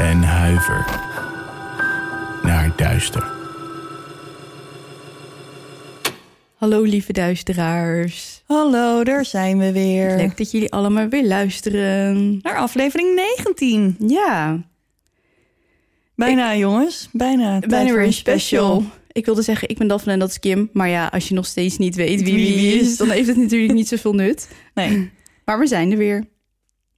En huiver naar duister. Hallo lieve duisteraars. Hallo, daar zijn we weer. Leuk dat jullie allemaal weer luisteren. Naar aflevering 19. Ja, Bijna, jongens. Bijna. Bijna weer een special. Ik wilde zeggen, ik ben Daphne en dat is Kim. Maar ja, als je nog steeds niet weet wie Wie is. dan heeft het natuurlijk niet zoveel nut. Nee. Maar we zijn er weer.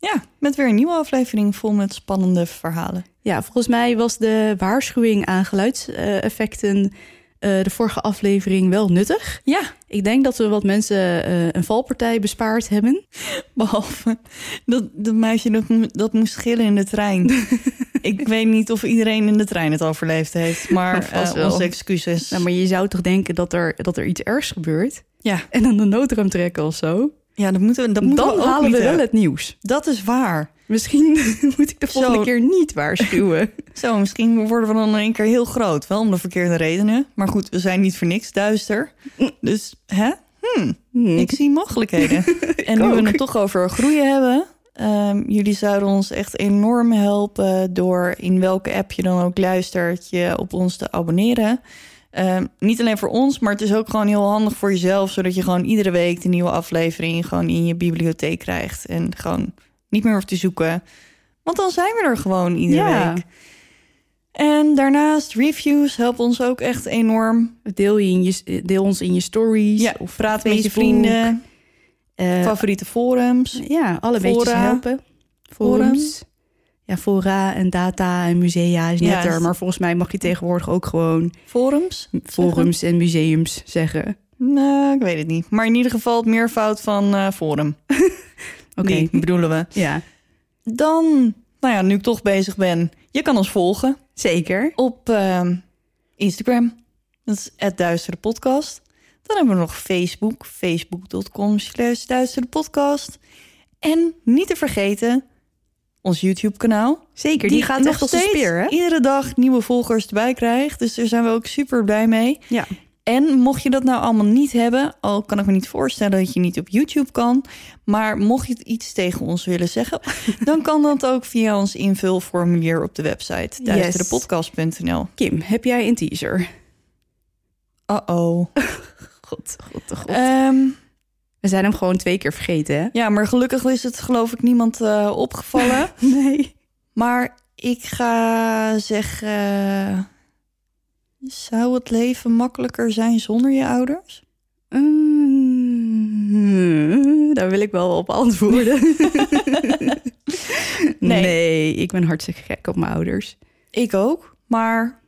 Ja, met weer een nieuwe aflevering vol met spannende verhalen. Ja, volgens mij was de waarschuwing aan geluidseffecten eh, de vorige aflevering wel nuttig. Ja, Ik denk dat we wat mensen eh, een valpartij bespaard hebben. behalve dat, dat meisje dat, dat moest gillen in de trein. ik weet niet of iedereen in de trein het overleefd heeft, maar Maar eh, onze excuses. Nou, maar je zou toch denken dat er, dat er iets ergs gebeurt? Ja, En dan de noodrem trekken of zo? Ja, dat moeten we, dat moeten dan we halen we wel hebben. het nieuws. Dat is waar. Misschien moet ik de volgende Zo. keer niet waarschuwen. Zo, misschien worden we dan in één keer heel groot. Wel om de verkeerde redenen. Maar goed, we zijn niet voor niks duister. Dus, hè? Hmm, Hm. ik zie mogelijkheden. en nu we het toch over groeien hebben... ehm, jullie zouden ons echt enorm helpen... door in welke app je dan ook luistert... je op ons te abonneren. Ehm, niet alleen voor ons, maar het is ook gewoon heel handig voor jezelf... zodat je gewoon iedere week de nieuwe aflevering... gewoon in je bibliotheek krijgt. En gewoon niet meer hoeft te zoeken... Want dan zijn we er gewoon iedere Ja. week. En daarnaast, reviews helpen ons ook echt enorm. Deel, je in je, deel ons in je stories. Ja, of praat met je vrienden, Eh, favoriete forums. ja, alle Fora. beetjes helpen. Forums. Ja, fora en data en musea is netter. is- Maar volgens mij mag je tegenwoordig ook gewoon Forums? forums en museums zeggen. Nou, ik weet het niet. Maar in ieder geval het meervoud van eh, forum. Oké, bedoelen we. ja, Dan, nou ja, nu ik toch bezig ben. Je kan ons volgen zeker. op ehm, Instagram. Dat is het Duistere Podcast. Dan hebben we nog Facebook. Facebook.com slash Duistere Podcast. En niet te vergeten, ons YouTube kanaal. Zeker, die, gaat nog echt als een steeds speer, hè? iedere dag nieuwe volgers erbij krijgt. Dus daar zijn we ook super blij mee. Ja. En mocht je dat nou allemaal niet hebben, al kan ik me niet voorstellen dat je niet op YouTube kan, maar mocht je iets tegen ons willen zeggen, dan kan dat ook via ons invulformulier op de website duisterepodcast.nl. Kim, heb jij een teaser? Uh-oh. God, god, god. Ehm, We zijn hem gewoon twee keer vergeten, hè? ja, maar gelukkig is het geloof ik niemand eh, opgevallen. Nee. Maar ik ga zeggen, zou het leven makkelijker zijn zonder je ouders? Mm, daar wil ik wel op antwoorden. Nee. nee. ik ben hartstikke gek op mijn ouders. Ik ook, maar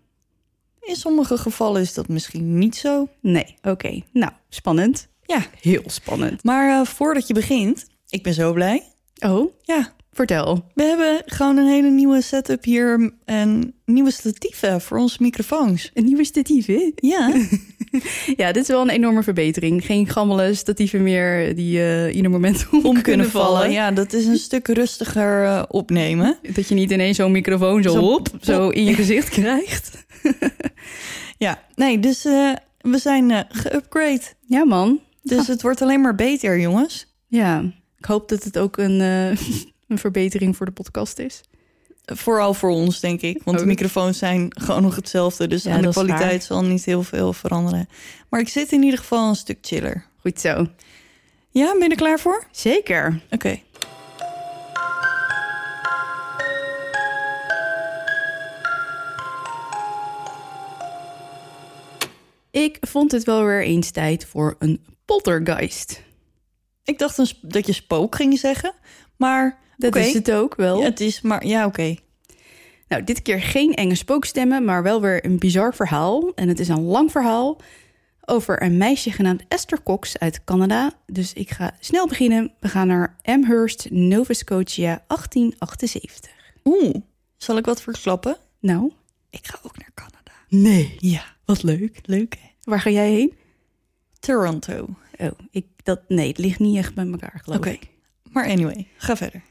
in sommige gevallen is dat misschien niet zo. Nee, oké. Nou, spannend. Ja, Heel spannend. maar eh, voordat je begint, ik ben zo blij. Oh, Ja, vertel. we hebben gewoon een hele nieuwe setup hier en nieuwe statieven voor onze microfoons. Een nieuwe statief, hè? Ja, Ja, dit is wel een enorme verbetering. Geen gammele statieven meer die eh ieder moment om, om kunnen vallen. Ja, dat is een stuk rustiger eh, opnemen. Dat je niet ineens zo'n microfoon zo, Zo op, zo in je gezicht krijgt. Ja, nee, dus we zijn geupgrade. Ja, man. Dus het wordt alleen maar beter, jongens. Ja, ik hoop dat het ook een, eh, een verbetering voor de podcast is. Vooral voor ons, denk ik. Want de microfoons zijn gewoon nog hetzelfde. Dus Ja, aan de kwaliteit zal niet heel veel veranderen. Maar ik zit in ieder geval een stuk chiller. Goed zo. Ja, ben je er klaar voor? Zeker. Oké. Ik vond het wel weer eens tijd voor een poltergeist. Ik dacht een dat je spook ging zeggen. Maar Dat is het ook wel. Ja, het is maar... Ja, oké. Nou, dit keer geen enge spookstemmen, maar wel weer een bizar verhaal. En het is een lang verhaal over een meisje genaamd Esther Cox uit Canada. Dus ik ga snel beginnen. We gaan naar Amherst, Nova Scotia, 1878. Oeh, Zal ik wat verklappen? Nou? Ik ga ook naar Canada. Nee. Ja, Wat leuk. leuk hè? Waar ga jij heen? Toronto. Oh, ik, dat, nee, het ligt niet echt bij elkaar, geloof Oké. ik. Maar anyway, ga verder.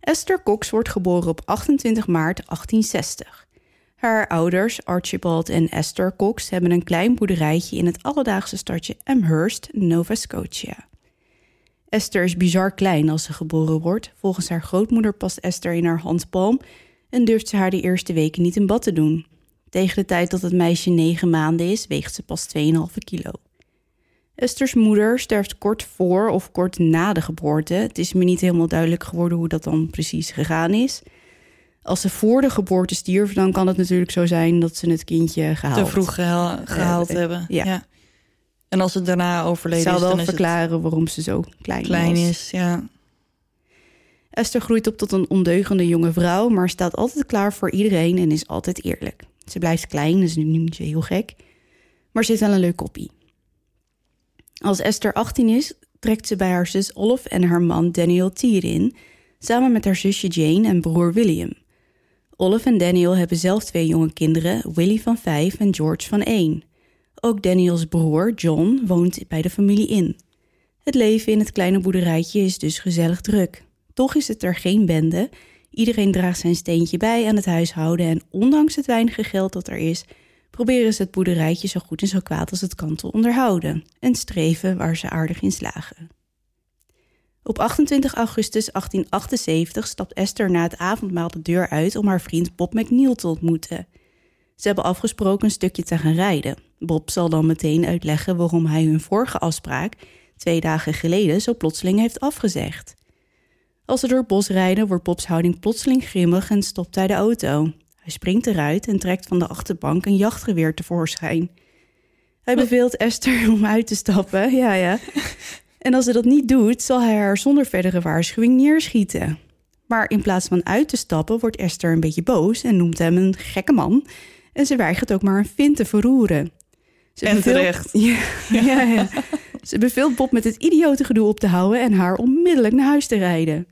Esther Cox wordt geboren op 28 maart 1860. Haar ouders, Archibald en Esther Cox, hebben een klein boerderijtje in het alledaagse stadje Amherst, Nova Scotia. Esther is bizar klein als ze geboren wordt. Volgens haar grootmoeder past Esther in haar handpalm en durft ze haar de eerste weken niet in bad te doen. Tegen de tijd dat het meisje negen maanden is, weegt ze pas 2,5 kilo. Esther's moeder sterft kort voor of kort na de geboorte. Het is me niet helemaal duidelijk geworden hoe dat dan precies gegaan is. Als ze voor de geboorte stierf, dan kan het natuurlijk zo zijn dat ze het kindje gehaald. Te vroeg gehaal- gehaald Eh, hebben. ja. En als het daarna overleden zou is, wel dan is verklaren waarom ze zo klein, klein was. is. Ja. Esther groeit op tot een ondeugende jonge vrouw, maar staat altijd klaar voor iedereen en is altijd eerlijk. Ze blijft klein, dus nu niet zo heel gek, maar ze heeft wel een leuk koppie. Als Esther 18 is, trekt ze bij haar zus Olive en haar man Daniel Tier in, samen met haar zusje Jane en broer William. Olive en Daniel hebben zelf twee jonge kinderen, Willy van 5 en George van 1. Ook Daniels broer, John, woont bij de familie in. Het leven in het kleine boerderijtje is dus gezellig druk. Toch is het er geen bende. Iedereen draagt zijn steentje bij aan het huishouden en ondanks het weinige geld dat er is, proberen ze het boerderijtje zo goed en zo kwaad als het kan te onderhouden en streven waar ze aardig in slagen. Op 28 augustus 1878 stapt Esther na het avondmaal de deur uit om haar vriend Bob McNeil te ontmoeten. Ze hebben afgesproken een stukje te gaan rijden. Bob zal dan meteen uitleggen waarom hij hun vorige afspraak, twee dagen geleden, zo plotseling heeft afgezegd. Als ze door het bos rijden, wordt Bobs houding plotseling grimmig en stopt hij de auto. Hij springt eruit en trekt van de achterbank een jachtgeweer tevoorschijn. Hij beveelt Esther om uit te stappen, ja ja. En als ze dat niet doet, zal hij haar zonder verdere waarschuwing neerschieten. Maar in plaats van uit te stappen, wordt Esther een beetje boos en noemt hem een gekke man. En ze weigert ook maar een vin te verroeren. Ze En beveelt- terecht. Ja, ja, ja. Ze beveelt Bob met het idiote gedoe op te houden en haar onmiddellijk naar huis te rijden.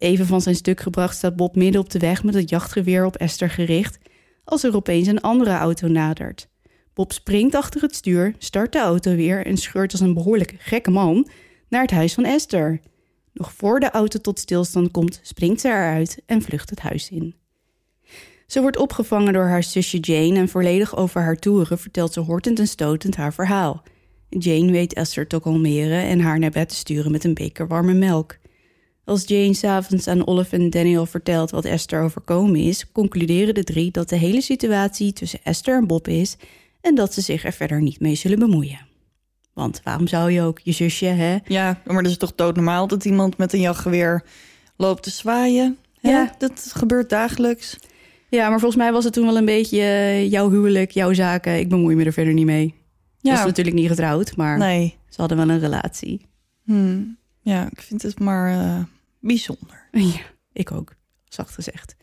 Even van zijn stuk gebracht staat Bob midden op de weg met het jachtgeweer op Esther gericht, als er opeens een andere auto nadert. Bob springt achter het stuur, start de auto weer en scheurt als een behoorlijk gekke man naar het huis van Esther. Nog voor de auto tot stilstand komt, springt ze eruit en vlucht het huis in. Ze wordt opgevangen door haar zusje Jane en volledig over haar toeren vertelt ze hortend en stotend haar verhaal. Jane weet Esther te kalmeren en haar naar bed te sturen met een beker warme melk. Als Jane s'avonds aan Olive en Daniel vertelt wat Esther overkomen is, concluderen de drie dat de hele situatie tussen Esther en Bob is en dat ze zich er verder niet mee zullen bemoeien. Want waarom zou je ook je zusje, hè? Ja, maar het is toch doodnormaal dat iemand met een jachtgeweer loopt te zwaaien. Hè? Ja. Dat gebeurt dagelijks. Ja, maar volgens mij was het toen wel een beetje eh, jouw huwelijk, jouw zaken. Ik bemoei me er verder niet mee. Ja. Ja, was natuurlijk niet getrouwd, maar nee. ze hadden wel een relatie. Hmm. Ja, ik vind het maar eh, bijzonder. Ja, ik ook, zacht gezegd.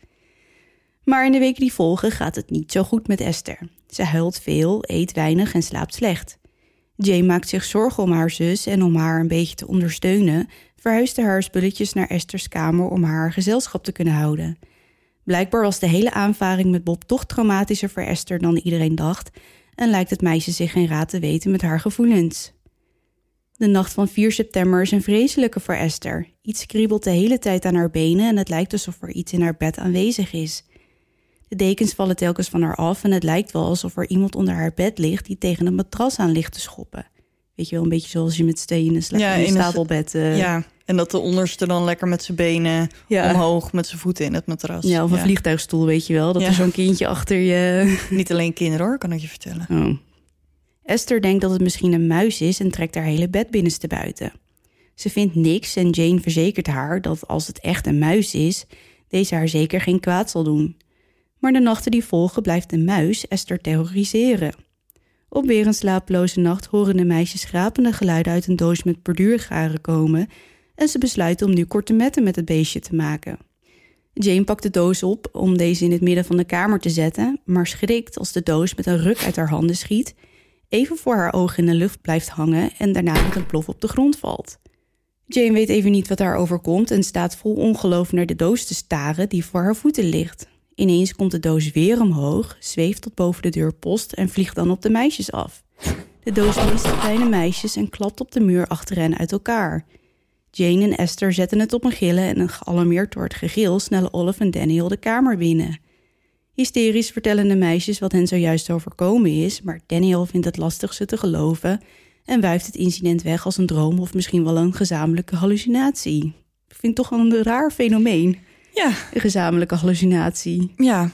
Maar in de weken die volgen gaat het niet zo goed met Esther. Ze huilt veel, eet weinig en slaapt slecht. Jane maakt zich zorgen om haar zus en om haar een beetje te ondersteunen, verhuisde haar spulletjes naar Esther's kamer om haar gezelschap te kunnen houden. Blijkbaar was de hele aanvaring met Bob toch traumatischer voor Esther dan iedereen dacht en lijkt het meisje zich geen raad te weten met haar gevoelens. De nacht van 4 september is een vreselijke voor Esther. Iets kriebelt de hele tijd aan haar benen en het lijkt alsof er iets in haar bed aanwezig is. De dekens vallen telkens van haar af en het lijkt wel alsof er iemand onder haar bed ligt die tegen een matras aan ligt te schoppen. Weet je wel, een beetje zoals je met stenen sla- Ja, in een stapelbed. eh, Ja, en dat de onderste dan lekker met zijn benen ja. omhoog met zijn voeten in het matras. Ja, of een vliegtuigstoel, weet je wel. Dat er zo'n kindje achter je... Niet alleen kinderen hoor, kan ik je vertellen. Oh. Esther denkt dat het misschien een muis is en trekt haar hele bed binnenste buiten. Ze vindt niks en Jane verzekert haar dat als het echt een muis is, deze haar zeker geen kwaad zal doen. Maar de nachten die volgen blijft de muis Esther terroriseren. Op weer een slapeloze nacht horen de meisjes schrapende geluiden uit een doos met borduurgaren komen en ze besluiten om nu korte metten met het beestje te maken. Jane pakt de doos op om deze in het midden van de kamer te zetten, maar schrikt als de doos met een ruk uit haar handen schiet, even voor haar ogen in de lucht blijft hangen en daarna met een plof op de grond valt. Jane weet even niet wat haar overkomt en staat vol ongeloof naar de doos te staren die voor haar voeten ligt. Ineens komt de doos weer omhoog, zweeft tot boven de deurpost en vliegt dan op de meisjes af. De doos mist de kleine meisjes en klapt op de muur achter hen uit elkaar. Jane en Esther zetten het op een gillen en gealarmeerd door het gegil snellen Olive en Daniel de kamer binnen. Hysterisch vertellen de meisjes wat hen zojuist overkomen is, maar Daniel vindt het lastig ze te geloven en wuift het incident weg als een droom of misschien wel een gezamenlijke hallucinatie. Ik vind het toch een raar fenomeen, Ja, een gezamenlijke hallucinatie. ja.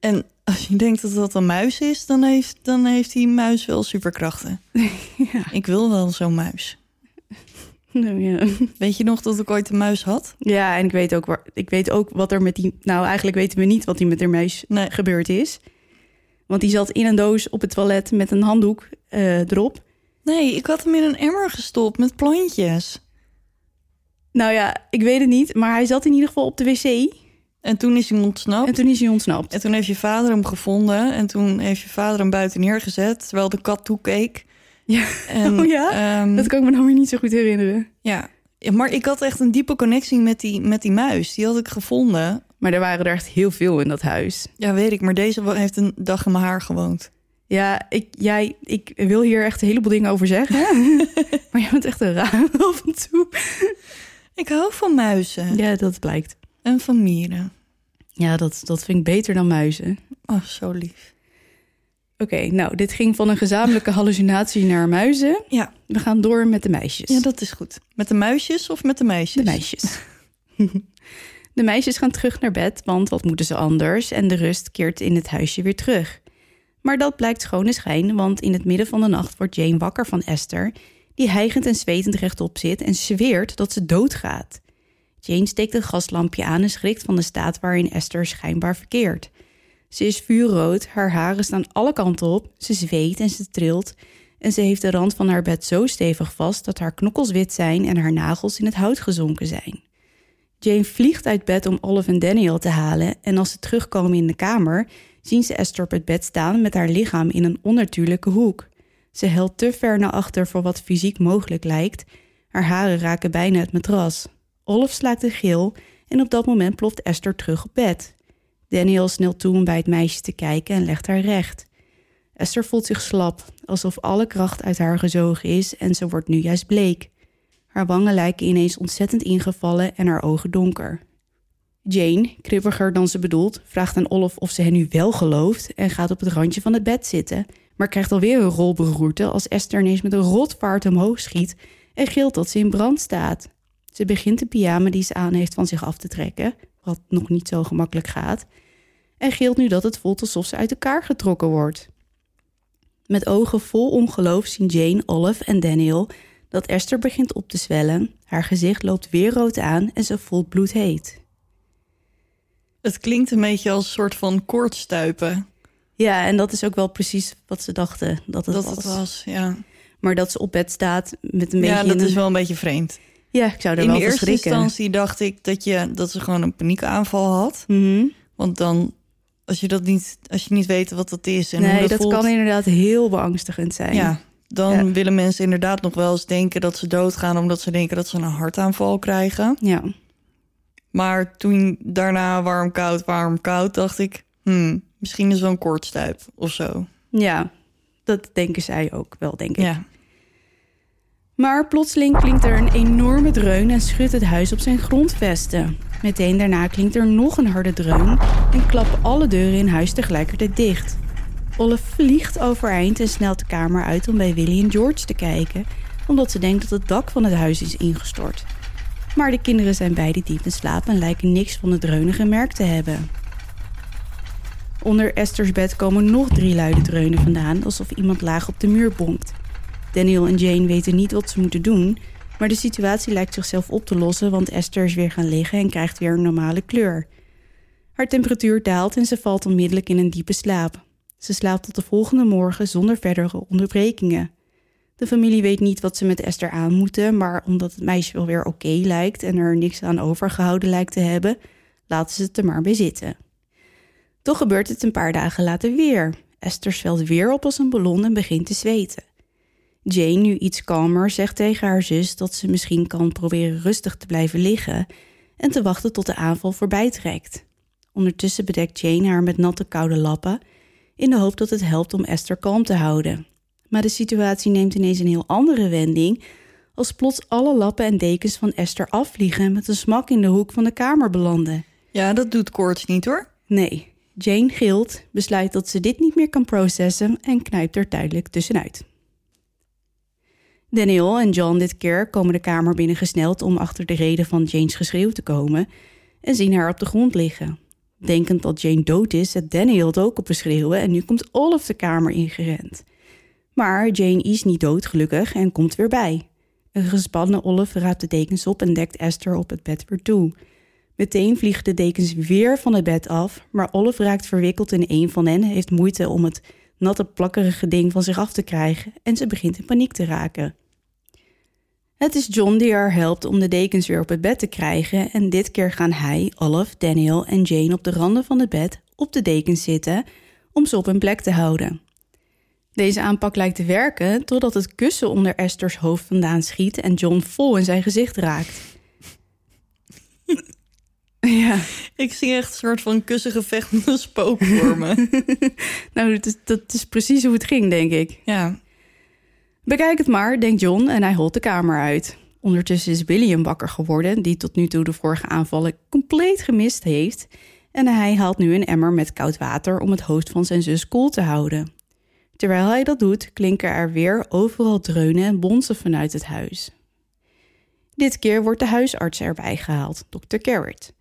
En als je denkt dat dat een muis is, dan heeft, dan heeft die muis wel superkrachten. Ja. Ik wil wel zo'n muis. Nou ja. Weet je nog dat ik ooit een muis had? Ja, en ik weet, ook waar, ik weet ook wat er met die... Nou, eigenlijk weten we niet wat er met haar muis Nee. gebeurd is. Want die zat in een doos op het toilet met een handdoek eh, erop. Nee, ik had hem in een emmer gestopt met plantjes. Nou ja, ik weet het niet, maar hij zat in ieder geval op de wc. En toen is hij ontsnapt. En toen is hij ontsnapt. En toen heeft je vader hem gevonden. En toen heeft je vader hem buiten neergezet. Terwijl de kat toekeek. Ja. En, Oh ja? ehm, Dat kan ik me nou weer niet zo goed herinneren. ja. Ja, Maar ik had echt een diepe connectie met die, met die muis. Die had ik gevonden. Maar er waren er echt heel veel in dat huis. Ja, weet ik. Maar deze heeft een dag in mijn haar gewoond. Ja, ik, jij, ik wil hier echt een heleboel dingen over zeggen. maar jij bent echt een raar af en toe. Ik hou van muizen. Ja, dat blijkt. En van mieren. Ja, dat, dat vind ik beter dan muizen. Oh, zo lief. Oké, nou, dit ging van een gezamenlijke hallucinatie naar muizen. Ja. We gaan door met de meisjes. ja, dat is goed. Met de muisjes of met de meisjes? De meisjes. de meisjes gaan terug naar bed, want wat moeten ze anders? En de rust keert in het huisje weer terug. Maar dat blijkt schone schijn, want in het midden van de nacht wordt Jane wakker van Esther, die hijgend en zwetend rechtop zit en zweert dat ze doodgaat. Jane steekt een gaslampje aan en schrikt van de staat waarin Esther schijnbaar verkeert. Ze is vuurrood, haar haren staan alle kanten op, ze zweet en ze trilt en ze heeft de rand van haar bed zo stevig vast dat haar knokkels wit zijn en haar nagels in het hout gezonken zijn. Jane vliegt uit bed om Olive en Daniel te halen en als ze terugkomen in de kamer, zien ze Esther op het bed staan met haar lichaam in een onnatuurlijke hoek. Ze helt te ver naar achter voor wat fysiek mogelijk lijkt. Haar haren raken bijna het matras. Olive slaakt een gil en op dat moment ploft Esther terug op bed. Daniel snelt toe om bij het meisje te kijken en legt haar recht. Esther voelt zich slap, alsof alle kracht uit haar gezogen is en ze wordt nu juist bleek. Haar wangen lijken ineens ontzettend ingevallen en haar ogen donker. Jane, kribbiger dan ze bedoelt, vraagt aan Olive of ze hen nu wel gelooft en gaat op het randje van het bed zitten, maar krijgt alweer een rol beroerte als Esther ineens met een rotvaart omhoog schiet en gilt dat ze in brand staat. Ze begint de pyjama die ze aan heeft van zich af te trekken, wat nog niet zo gemakkelijk gaat, en gilt nu dat het voelt alsof ze uit elkaar getrokken wordt. Met ogen vol ongeloof zien Jane, Olive en Daniel dat Esther begint op te zwellen. Haar gezicht loopt weer rood aan en ze voelt bloedheet. Het klinkt een beetje als een soort van koortstuipen. Ja, en dat is ook wel precies wat ze dachten dat het, dat was. het was, ja. Maar dat ze op bed staat met een beetje... Ja, dat een- is wel een beetje vreemd. Ja, ik zou er In wel van eerste schrikken. instantie dacht ik dat, je, dat ze gewoon een paniekaanval had. Mhm. Want dan, als je dat niet, als je niet weet wat dat is en hoe dat, dat voelt, kan inderdaad heel beangstigend zijn. ja, dan Ja. willen mensen inderdaad nog wel eens denken dat ze doodgaan omdat ze denken dat ze een hartaanval krijgen. Ja. Maar toen daarna warm koud warm koud dacht ik, hmm, misschien is wel een koortstuip of zo. ja, dat denken zij ook wel, denk ik. Ja. Maar plotseling klinkt er een enorme dreun en schudt het huis op zijn grondvesten. Meteen daarna klinkt er nog een harde dreun en klappen alle deuren in huis tegelijkertijd dicht. Olive vliegt overeind en snelt de kamer uit om bij Willy en George te kijken, omdat ze denkt dat het dak van het huis is ingestort. Maar de kinderen zijn beide diep in slaap en lijken niks van de dreunen gemerkt te hebben. Onder Esther's bed komen nog drie luide dreunen vandaan, alsof iemand laag op de muur bonkt. Daniel en Jane weten niet wat ze moeten doen, maar de situatie lijkt zichzelf op te lossen, want Esther is weer gaan liggen en krijgt weer een normale kleur. Haar temperatuur daalt en ze valt onmiddellijk in een diepe slaap. Ze slaapt tot de volgende morgen zonder verdere onderbrekingen. De familie weet niet wat ze met Esther aan moeten, maar omdat het meisje wel weer oké lijkt en er niks aan overgehouden lijkt te hebben, laten ze het er maar bij zitten. Toch gebeurt het een paar dagen later weer. Esther zwelt weer op als een ballon en begint te zweten. Jane, nu iets kalmer, zegt tegen haar zus dat ze misschien kan proberen rustig te blijven liggen en te wachten tot de aanval voorbij trekt. Ondertussen bedekt Jane haar met natte koude lappen in de hoop dat het helpt om Esther kalm te houden. Maar de situatie neemt ineens een heel andere wending als plots alle lappen en dekens van Esther afvliegen en met een smak in de hoek van de kamer belanden. Ja, dat doet koorts niet hoor. Nee, Jane gilt, besluit dat ze dit niet meer kan processen en knijpt er tijdelijk tussenuit. Daniel en John dit keer komen de kamer binnengesneld om achter de reden van Jane's geschreeuw te komen en zien haar op de grond liggen. Denkend dat Jane dood is, zet Daniel het ook op een schreeuwen en nu komt Olaf de kamer ingerend. Maar Jane is niet dood, gelukkig, en komt weer bij. Een gespannen Olaf raapt de dekens op en dekt Esther op het bed weer toe. Meteen vliegen de dekens weer van het bed af, maar Olaf raakt verwikkeld in een van hen, heeft moeite om het natte plakkerige ding van zich af te krijgen en ze begint in paniek te raken. Het is John die haar helpt om de dekens weer op het bed te krijgen en dit keer gaan hij, Olaf, Daniel en Jane op de randen van het bed op de dekens zitten om ze op hun plek te houden. Deze aanpak lijkt te werken totdat het kussen onder Esther's hoofd vandaan schiet en John vol in zijn gezicht raakt. ja. Ik zie echt een soort van kussengevecht met een spook voor me. nou, dat is, dat is precies hoe het ging, denk ik. ja. Bekijk het maar, denkt John en hij holt de kamer uit. Ondertussen is William wakker geworden, die tot nu toe de vorige aanvallen compleet gemist heeft. En hij haalt nu een emmer met koud water om het hoofd van zijn zus koel te houden. Terwijl hij dat doet, klinken er weer overal dreunen en bonzen vanuit het huis. Dit keer wordt de huisarts erbij gehaald, dokter Carrot.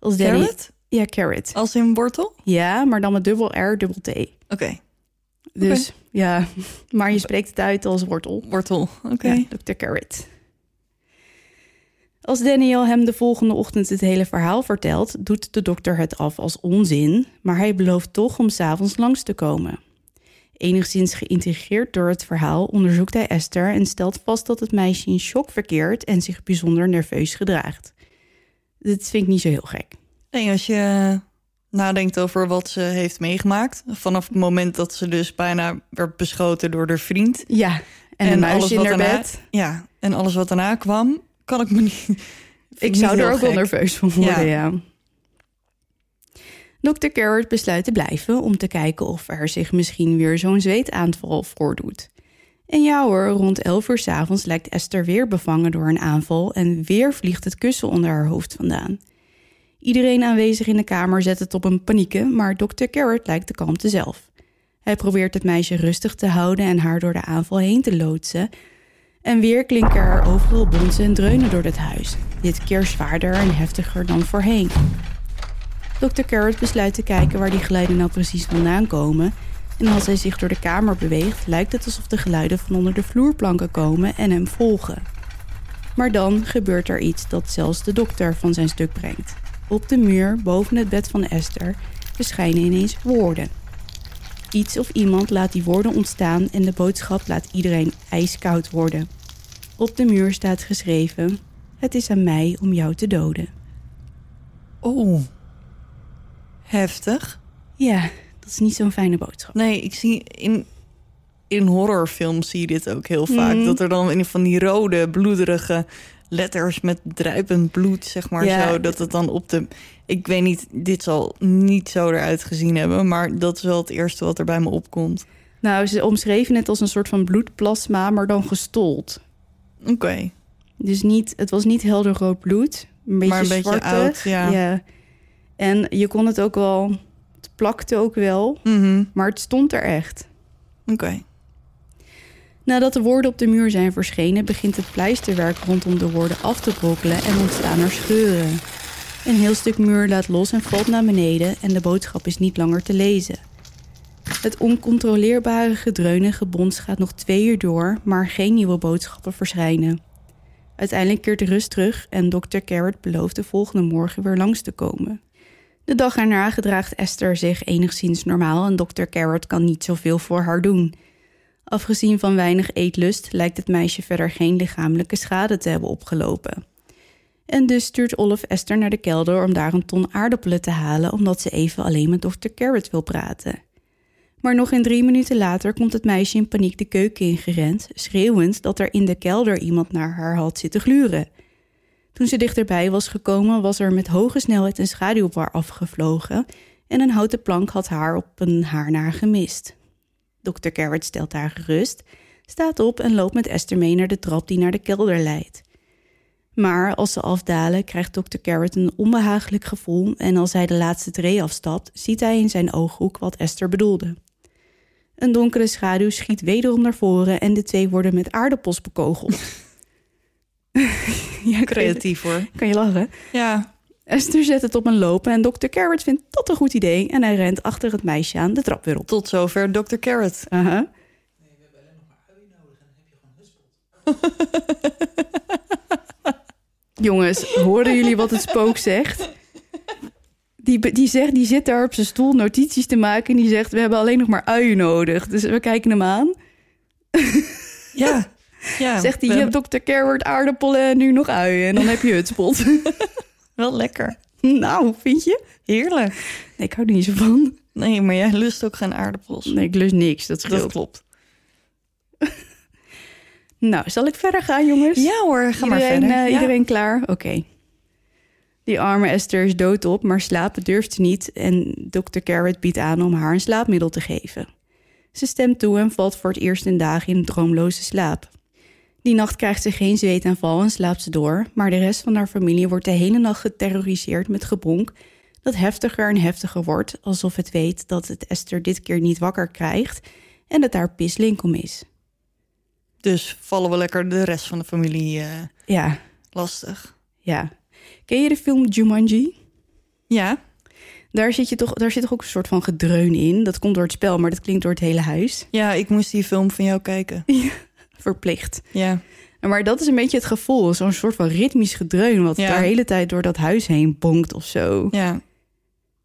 Als Danny- Carrot? Ja, Carrot. Als in wortel? Ja, maar dan met dubbel R, dubbel T. Oké, Dus ja, maar je spreekt het uit als wortel. wortel. Oké. Ja, Dr. Carrot. Als Daniel hem de volgende ochtend het hele verhaal vertelt, doet de dokter het af als onzin, maar hij belooft toch om s'avonds langs te komen. Enigszins geïntegreerd door het verhaal onderzoekt hij Esther en stelt vast dat het meisje in shock verkeert en zich bijzonder nerveus gedraagt. Dit vind ik niet zo heel gek. Nee, als je nadenkt over wat ze heeft meegemaakt... vanaf het moment dat ze dus bijna werd beschoten door haar vriend... Ja, en, En alles in wat haar daarna- bed. ja, en alles wat daarna kwam, kan ik me niet... Ik niet zou er ook wel nerveus van worden, Ja. ja. Dr. Carrot besluit te blijven om te kijken of er zich misschien weer zo'n zweetaanval voordoet. En ja rond 11 uur 's avonds lijkt Esther weer bevangen door een aanval en weer vliegt het kussen onder haar hoofd vandaan. Iedereen aanwezig in de kamer zet het op een panieken, maar Dr. Carrot lijkt de kalmte zelf. Hij probeert het meisje rustig te houden en haar door de aanval heen te loodsen, en weer klinken er overal bonzen en dreunen door het huis. Dit keer zwaarder en heftiger dan voorheen. Dr. Carrot besluit te kijken waar die geluiden nou precies vandaan komen. En als hij zich door de kamer beweegt, lijkt het alsof de geluiden van onder de vloerplanken komen en hem volgen. Maar dan gebeurt er iets dat zelfs de dokter van zijn stuk brengt. Op de muur boven het bed van Esther verschijnen ineens woorden. Iets of iemand laat die woorden ontstaan en de boodschap laat iedereen ijskoud worden. Op de muur staat geschreven: Het is aan mij om jou te doden. Oh, heftig. Ja, is niet zo'n fijne boodschap. Nee, ik zie in, in horrorfilms zie je dit ook heel vaak. Mhm. Dat er dan in van die rode, bloederige letters met druipend bloed, zeg maar Ja. zo. Dat het dan op de... Ik weet niet, dit zal niet zo eruit gezien hebben... maar dat is wel het eerste wat er bij me opkomt. Nou, ze omschreven het als een soort van bloedplasma, maar dan gestold. Oké, Dus niet, het was niet helder rood bloed, een beetje Maar een beetje oud, ja. En je kon het ook wel, plakte ook wel, Mhm. maar het stond er echt. oké. Nadat de woorden op de muur zijn verschenen, begint het pleisterwerk rondom de woorden af te brokkelen en ontstaan er scheuren. Een heel stuk muur laat los en valt naar beneden en de boodschap is niet langer te lezen. Het oncontroleerbare gedreun en gebons gaat nog twee uur door, maar geen nieuwe boodschappen verschijnen. Uiteindelijk keert de rust terug en dokter Carrot belooft de volgende morgen weer langs te komen. De dag erna gedraagt Esther zich enigszins normaal en dokter Carrot kan niet zoveel voor haar doen. Afgezien van weinig eetlust lijkt het meisje verder geen lichamelijke schade te hebben opgelopen. En dus stuurt Olaf Esther naar de kelder om daar een ton aardappelen te halen, omdat ze even alleen met dokter Carrot wil praten. Maar nog in drie minuten later komt het meisje in paniek de keuken ingerend, schreeuwend dat er in de kelder iemand naar haar had zitten gluren. Toen ze dichterbij was gekomen, was er met hoge snelheid een schaduw op haar afgevlogen en een houten plank had haar op een haarnaar gemist. Dr. Carrot stelt haar gerust, staat op en loopt met Esther mee naar de trap die naar de kelder leidt. Maar als ze afdalen, krijgt Dr. Carrot een onbehagelijk gevoel en als hij de laatste tree afstapt, ziet hij in zijn ooghoek wat Esther bedoelde. Een donkere schaduw schiet wederom naar voren en de twee worden met aardappels bekogeld. ja, Creatief hoor. Kan je lachen? Ja, Esther zet het op een lopen en Dr. Carrot vindt dat een goed idee en hij rent achter het meisje aan de trap weer op. tot zover Dr. Carrot. Aha. Jongens, horen jullie wat het spook zegt? Die, die, zegt, die zit daar op zijn stoel notities te maken en die zegt: We hebben alleen nog maar uien nodig. Dus we kijken hem aan. Ja. ja Zegt hij: Je hebt Dr. Carrot aardappelen en nu nog uien. En dan heb je hutspot. Wel lekker. nou, vind je? Heerlijk. Nee, ik hou er niet zo van. Nee, maar jij lust ook geen aardappels. Nee, ik lust niks. Dat scheelt. dat klopt. Nou, zal ik verder gaan, jongens? Ja hoor, ga maar iedereen, verder. eh, Ja. Iedereen klaar? Oké. Die arme Esther is doodop, maar slapen durft ze niet en Dr. Carrot biedt aan om haar een slaapmiddel te geven. Ze stemt toe en valt voor het eerst in dagen in een droomloze slaap. Die nacht krijgt ze geen zweetaanval en slaapt ze door, maar de rest van haar familie wordt de hele nacht geterroriseerd met gebonk dat heftiger en heftiger wordt, alsof het weet dat het Esther dit keer niet wakker krijgt en dat haar pisslink om is. Dus vallen we lekker de rest van de familie eh, Ja, lastig. ja. Ken je de film Jumanji? Ja, Daar zit, je toch, daar zit toch ook een soort van gedreun in. Dat komt door het spel, maar dat klinkt door het hele huis. ja, ik moest die film van jou kijken. Verplicht. Ja, Maar dat is een beetje het gevoel. Zo'n soort van ritmisch gedreun... wat Ja. daar de hele tijd door dat huis heen bonkt of zo. ja.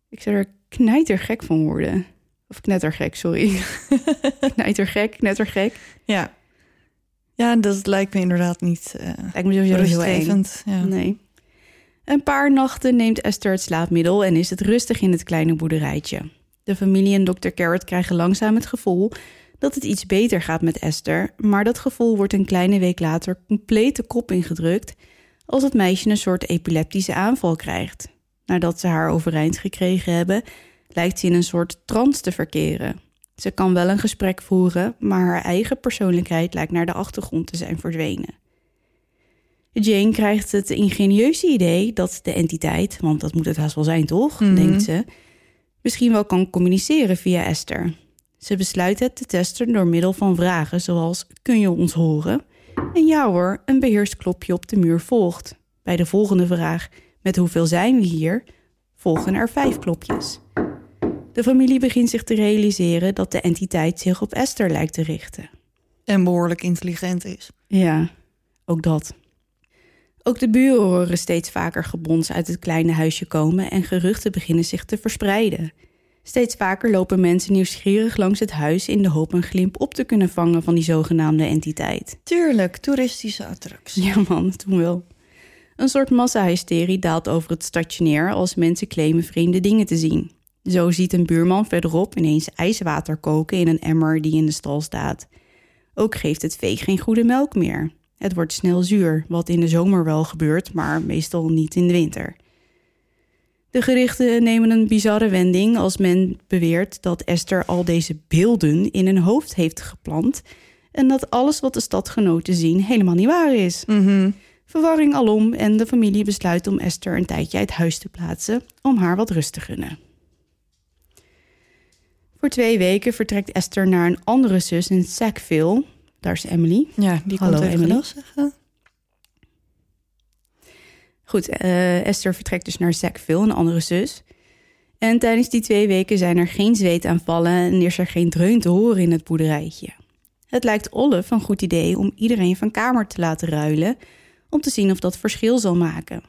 Ik zou er knijtergek van worden. Of knettergek, sorry. knijtergek, knettergek. Ja. Ja, dat lijkt me inderdaad niet uh, Lijkt me sowieso heel eng. Ja. Nee. Een paar nachten neemt Esther het slaapmiddel en is het rustig in het kleine boerderijtje. De familie en Dr. Carrot krijgen langzaam het gevoel dat het iets beter gaat met Esther, maar dat gevoel wordt een kleine week later compleet de kop ingedrukt als het meisje een soort epileptische aanval krijgt. Nadat ze haar overeind gekregen hebben, lijkt ze in een soort trance te verkeren. Ze kan wel een gesprek voeren, maar haar eigen persoonlijkheid lijkt naar de achtergrond te zijn verdwenen. Jane krijgt het ingenieuze idee dat de entiteit, want dat moet het haast wel zijn toch, Mhm. denkt ze, misschien wel kan communiceren via Esther. Ze besluit het te testen door middel van vragen zoals: Kun je ons horen? En ja hoor, een beheerst klopje op de muur volgt. Bij de volgende vraag: Met hoeveel zijn we hier? volgen er vijf klopjes. De familie begint zich te realiseren dat de entiteit zich op Esther lijkt te richten. En behoorlijk intelligent is. Ja, ook dat. Ook de buren horen steeds vaker gebons uit het kleine huisje komen en geruchten beginnen zich te verspreiden. Steeds vaker lopen mensen nieuwsgierig langs het huis in de hoop een glimp op te kunnen vangen van die zogenaamde entiteit. Tuurlijk, toeristische attractie. Ja man, toen wel. Een soort massahysterie daalt over het stadje neer als mensen claimen vreemde dingen te zien. Zo ziet een buurman verderop ineens ijswater koken in een emmer die in de stal staat. Ook geeft het vee geen goede melk meer. Het wordt snel zuur, wat in de zomer wel gebeurt, maar meestal niet in de winter. De gerichten nemen een bizarre wending als men beweert dat Esther al deze beelden in hun hoofd heeft geplant en dat alles wat de stadgenoten zien helemaal niet waar is. Mhm. Verwarring alom en de familie besluit om Esther een tijdje uit huis te plaatsen om haar wat rust te gunnen. Voor twee weken vertrekt Esther naar een andere zus in Sackville. Daar is Emily. Ja, die Hallo, komt even Emily. zeggen. Goed, eh, Esther vertrekt dus naar Sackville, een andere zus. En tijdens die twee weken zijn er geen zweetaanvallen en is er geen dreun te horen in het boerderijtje. Het lijkt Olaf een goed idee om iedereen van kamer te laten ruilen om te zien of dat verschil zal maken.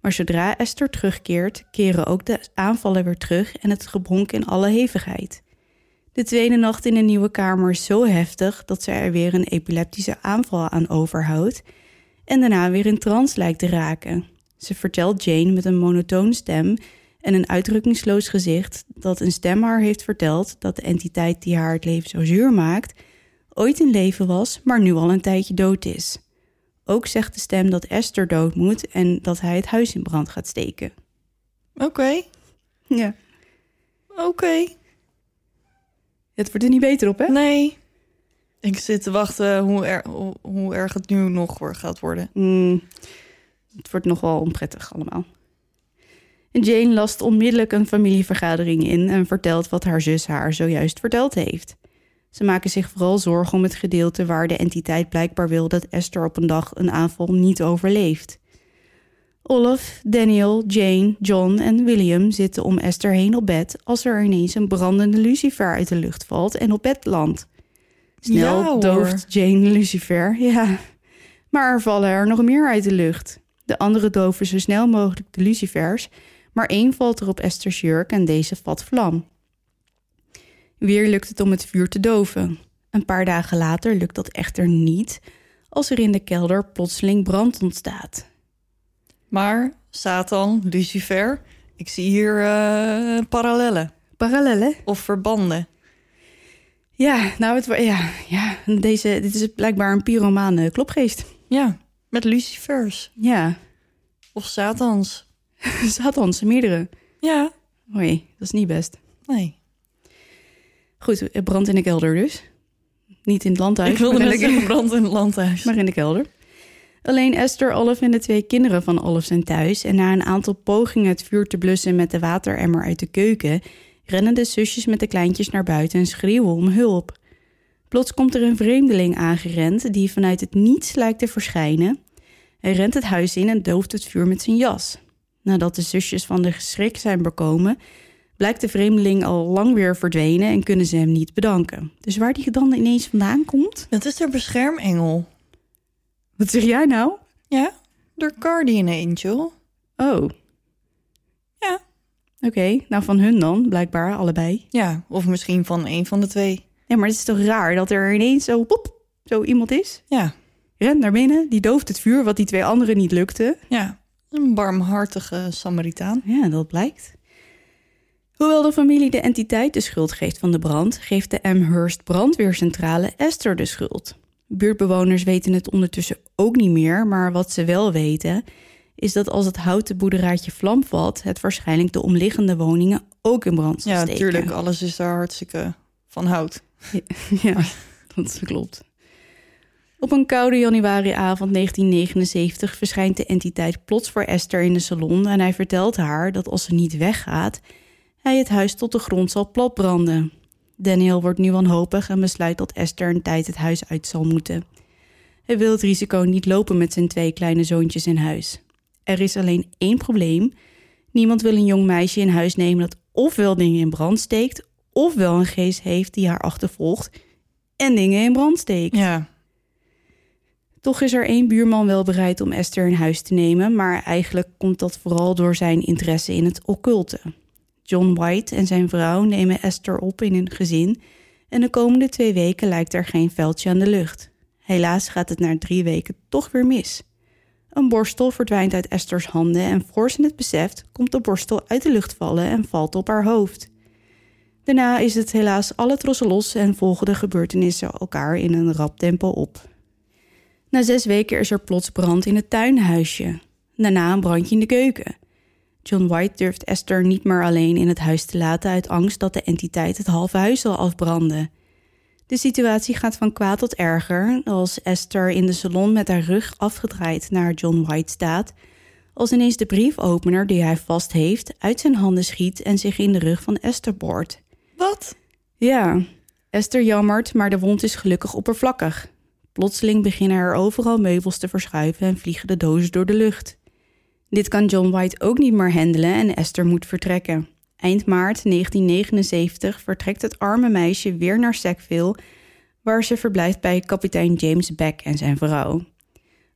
Maar zodra Esther terugkeert, keren ook de aanvallen weer terug en het gebronk in alle hevigheid. De tweede nacht in de nieuwe kamer is zo heftig dat ze er weer een epileptische aanval aan overhoudt en daarna weer in trance lijkt te raken. Ze vertelt Jane met een monotoon stem en een uitdrukkingsloos gezicht dat een stem haar heeft verteld dat de entiteit die haar het leven zo zuur maakt ooit in leven was, maar nu al een tijdje dood is. Ook zegt de stem dat Esther dood moet en dat hij het huis in brand gaat steken. Oké, Ja. oké. Het wordt er niet beter op, hè? Nee. Ik zit te wachten hoe, hoe, erg het nu nog gaat worden. Mm, het wordt nog wel onprettig allemaal. Jane last onmiddellijk een familievergadering in en vertelt wat haar zus haar zojuist verteld heeft. Ze maken zich vooral zorgen om het gedeelte waar de entiteit blijkbaar wil dat Esther op een dag een aanval niet overleeft. Olaf, Daniel, Jane, John en William zitten om Esther heen op bed als er ineens een brandende lucifer uit de lucht valt en op bed landt. Snel Ja, dooft Jane lucifer, ja. Maar er vallen er nog meer uit de lucht. De andere doven zo snel mogelijk de lucifers, maar één valt er op Esther's jurk en deze vat vlam. Weer lukt het om het vuur te doven. Een paar dagen later lukt dat echter niet, als er in de kelder plotseling brand ontstaat. Maar Satan, Lucifer, ik zie hier eh, parallellen Parallellen? of verbanden. Ja, nou, het, ja, ja deze, dit is blijkbaar een pyromane klopgeest. Ja, met Lucifers Ja, of Satans. Satans, meerdere. Ja, Oei, dat is niet best. nee. Goed, het brandt in de kelder dus. Niet in het landhuis, ik wilde net zeggen brand in het landhuis. maar in de kelder. Alleen Esther, Olaf en de twee kinderen van Olaf zijn thuis... en na een aantal pogingen het vuur te blussen met de wateremmer uit de keuken... rennen de zusjes met de kleintjes naar buiten en schreeuwen om hulp. Plots komt er een vreemdeling aangerend die vanuit het niets lijkt te verschijnen. Hij rent het huis in en dooft het vuur met zijn jas. Nadat de zusjes van de schrik zijn bekomen, blijkt de vreemdeling al lang weer verdwenen en kunnen ze hem niet bedanken. Dus waar die dan ineens vandaan komt? Dat is de beschermengel. Wat zeg jij nou? Ja, de guardian angel. Oh. Oké, nou van hun dan, blijkbaar, allebei. Ja, of misschien van een van de twee. Ja, maar het is toch raar dat er ineens zo, pop, zo iemand is? Ja, Rent naar binnen, die dooft het vuur, wat die twee anderen niet lukte. ja. Een barmhartige Samaritaan. Ja, dat blijkt. Hoewel de familie de entiteit de schuld geeft van de brand, geeft de Amherst brandweercentrale Esther de schuld. Buurtbewoners weten het ondertussen ook niet meer, maar wat ze wel weten is dat als het houten boerderaadje vlam valt, het waarschijnlijk de omliggende woningen ook in brand zal Ja, steken. natuurlijk. Alles is daar hartstikke van hout. Ja, dat klopt. Op een koude januariavond 1979 verschijnt de entiteit plots voor Esther in de salon en hij vertelt haar dat als ze niet weggaat, hij het huis tot de grond zal platbranden. Daniel wordt nu wanhopig en besluit dat Esther een tijd het huis uit zal moeten. Hij wil het risico niet lopen met zijn twee kleine zoontjes in huis. Er is alleen één probleem. Niemand wil een jong meisje in huis nemen dat ofwel dingen in brand steekt, ofwel een geest heeft die haar achtervolgt en dingen in brand steekt. Ja, Toch is er één buurman wel bereid om Esther in huis te nemen, maar eigenlijk komt dat vooral door zijn interesse in het occulte. John White en zijn vrouw nemen Esther op in hun gezin en de komende twee weken lijkt er geen veldje aan de lucht. Helaas gaat het na drie weken toch weer mis. Een borstel verdwijnt uit Esther's handen en voor ze het beseft, komt de borstel uit de lucht vallen en valt op haar hoofd. Daarna is het helaas alle trossen los en volgen de gebeurtenissen elkaar in een rap tempo op. Na zes weken is er plots brand in het tuinhuisje. Daarna een brandje in de keuken. John White durft Esther niet meer alleen in het huis te laten uit angst dat de entiteit het halve huis zal afbranden. De situatie gaat van kwaad tot erger als Esther in de salon met haar rug afgedraaid naar John White staat, als ineens de briefopener die hij vast heeft uit zijn handen schiet en zich in de rug van Esther boort. wat? Ja, Esther jammert, maar de wond is gelukkig oppervlakkig. Plotseling beginnen er overal meubels te verschuiven en vliegen de dozen door de lucht. Dit kan John White ook niet meer handelen en Esther moet vertrekken. Eind maart 1979 vertrekt het arme meisje weer naar Sackville, waar ze verblijft bij kapitein James Beck en zijn vrouw.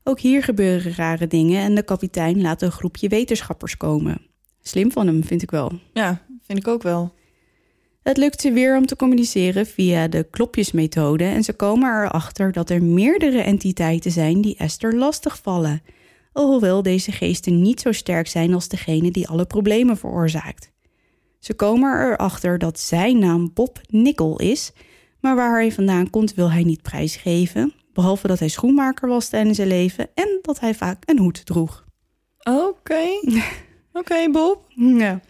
Ook hier gebeuren rare dingen en de kapitein laat een groepje wetenschappers komen. Slim van hem, vind ik wel. Ja, vind ik ook wel. Het lukt ze weer om te communiceren via de klopjesmethode en ze komen erachter dat er meerdere entiteiten zijn die Esther lastigvallen, alhoewel deze geesten niet zo sterk zijn als degene die alle problemen veroorzaakt. Ze komen erachter dat zijn naam Bob Nickel is, maar waar hij vandaan komt wil hij niet prijsgeven. Behalve dat hij schoenmaker was tijdens zijn leven en dat hij vaak een hoed droeg. Oké. Oké, Bob. Ja.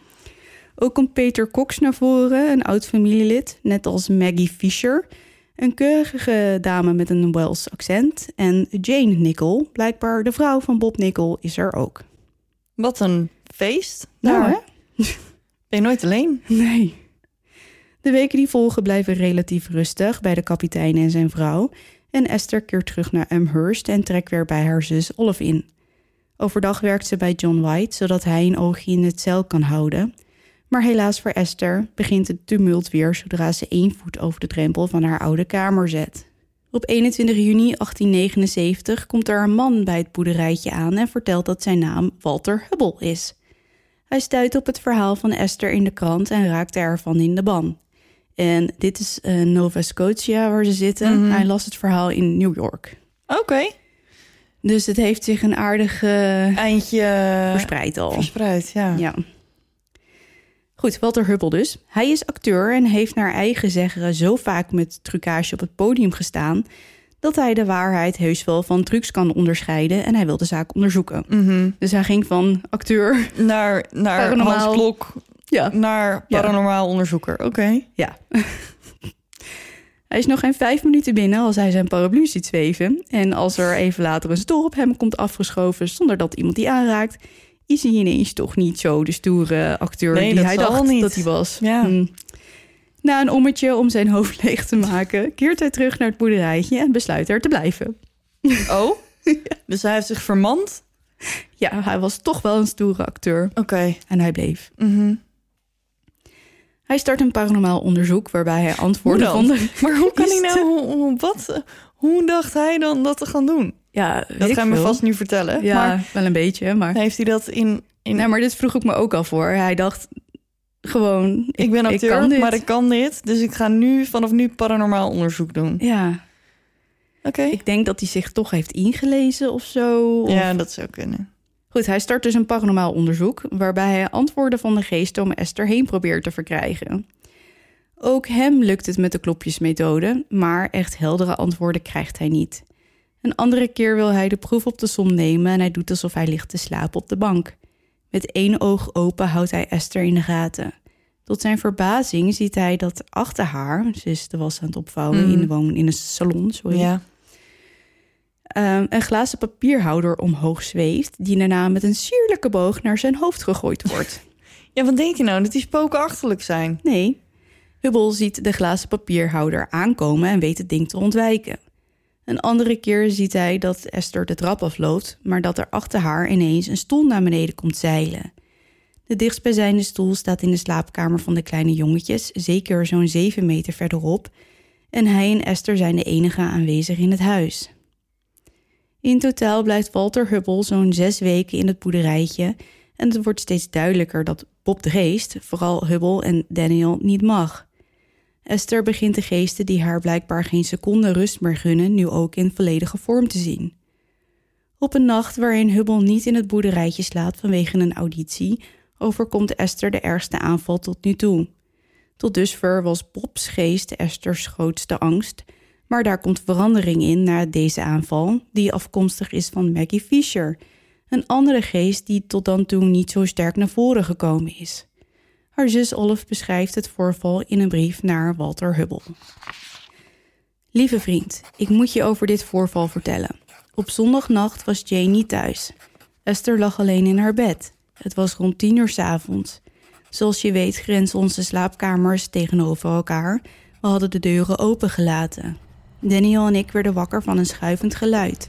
Ook komt Peter Cox naar voren, een oud familielid, net als Maggie Fisher. Een keurige dame met een Welsh accent. En Jane Nickel, blijkbaar de vrouw van Bob Nickel, is er ook. Wat een feest. Nou, hè? Ben je nooit alleen? Nee. De weken die volgen blijven relatief rustig bij de kapitein en zijn vrouw. En Esther keert terug naar Amherst en trekt weer bij haar zus Olive in. Overdag werkt ze bij John White, zodat hij een oogje in het cel kan houden. Maar helaas voor Esther begint het tumult weer zodra ze één voet over de drempel van haar oude kamer zet. Op 21 juni 1879 komt er een man bij het boerderijtje aan en vertelt dat zijn naam Walter Hubble is. Hij stuit op het verhaal van Esther in de krant en raakte ervan in de ban. En dit is eh, Nova Scotia waar ze zitten. Mhm. Hij las het verhaal in New York. Oké. Dus het heeft zich een aardig eh, Eindje eh, verspreid al. verspreid, ja. Ja. Goed, Walter Hubble dus. Hij is acteur en heeft naar eigen zeggen zo vaak met trucage op het podium gestaan... dat hij de waarheid heus wel van trucs kan onderscheiden en hij wil de zaak onderzoeken. Mhm. Dus hij ging van acteur... Naar, naar Paranormaal. Hans Klok, Ja, naar paranormaal onderzoeker. Oké. Ja. hij is nog geen vijf minuten binnen als hij zijn paraplu ziet zweven. En als er even later een stoel op hem komt afgeschoven zonder dat iemand die aanraakt, is hij ineens toch niet zo de stoere acteur Nee, die hij dacht niet. dat hij was. Ja. Hm. Na een ommetje om zijn hoofd leeg te maken, keert hij terug naar het boerderijtje en besluit er te blijven. Oh? Dus hij heeft zich vermand? Ja, hij was toch wel een stoere acteur Oké. en hij bleef. Mhm. Hij start een paranormaal onderzoek waarbij hij antwoorden de... Maar hoe kan hij nou... Hoe, hoe- wat? Hoe dacht hij dan dat te gaan doen? Ja, Dat ik ga je me vast nu vertellen. Ja, Maar wel een beetje, maar... heeft hij dat in... in Nee, maar dit vroeg ik me ook al voor. Hij dacht gewoon... ik ben acteur, maar ik kan dit. Dus ik ga nu vanaf nu paranormaal onderzoek doen. Ja, Oké. ik denk dat hij zich toch heeft ingelezen of zo. Of- Ja, dat zou kunnen. Goed, hij start dus een paranormaal onderzoek... waarbij hij antwoorden van de geest om Esther heen probeert te verkrijgen. Ook hem lukt het met de klopjesmethode... maar echt heldere antwoorden krijgt hij niet. Een andere keer wil hij de proef op de som nemen... en hij doet alsof hij ligt te slapen op de bank. Met één oog open houdt hij Esther in de gaten. Tot zijn verbazing ziet hij dat achter haar... ze is de was aan het opvouwen Mhm. in, de woon, in een salon... Sorry, Ja. Ehm, een glazen papierhouder omhoog zweeft, die daarna met een sierlijke boog naar zijn hoofd gegooid wordt. Ja, wat denk je nou? Dat die spoken achterlijk zijn? Nee, Hubble ziet de glazen papierhouder aankomen en weet het ding te ontwijken. Een andere keer ziet hij dat Esther de trap afloopt, maar dat er achter haar ineens een stoel naar beneden komt zeilen. De dichtstbijzijnde stoel staat in de slaapkamer van de kleine jongetjes, zeker zo'n zeven meter verderop, en hij en Esther zijn de enige aanwezig in het huis. In totaal blijft Walter Hubble zo'n zes weken in het boerderijtje en het wordt steeds duidelijker dat Bob de Geest, vooral Hubble en Daniel, niet mag. Esther begint de geesten die haar blijkbaar geen seconde rust meer gunnen, nu ook in volledige vorm te zien. Op een nacht waarin Hubble niet in het boerderijtje slaapt vanwege een auditie, overkomt Esther de ergste aanval tot nu toe. Tot dusver was Bob's geest Esther's grootste angst, maar daar komt verandering in na deze aanval, die afkomstig is van Maggie Fisher, een andere geest die tot dan toe niet zo sterk naar voren gekomen is. Haar zus beschrijft het voorval in een brief naar Walter Hubble. Lieve vriend, ik moet je over dit voorval vertellen. Op zondagnacht was Jane niet thuis. Esther lag alleen in haar bed. Het was rond tien uur 's avonds. Zoals je weet grenzen onze slaapkamers tegenover elkaar. We hadden de deuren opengelaten. Daniel en ik werden wakker van een schuivend geluid.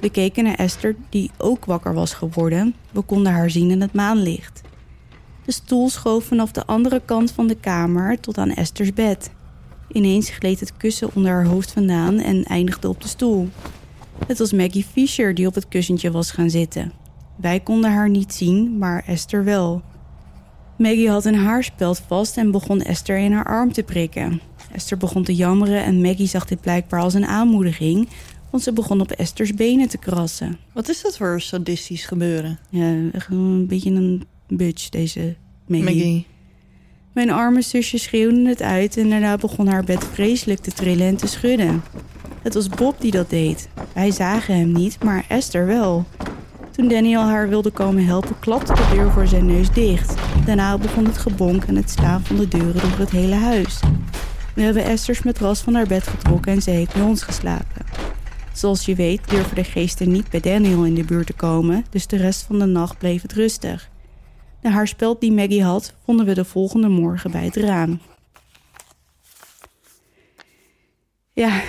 We keken naar Esther, die ook wakker was geworden. We konden haar zien in het maanlicht. De stoel schoof vanaf de andere kant van de kamer tot aan Esther's bed. Ineens gleed het kussen onder haar hoofd vandaan en eindigde op de stoel. Het was Maggie Fisher die op het kussentje was gaan zitten. Wij konden haar niet zien, maar Esther wel. Maggie had een haarspeld vast en begon Esther in haar arm te prikken. Esther begon te jammeren en Maggie zag dit blijkbaar als een aanmoediging, want ze begon op Esther's benen te krassen. Wat is dat voor sadistisch gebeuren? Ja, een beetje een bitch, deze Maggie. Maggie. Mijn arme zusje schreeuwde het uit en daarna begon haar bed vreselijk te trillen en te schudden. Het was Bob die dat deed. Wij zagen hem niet, maar Esther wel. Toen Daniel haar wilde komen helpen, klapte de deur voor zijn neus dicht. Daarna begon het gebonk en het slaan van de deuren door het hele huis. We hebben Esther's matras van haar bed getrokken en ze heeft bij ons geslapen. Zoals je weet durven de geesten niet bij Daniel in de buurt te komen, dus de rest van de nacht bleef het rustig. De haarspeld die Maggie had, vonden we de volgende morgen bij het raam. Ja,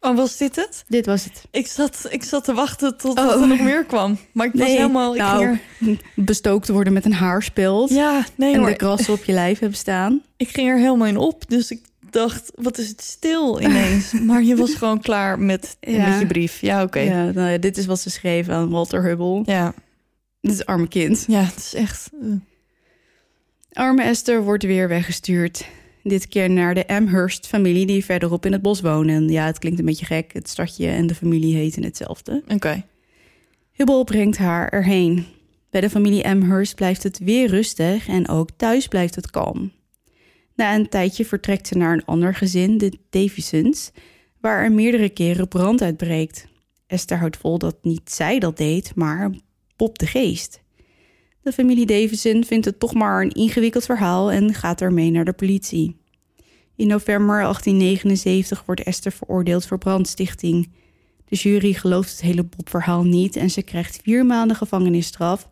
Oh, was dit het? dit was het. Ik zat, ik zat te wachten tot Oh. er nog meer kwam. Maar ik was Nee, helemaal... Ik nou, er, Bestookt worden met een haarspeld ja, nee en hoor. de krassen op je lijf hebben staan. Ik ging er helemaal in op. Dus ik dacht, wat is het stil ineens. maar je was gewoon klaar met, Ja. met je brief. Ja, oké. Ja. Ja, nou ja, dit is wat ze schreef aan Walter Hubble. Ja. Dit is arme kind. het is echt... eh, Arme Esther wordt weer weggestuurd. Dit keer naar de Amherst-familie die verderop in het bos wonen. Ja, het klinkt een beetje gek. Het stadje en de familie heten hetzelfde. Oké. Hubble brengt haar erheen. Bij de familie Amherst blijft het weer rustig en ook thuis blijft het kalm. Na een tijdje vertrekt ze naar een ander gezin, de Davisons, waar er meerdere keren brand uitbreekt. Esther houdt vol dat niet zij dat deed, maar Bob de Geest. De familie Davison vindt het toch maar een ingewikkeld verhaal en gaat ermee naar de politie. In november 1879 wordt Esther veroordeeld voor brandstichting. De jury gelooft het hele Bob-verhaal niet en ze krijgt vier maanden gevangenisstraf,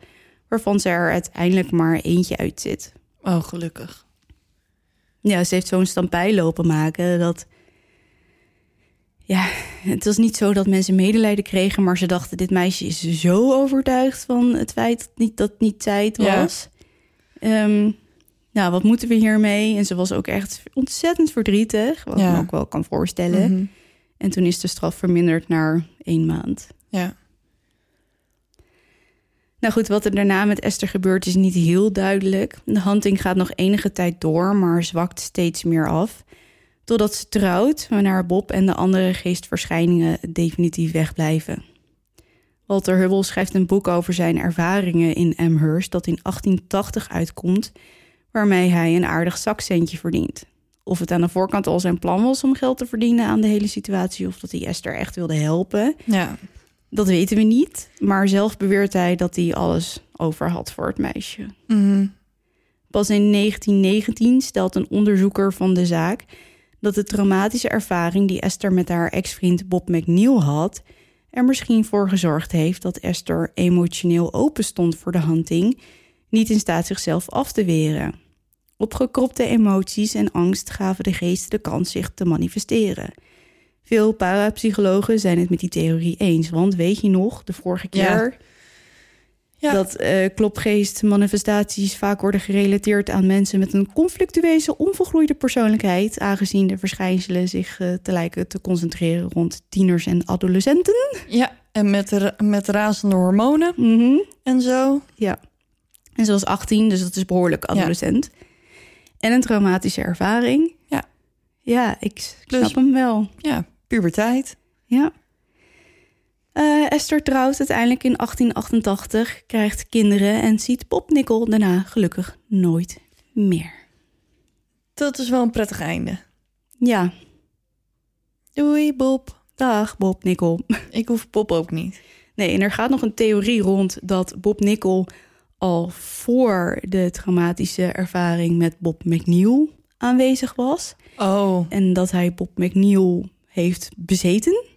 waarvan ze er uiteindelijk maar eentje uitzit. Oh, gelukkig. Ja, ze heeft zo'n stampij lopen maken dat. Ja, het was niet zo dat mensen medelijden kregen, maar ze dachten: dit meisje is zo overtuigd van het feit dat niet, dat niet zij het Ja. was. Ehm, nou, wat moeten we hiermee? En ze was ook echt ontzettend verdrietig, wat ik Ja. me ook wel kan voorstellen. Mhm. En toen is de straf verminderd naar één maand. Ja. Nou goed, wat er daarna met Esther gebeurt is niet heel duidelijk. De hunting gaat nog enige tijd door, maar zwakt steeds meer af. Totdat ze trouwt, waarna Bob en de andere geestverschijningen definitief wegblijven. Walter Hubble schrijft een boek over zijn ervaringen in Amherst dat in 1880 uitkomt, waarmee hij een aardig zakcentje verdient. Of het aan de voorkant al zijn plan was om geld te verdienen aan de hele situatie, of dat hij Esther echt wilde helpen, Ja. dat weten we niet, maar zelf beweert hij dat hij alles over had voor het meisje. Mhm. Pas in 1919 stelt een onderzoeker van de zaak dat de traumatische ervaring die Esther met haar ex-vriend Bob McNeil had, er misschien voor gezorgd heeft dat Esther emotioneel open stond voor de hunting, niet in staat zichzelf af te weren. Opgekropte emoties en angst gaven de geesten de kans zich te manifesteren. Veel parapsychologen zijn het met die theorie eens, want weet je nog, de vorige keer Ja. Ja. dat eh klopgeestmanifestaties vaak worden gerelateerd aan mensen met een conflictueuze, onvolgroeide persoonlijkheid, aangezien de verschijnselen zich eh, te lijken te concentreren rond tieners en adolescenten. Ja, en met, ra- met razende hormonen Mhm. en zo. Ja. En ze was 18, dus dat is behoorlijk adolescent. En een traumatische ervaring. Ja. Ja, ik snap hem wel. Ja, puberteit. Ja. Eh, Esther trouwt uiteindelijk in 1888, krijgt kinderen en ziet Bob Nickel daarna gelukkig nooit meer. Dat is wel een prettig einde. Ja, Doei, Bob. dag Bob Nickel. Ik hoef Bob ook niet. Nee, en er gaat nog een theorie rond dat Bob Nickel al voor de traumatische ervaring met Bob McNeil aanwezig was. Oh, En dat hij Bob McNeil heeft bezeten.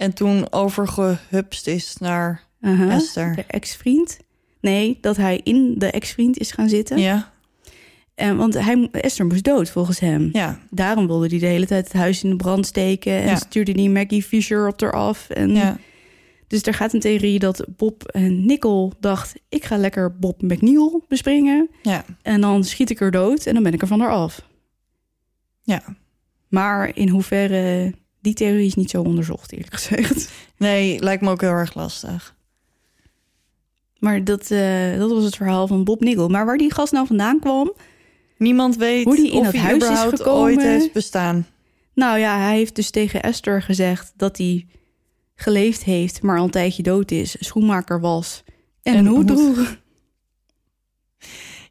En toen overgehupst is naar Esther. De ex-vriend. Nee, dat hij in de ex-vriend is gaan zitten. Ja, En, want hij, Esther moest dood volgens hem. ja, Daarom wilde hij de hele tijd het huis in de brand steken. En Ja. stuurde die Maggie Fisher op haar af. En ja. Dus er gaat een theorie dat Bob en Nickel dacht... ik ga lekker Bob McNeil bespringen... Ja, en dan schiet ik er dood en dan ben ik er van haar af. ja. Maar in hoeverre... die theorie is niet zo onderzocht, eerlijk gezegd. Nee, lijkt me ook heel erg lastig. Maar dat, eh, dat was het verhaal van Bob Nickel. Maar waar die gast nou vandaan kwam... Niemand weet Hoe die in of dat hij huis is gekomen. ooit heeft bestaan. Nou ja, hij heeft dus tegen Esther gezegd dat hij geleefd heeft... maar al een tijdje dood is, schoenmaker was... en, En een hoed hoed. droeg.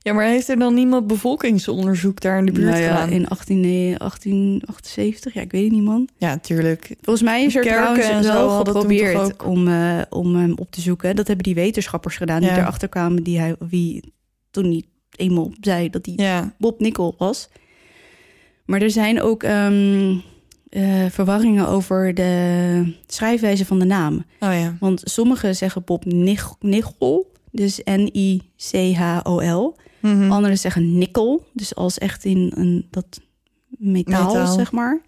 Ja, maar heeft er dan niemand bevolkingsonderzoek daar in de buurt Nou ja, gedaan? in 18, nee, 1878, ja, ik weet het niet, man. Ja, tuurlijk. Volgens mij is er Kerken trouwens en zo wel geprobeerd ook- om, eh, om hem op te zoeken. Dat hebben die wetenschappers gedaan die Ja. erachter kwamen die hij, wie toen niet eenmaal zei dat hij Ja, Bob Nickel was. Maar er zijn ook ehm, eh, verwarringen over de schrijfwijze van de naam. oh ja. Want sommigen zeggen Bob Nich- Nichol, dus N-I-C-H-O-L. Mhm. Anderen zeggen nikkel, dus als echt in een, dat metaal, Metaal. zeg maar.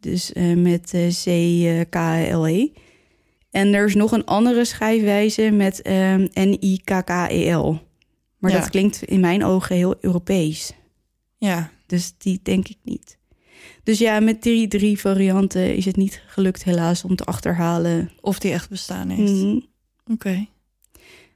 Dus eh, met eh, C-K-L-E. En er is nog een andere schrijfwijze met ehm, N-I-K-K-E-L. Maar Ja. dat klinkt in mijn ogen heel Europees. Ja, Dus die denk ik niet. Dus ja, met die drie varianten is het niet gelukt helaas om te achterhalen. of die echt bestaan heeft. Mhm. Oké.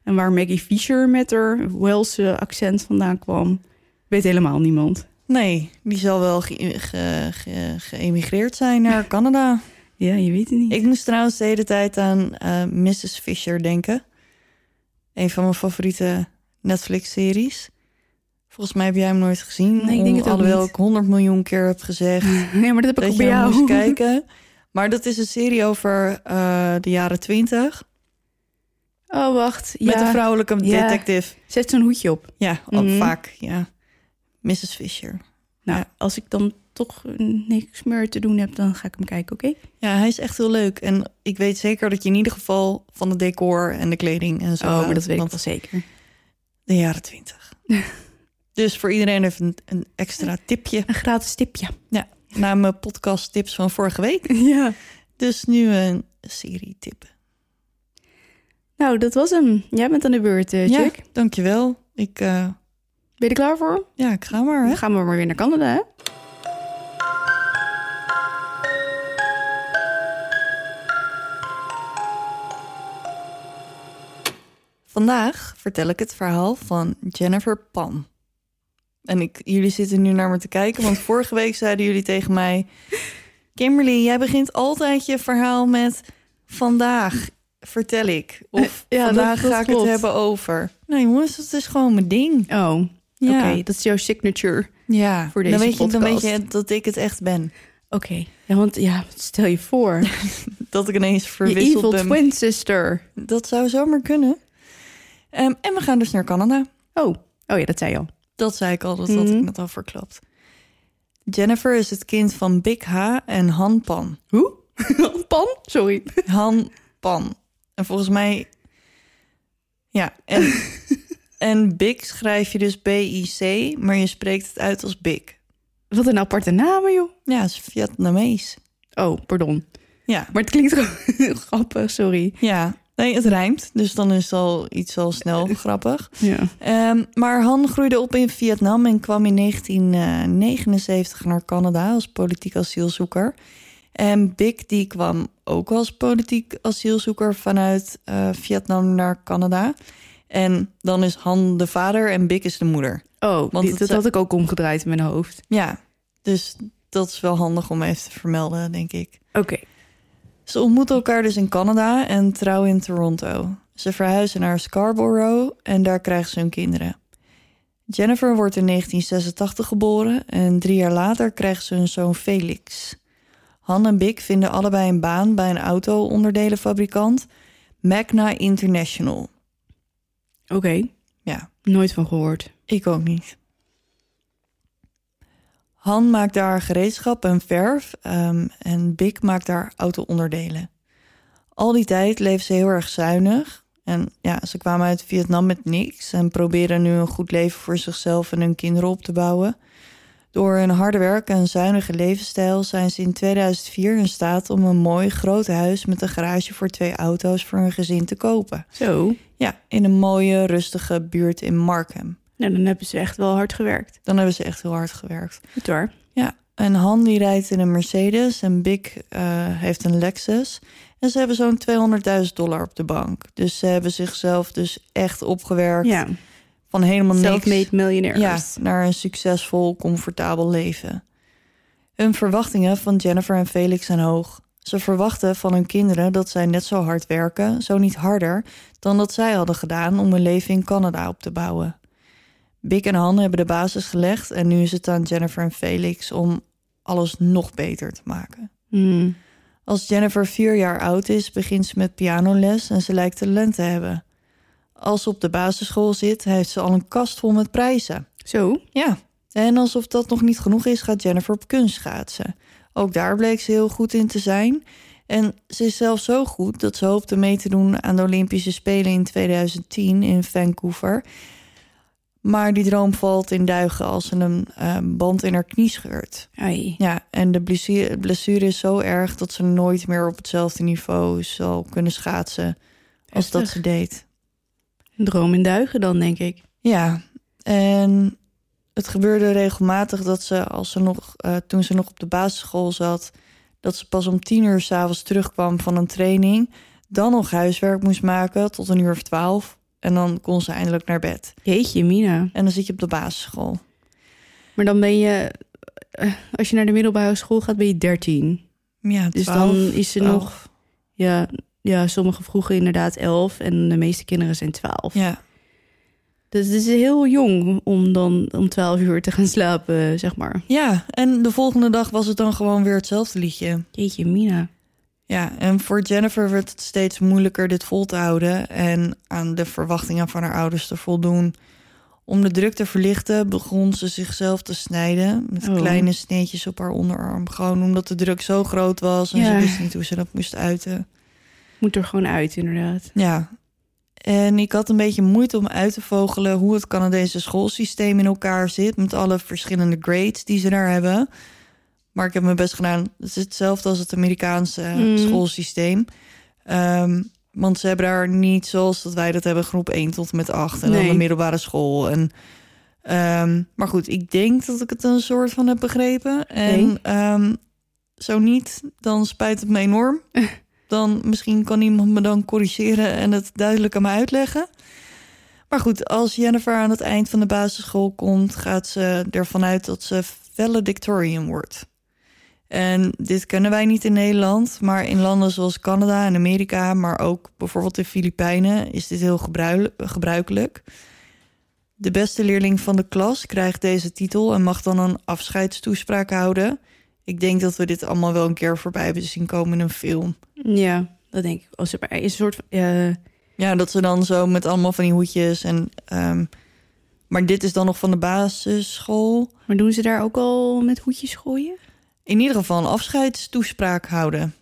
En waar Maggie Fisher met haar Welse accent vandaan kwam, weet helemaal niemand. Nee, die zal wel ge- ge- ge- geëmigreerd zijn naar Canada. Ja, je weet het niet. Ik moest trouwens de hele tijd aan eh, Mrs. Fisher denken. Een van mijn favoriete Netflix-series. Volgens mij heb jij hem nooit gezien. Nee, ik denk het ook Alhoewel niet. ik honderd miljoen keer heb gezegd Nee, maar dat heb ik ook bij jou. moest kijken. Maar dat is een serie over eh, de jaren twintig. Oh, wacht. Met Ja, een vrouwelijke Ja. detective. zet zo'n hoedje op. Ja, al Mhm. vaak. Ja. Mrs. Fisher. Nou, Ja. als ik dan toch niks meer te doen heb, dan ga ik hem kijken, oké? Ja, hij is echt heel leuk. En ik weet zeker dat je in ieder geval van het decor en de kleding en zo... Oh, maar dat weet ik wel zeker. De jaren twintig. dus voor iedereen even een, een extra tipje Een gratis tipje. na mijn podcast tips van vorige week. Ja. Dus nu een serie tip. Nou, dat was hem. Jij bent aan de beurt, eh Ja, Chuck. dankjewel. Ik, eh, Ben je er klaar voor? ja, ik ga maar. Hè? Dan gaan we maar weer naar Canada, hè? Vandaag vertel ik het verhaal van Jennifer Pan. En ik, jullie zitten nu naar me te kijken, want vorige week zeiden jullie tegen mij... Kimberly, jij begint altijd je verhaal met vandaag vertel ik. Of Ja, dat- vandaag dat ga ik klopt. het hebben over. Nee jongens, dat is gewoon mijn ding. Oh, Ja, oké. Dat is jouw signature. ja. voor dan, weet je, dan weet podcast. je dat ik het echt ben. Oké. Ja, want ja, stel je voor. Dat ik ineens je verwisseld evil ben. twin sister. Dat zou zomaar kunnen. Ehm, en we gaan dus naar Canada. Oh. oh ja, dat zei je al. Dat zei ik al, dat had Mhm. ik net al verklapt. Jennifer is het kind van Big H en Han Pan. Hoe? Pan? Sorry. Han Pan. En volgens mij... Ja, en, en Big schrijf je dus B-I-C, maar je spreekt het uit als Big. Wat een aparte namen, joh. Ja, het is Vietnamees. Oh, pardon. Ja, Maar het klinkt gewoon grappig, sorry. ja. Nee, het rijmt, dus dan is het al iets al snel grappig. Ja. Ehm, maar Han groeide op in Vietnam en kwam in 1979 naar Canada als politiek asielzoeker. En Big die kwam ook als politiek asielzoeker vanuit eh, Vietnam naar Canada. En dan is Han de vader en Big is de moeder. Oh, Want die- dat had ik ook omgedraaid in mijn hoofd. Ja, dus dat is wel handig om even te vermelden, denk ik. Oké. Ze ontmoeten elkaar dus in Canada en trouwen in Toronto. Ze verhuizen naar Scarborough en daar krijgen ze hun kinderen. Jennifer wordt in 1986 geboren en drie jaar later krijgen ze hun zoon Felix. Han en Big vinden allebei een baan bij een auto-onderdelenfabrikant, Magna International. Oké. Ja, Nooit van gehoord. ik ook niet. Han maakt daar gereedschap en verf ehm, en Big maakt daar auto-onderdelen. Al die tijd leeft ze heel erg zuinig. En ja, ze kwamen uit Vietnam met niks en proberen nu een goed leven voor zichzelf en hun kinderen op te bouwen. Door hun harde werk en zuinige levensstijl zijn ze in 2004 in staat om een mooi groot huis met een garage voor twee auto's voor hun gezin te kopen. Zo. Ja, in een mooie, rustige buurt in Markham. Nou, dan hebben ze echt wel hard gewerkt. Dan hebben ze echt heel hard gewerkt. Goed hoor. Ja, en Han die rijdt in een Mercedes en Big eh, heeft een Lexus. En ze hebben zo'n 200.000 dollar op de bank. Dus ze hebben zichzelf dus echt opgewerkt Ja. Van helemaal niks ja, naar een succesvol, comfortabel leven. Hun verwachtingen van Jennifer en Felix zijn hoog. Ze verwachten van hun kinderen dat zij net zo hard werken, zo niet harder, dan dat zij hadden gedaan om een leven in Canada op te bouwen. Bik en Han hebben de basis gelegd en nu is het aan Jennifer en Felix om alles nog beter te maken. Hmm. Als Jennifer vier jaar oud is, begint ze met pianoles en ze lijkt talent te hebben. Als ze op de basisschool zit, heeft ze al een kast vol met prijzen. Zo? Ja, en alsof dat nog niet genoeg is, gaat Jennifer op kunstschaatsen. Ook daar bleek ze heel goed in te zijn. En ze is zelfs zo goed dat ze hoopte mee te doen aan de Olympische Spelen in 2010 in Vancouver. Maar die droom valt in duigen als ze een eh, band in haar knie scheurt. Ai. Ja, en de blessure, blessure is zo erg dat ze nooit meer op hetzelfde niveau zal kunnen schaatsen als dat ze deed. Droom in duigen dan, denk ik. Ja, en het gebeurde regelmatig dat ze, als ze nog, eh, toen ze nog op de basisschool zat, dat ze pas om tien uur s'avonds terugkwam van een training, dan nog huiswerk moest maken tot een uur of twaalf. En dan kon ze eindelijk naar bed. Jeetje, Mina. En dan zit je op de basisschool. Maar dan ben je... eh, Als je naar de middelbare school gaat, ben je 13. Ja, Dus 12, dan is ze 12. nog... Ja, ja, sommigen vroegen inderdaad 11 en de meeste kinderen zijn 12. Ja, Dus het is heel jong om dan om 12 uur te gaan slapen, zeg maar. ja, en de volgende dag was het dan gewoon weer hetzelfde liedje. Jeetje, Mina. Ja, en voor Jennifer werd het steeds moeilijker dit vol te houden en aan de verwachtingen van haar ouders te voldoen. Om de druk te verlichten begon ze zichzelf te snijden met Oh. kleine sneetjes op haar onderarm. Gewoon omdat de druk zo groot was en Ja. ze wist niet hoe ze dat moest uiten. Moet er gewoon uit, inderdaad. Ja, en ik had een beetje moeite om uit te vogelen hoe het Canadese schoolsysteem in elkaar zit met alle verschillende grades die ze daar hebben. Maar ik heb mijn best gedaan. Het is hetzelfde als het Amerikaanse Mm. schoolsysteem. Ehm, want ze hebben daar niet zoals dat wij dat hebben, groep 1 tot en met 8 en dan de middelbare school. En, ehm, maar goed, ik denk dat ik het een soort van heb begrepen. En ehm, zo niet, dan spijt het me enorm. Dan misschien kan iemand me dan corrigeren en het duidelijk aan me uitleggen. Maar goed, als Jennifer aan het eind van de basisschool komt, gaat ze ervan uit dat ze valedictorian wordt. En dit kennen wij niet in Nederland, maar in landen zoals Canada en Amerika, maar ook bijvoorbeeld de Filipijnen, is dit heel gebruikelijk. De beste leerling van de klas krijgt deze titel en mag dan een afscheidstoespraak houden. Ik denk dat we dit allemaal wel een keer voorbij hebben zien komen in een film. Ja, dat denk ik. Als er een soort van... Ja, dat ze dan zo met allemaal van die hoedjes en. ehm, maar dit is dan nog van de basisschool. maar doen ze daar ook al met hoedjes gooien? In ieder geval een afscheidstoespraak houden.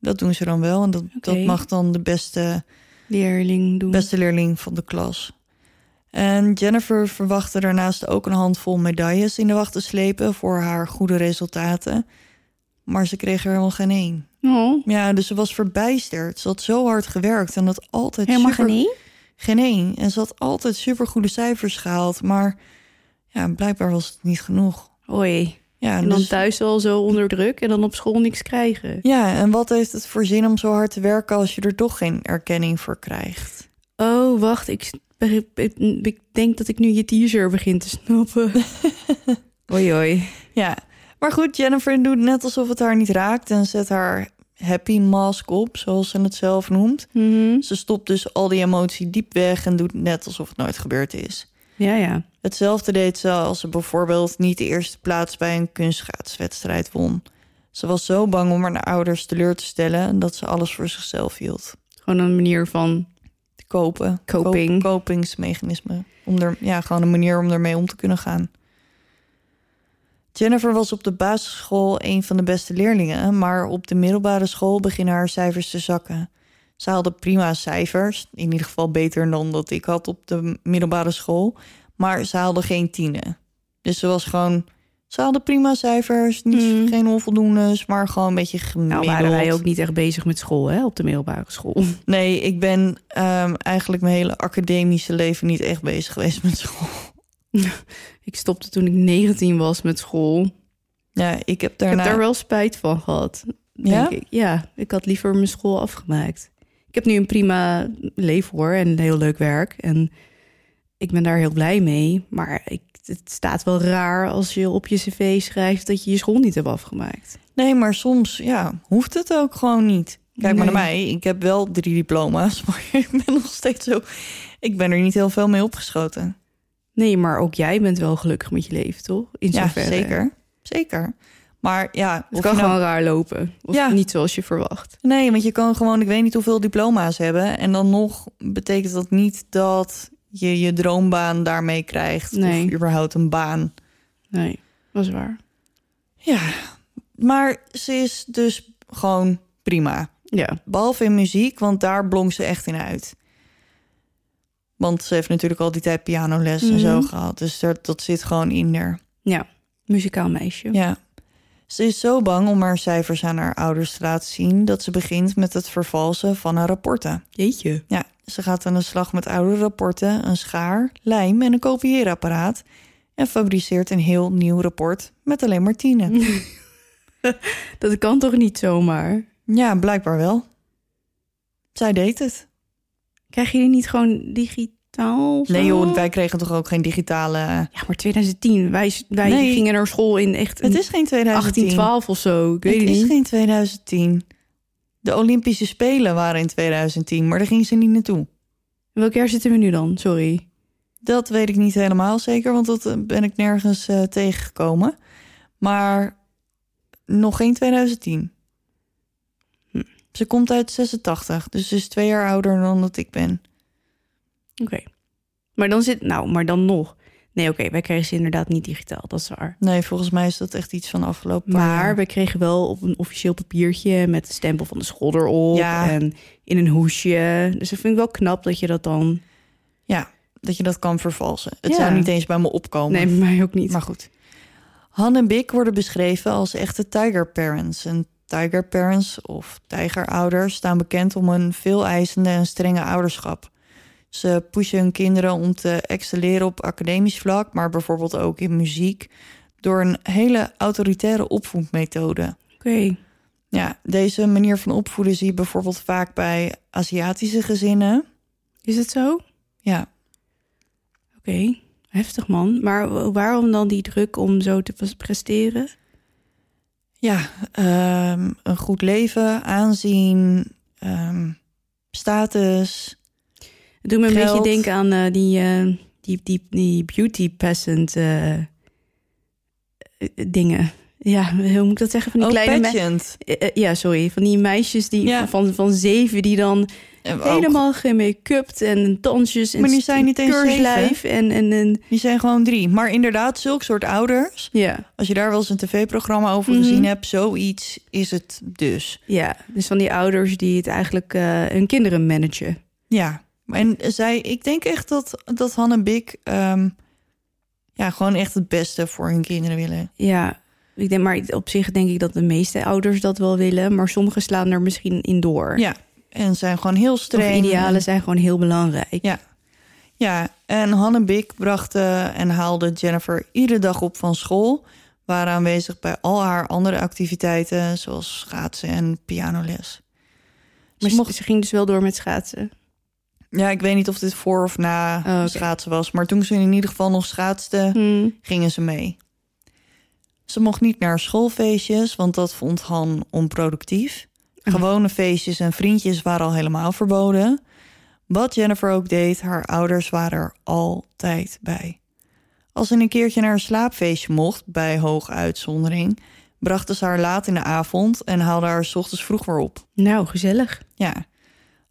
Dat doen ze dan wel. En dat, dat mag dan de beste, Leerling doen. beste leerling van de klas. En Jennifer verwachtte daarnaast ook een handvol medailles in de wacht te slepen voor haar goede resultaten. Maar ze kreeg er helemaal geen één. Oh, Ja, dus ze was verbijsterd. Ze had zo hard gewerkt en had altijd helemaal super... geen één? Geen één. En ze had altijd supergoede cijfers gehaald. Maar ja, blijkbaar was het niet genoeg. Oei. Ja, En dan dus- thuis al zo onder druk en dan op school niks krijgen. ja, en wat heeft het voor zin om zo hard te werken als je er toch geen erkenning voor krijgt? Oh, wacht. Ik, ik, ik- ik denk dat ik nu je teaser begin te snappen. oei, oei. Ja, maar goed, Jennifer doet net alsof het haar niet raakt en zet haar happy mask op, zoals ze het zelf noemt. Mhm. Ze stopt dus al die emotie diep weg en doet net alsof het nooit gebeurd is. Ja, ja. Hetzelfde deed ze als ze bijvoorbeeld niet de eerste plaats bij een kunstschaatswedstrijd won. Ze was zo bang om haar ouders teleur te stellen dat ze alles voor zichzelf hield. Gewoon een manier van... Kopen. Coping. Kopingsmechanisme. Om er, ja, gewoon een manier om ermee om te kunnen gaan. Jennifer was op de basisschool een van de beste leerlingen, maar op de middelbare school beginnen haar cijfers te zakken. Ze haalde prima cijfers, in ieder geval beter dan dat ik had op de middelbare school, maar ze haalde geen tienen. Dus ze was gewoon, ze haalde prima cijfers, niet, Hmm. geen onvoldoendes, maar gewoon een beetje gemiddeld. Nou waren wij ook niet echt bezig met school, hè? Op de middelbare school. Nee, ik ben ehm, eigenlijk mijn hele academische leven niet echt bezig geweest met school. Ik stopte toen ik 19 was met school. Ja, ik heb Ik daarna... heb daar wel spijt van gehad. Denk Ja? Ik. ja, ik had liever mijn school afgemaakt. Ik heb nu een prima leven hoor en een heel leuk werk. En ik ben daar heel blij mee. Maar ik, het staat wel raar als je op je cv schrijft dat je je school niet hebt afgemaakt. Nee, maar soms ja, hoeft het ook gewoon niet. Kijk maar naar mij. Ik heb wel drie diploma's, maar ik ben nog steeds zo... Ik ben er niet heel veel mee opgeschoten. Nee, maar ook jij bent wel gelukkig met je leven, toch? In Ja, zoverre. zeker. Zeker. Maar ja, Het kan nou- gewoon raar lopen. Of Ja. niet zoals je verwacht. Nee, want je kan gewoon, ik weet niet hoeveel diploma's hebben. En dan nog betekent dat niet dat je je droombaan daarmee krijgt. Nee. Of überhaupt een baan. Nee, dat is waar. Ja, maar ze is dus gewoon prima. Ja, Behalve in muziek, want daar blonk ze echt in uit. Want ze heeft natuurlijk al die tijd pianoles en zo Mhm. gehad. Dus dat, dat zit gewoon in haar. ja. Muzikaal meisje. Ja. Ze is zo bang om haar cijfers aan haar ouders te laten zien... dat ze begint met het vervalsen van haar rapporten. Jeetje. Ja, ze gaat aan de slag met oude rapporten, een schaar, lijm en een kopieerapparaat... en fabriceert een heel nieuw rapport met alleen maar tienen. Dat kan toch niet zomaar? ja, blijkbaar wel. Zij deed het. Krijg je die niet gewoon digitaal? Nee joh, wij kregen toch ook geen digitale... Ja, maar 2010. Wij, wij Nee. gingen naar school in echt Het is geen 2010. 1812 of zo. Ik weet het het is niet. geen 2010. De Olympische Spelen waren in 2010, maar daar ging ze niet naartoe. Welk jaar zitten we nu dan? Sorry. Dat weet ik niet helemaal zeker, want dat eh, ben ik nergens eh, tegengekomen. Maar nog geen 2010. Hm. Ze komt uit 86, dus ze is twee jaar ouder dan dat ik ben. Oké. Maar dan zit... Nou, maar dan nog. Nee, oké. wij kregen ze inderdaad niet digitaal. Dat is waar. Nee, volgens mij is dat echt iets van afgelopen paar Maar jaar. we kregen wel op een officieel papiertje met de stempel van de school erop. Ja. En in een hoesje. Dus dat vind ik wel knap dat je dat dan... Ja, dat je dat kan vervalsen. Het Ja. zou niet eens bij me opkomen. Nee, mij ook niet. Maar goed. Han en Bik worden beschreven als echte tiger parents. En tiger parents of tijgerouders staan bekend om een veel eisende en strenge ouderschap. Ze pushen hun kinderen om te excelleren op academisch vlak, maar bijvoorbeeld ook in muziek, door een hele autoritaire opvoedmethode. Oké. Ja, deze manier van opvoeden zie je bijvoorbeeld vaak bij Aziatische gezinnen. Is het zo? Ja, Oké. Heftig man. Maar wa- waarom dan die druk om zo te pres- presteren? Ja, ehm, een goed leven, aanzien, ehm, status. Het doet me een beetje denken aan eh, die, eh, die, die, die beauty peasant eh, eh, dingen. Ja, hoe moet ik dat zeggen? Van die Oh, kleine Ja, sorry. Van die meisjes die Ja. van, van zeven die dan En helemaal gemake-upt en dansjes en Maar die zijn niet eens keurslijf en, en, en Die zijn gewoon drie. Maar inderdaad, zulk soort ouders. ja, Als je daar wel eens een tv-programma over Mhm. gezien hebt, zoiets is het dus. ja. Dus van die ouders die het eigenlijk hun kinderen managen. Ja. En zij, ik denk echt dat, dat Han en Bik ehm, ja, gewoon echt het beste voor hun kinderen willen. Ja, ik denk, maar op zich denk ik dat de meeste ouders dat wel willen, maar sommigen slaan er misschien in door. Ja. En zijn gewoon heel Of streng. idealen zijn gewoon heel belangrijk. Ja. Ja, en Han en Bik brachten en haalden Jennifer iedere dag op van school. Waren aanwezig bij al haar andere activiteiten, zoals schaatsen en pianoles. Ze, mocht, ze ging dus wel door met schaatsen. Ja, ik weet niet of dit voor of na Oh, schaatsen was, maar toen ze in ieder geval nog schaatste, Hm. gingen ze mee. Ze mocht niet naar schoolfeestjes, want dat vond Han onproductief. Gewone feestjes en vriendjes waren al helemaal verboden. Wat Jennifer ook deed, haar ouders waren er altijd bij. Als ze een keertje naar een slaapfeestje mocht, bij hoge uitzondering, brachten ze haar laat in de avond en haalden haar 's ochtends vroeg weer op. Nou, gezellig. Ja.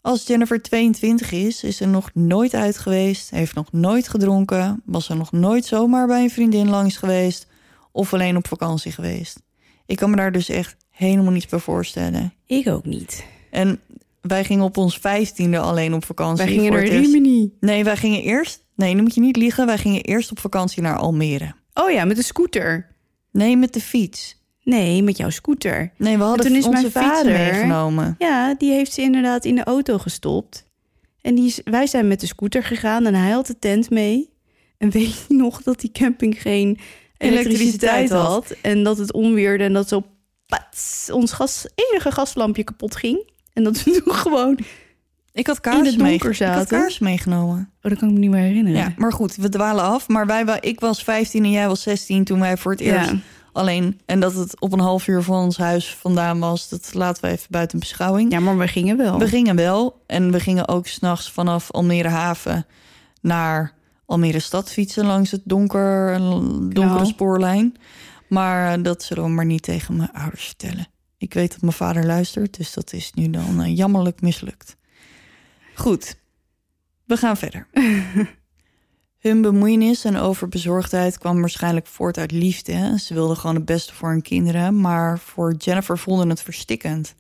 Als Jennifer 22 is, is ze nog nooit uit geweest, heeft nog nooit gedronken, was ze nog nooit zomaar bij een vriendin langs geweest of alleen op vakantie geweest. Ik kan me daar dus echt helemaal niets bij voorstellen. Ik ook niet. En wij gingen op ons vijftiende alleen op vakantie. Wij gingen naar. Rimini. Nee, wij gingen eerst... Nee, nu moet je niet liegen. Wij gingen eerst op vakantie naar Almere. Oh ja, met de scooter. Nee, met de fiets. Nee, met jouw scooter. Nee, we hadden toen is onze mijn vader- meegenomen. Ja, die heeft ze inderdaad in de auto gestopt. En die is, wij zijn met de scooter gegaan en hij had de tent mee. En weet je nog dat die camping geen elektriciteit had. En dat het onweerde en dat zo pats, ons gas, enige gaslampje kapot ging. En dat we toen gewoon... Ik had In kaars, het donker mee, ik had zaten. kaars meegenomen. Oh, dat kan ik me niet meer herinneren. Ja, maar goed, we dwalen af. Maar wij, ik was 15 en jij was 16 toen wij voor het eerst Ja. Alleen... En dat het op een half uur van ons huis vandaan was, dat laten we even buiten beschouwing. ja, maar we gingen wel. We gingen wel en we gingen ook s'nachts vanaf Almere Haven naar Almere stad fietsen langs het donker, donkere Nou. spoorlijn. Maar eh, dat zullen we maar niet tegen mijn ouders vertellen. Ik weet dat mijn vader luistert, dus dat is nu dan eh, jammerlijk mislukt. Goed, we gaan verder. Hun bemoeienis en overbezorgdheid kwam waarschijnlijk voort uit liefde. Ze wilden gewoon het beste voor hun kinderen, maar voor Jennifer voelde het verstikkend.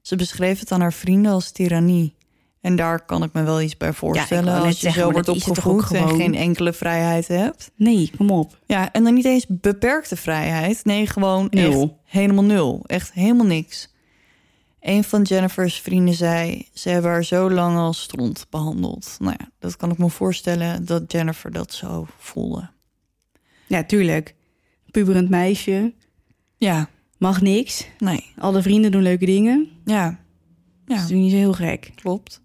Ze beschreef het aan haar vrienden als tirannie. En daar kan ik me wel iets bij voorstellen als je zeggen, zo wordt opgevoed en gewoon? geen enkele vrijheid hebt. Nee, kom op. Ja, en dan niet eens beperkte vrijheid. Nee, gewoon Nul. echt helemaal nul. Echt helemaal niks. Een van Jennifer's vrienden zei... ze hebben haar zo lang als stront behandeld. Nou ja, dat kan ik me voorstellen dat Jennifer dat zo voelde. Ja, tuurlijk. Puberend meisje. Ja, Mag niks. nee. Alle vrienden doen leuke dingen. Ja, Dat ja is niet zo heel gek. klopt.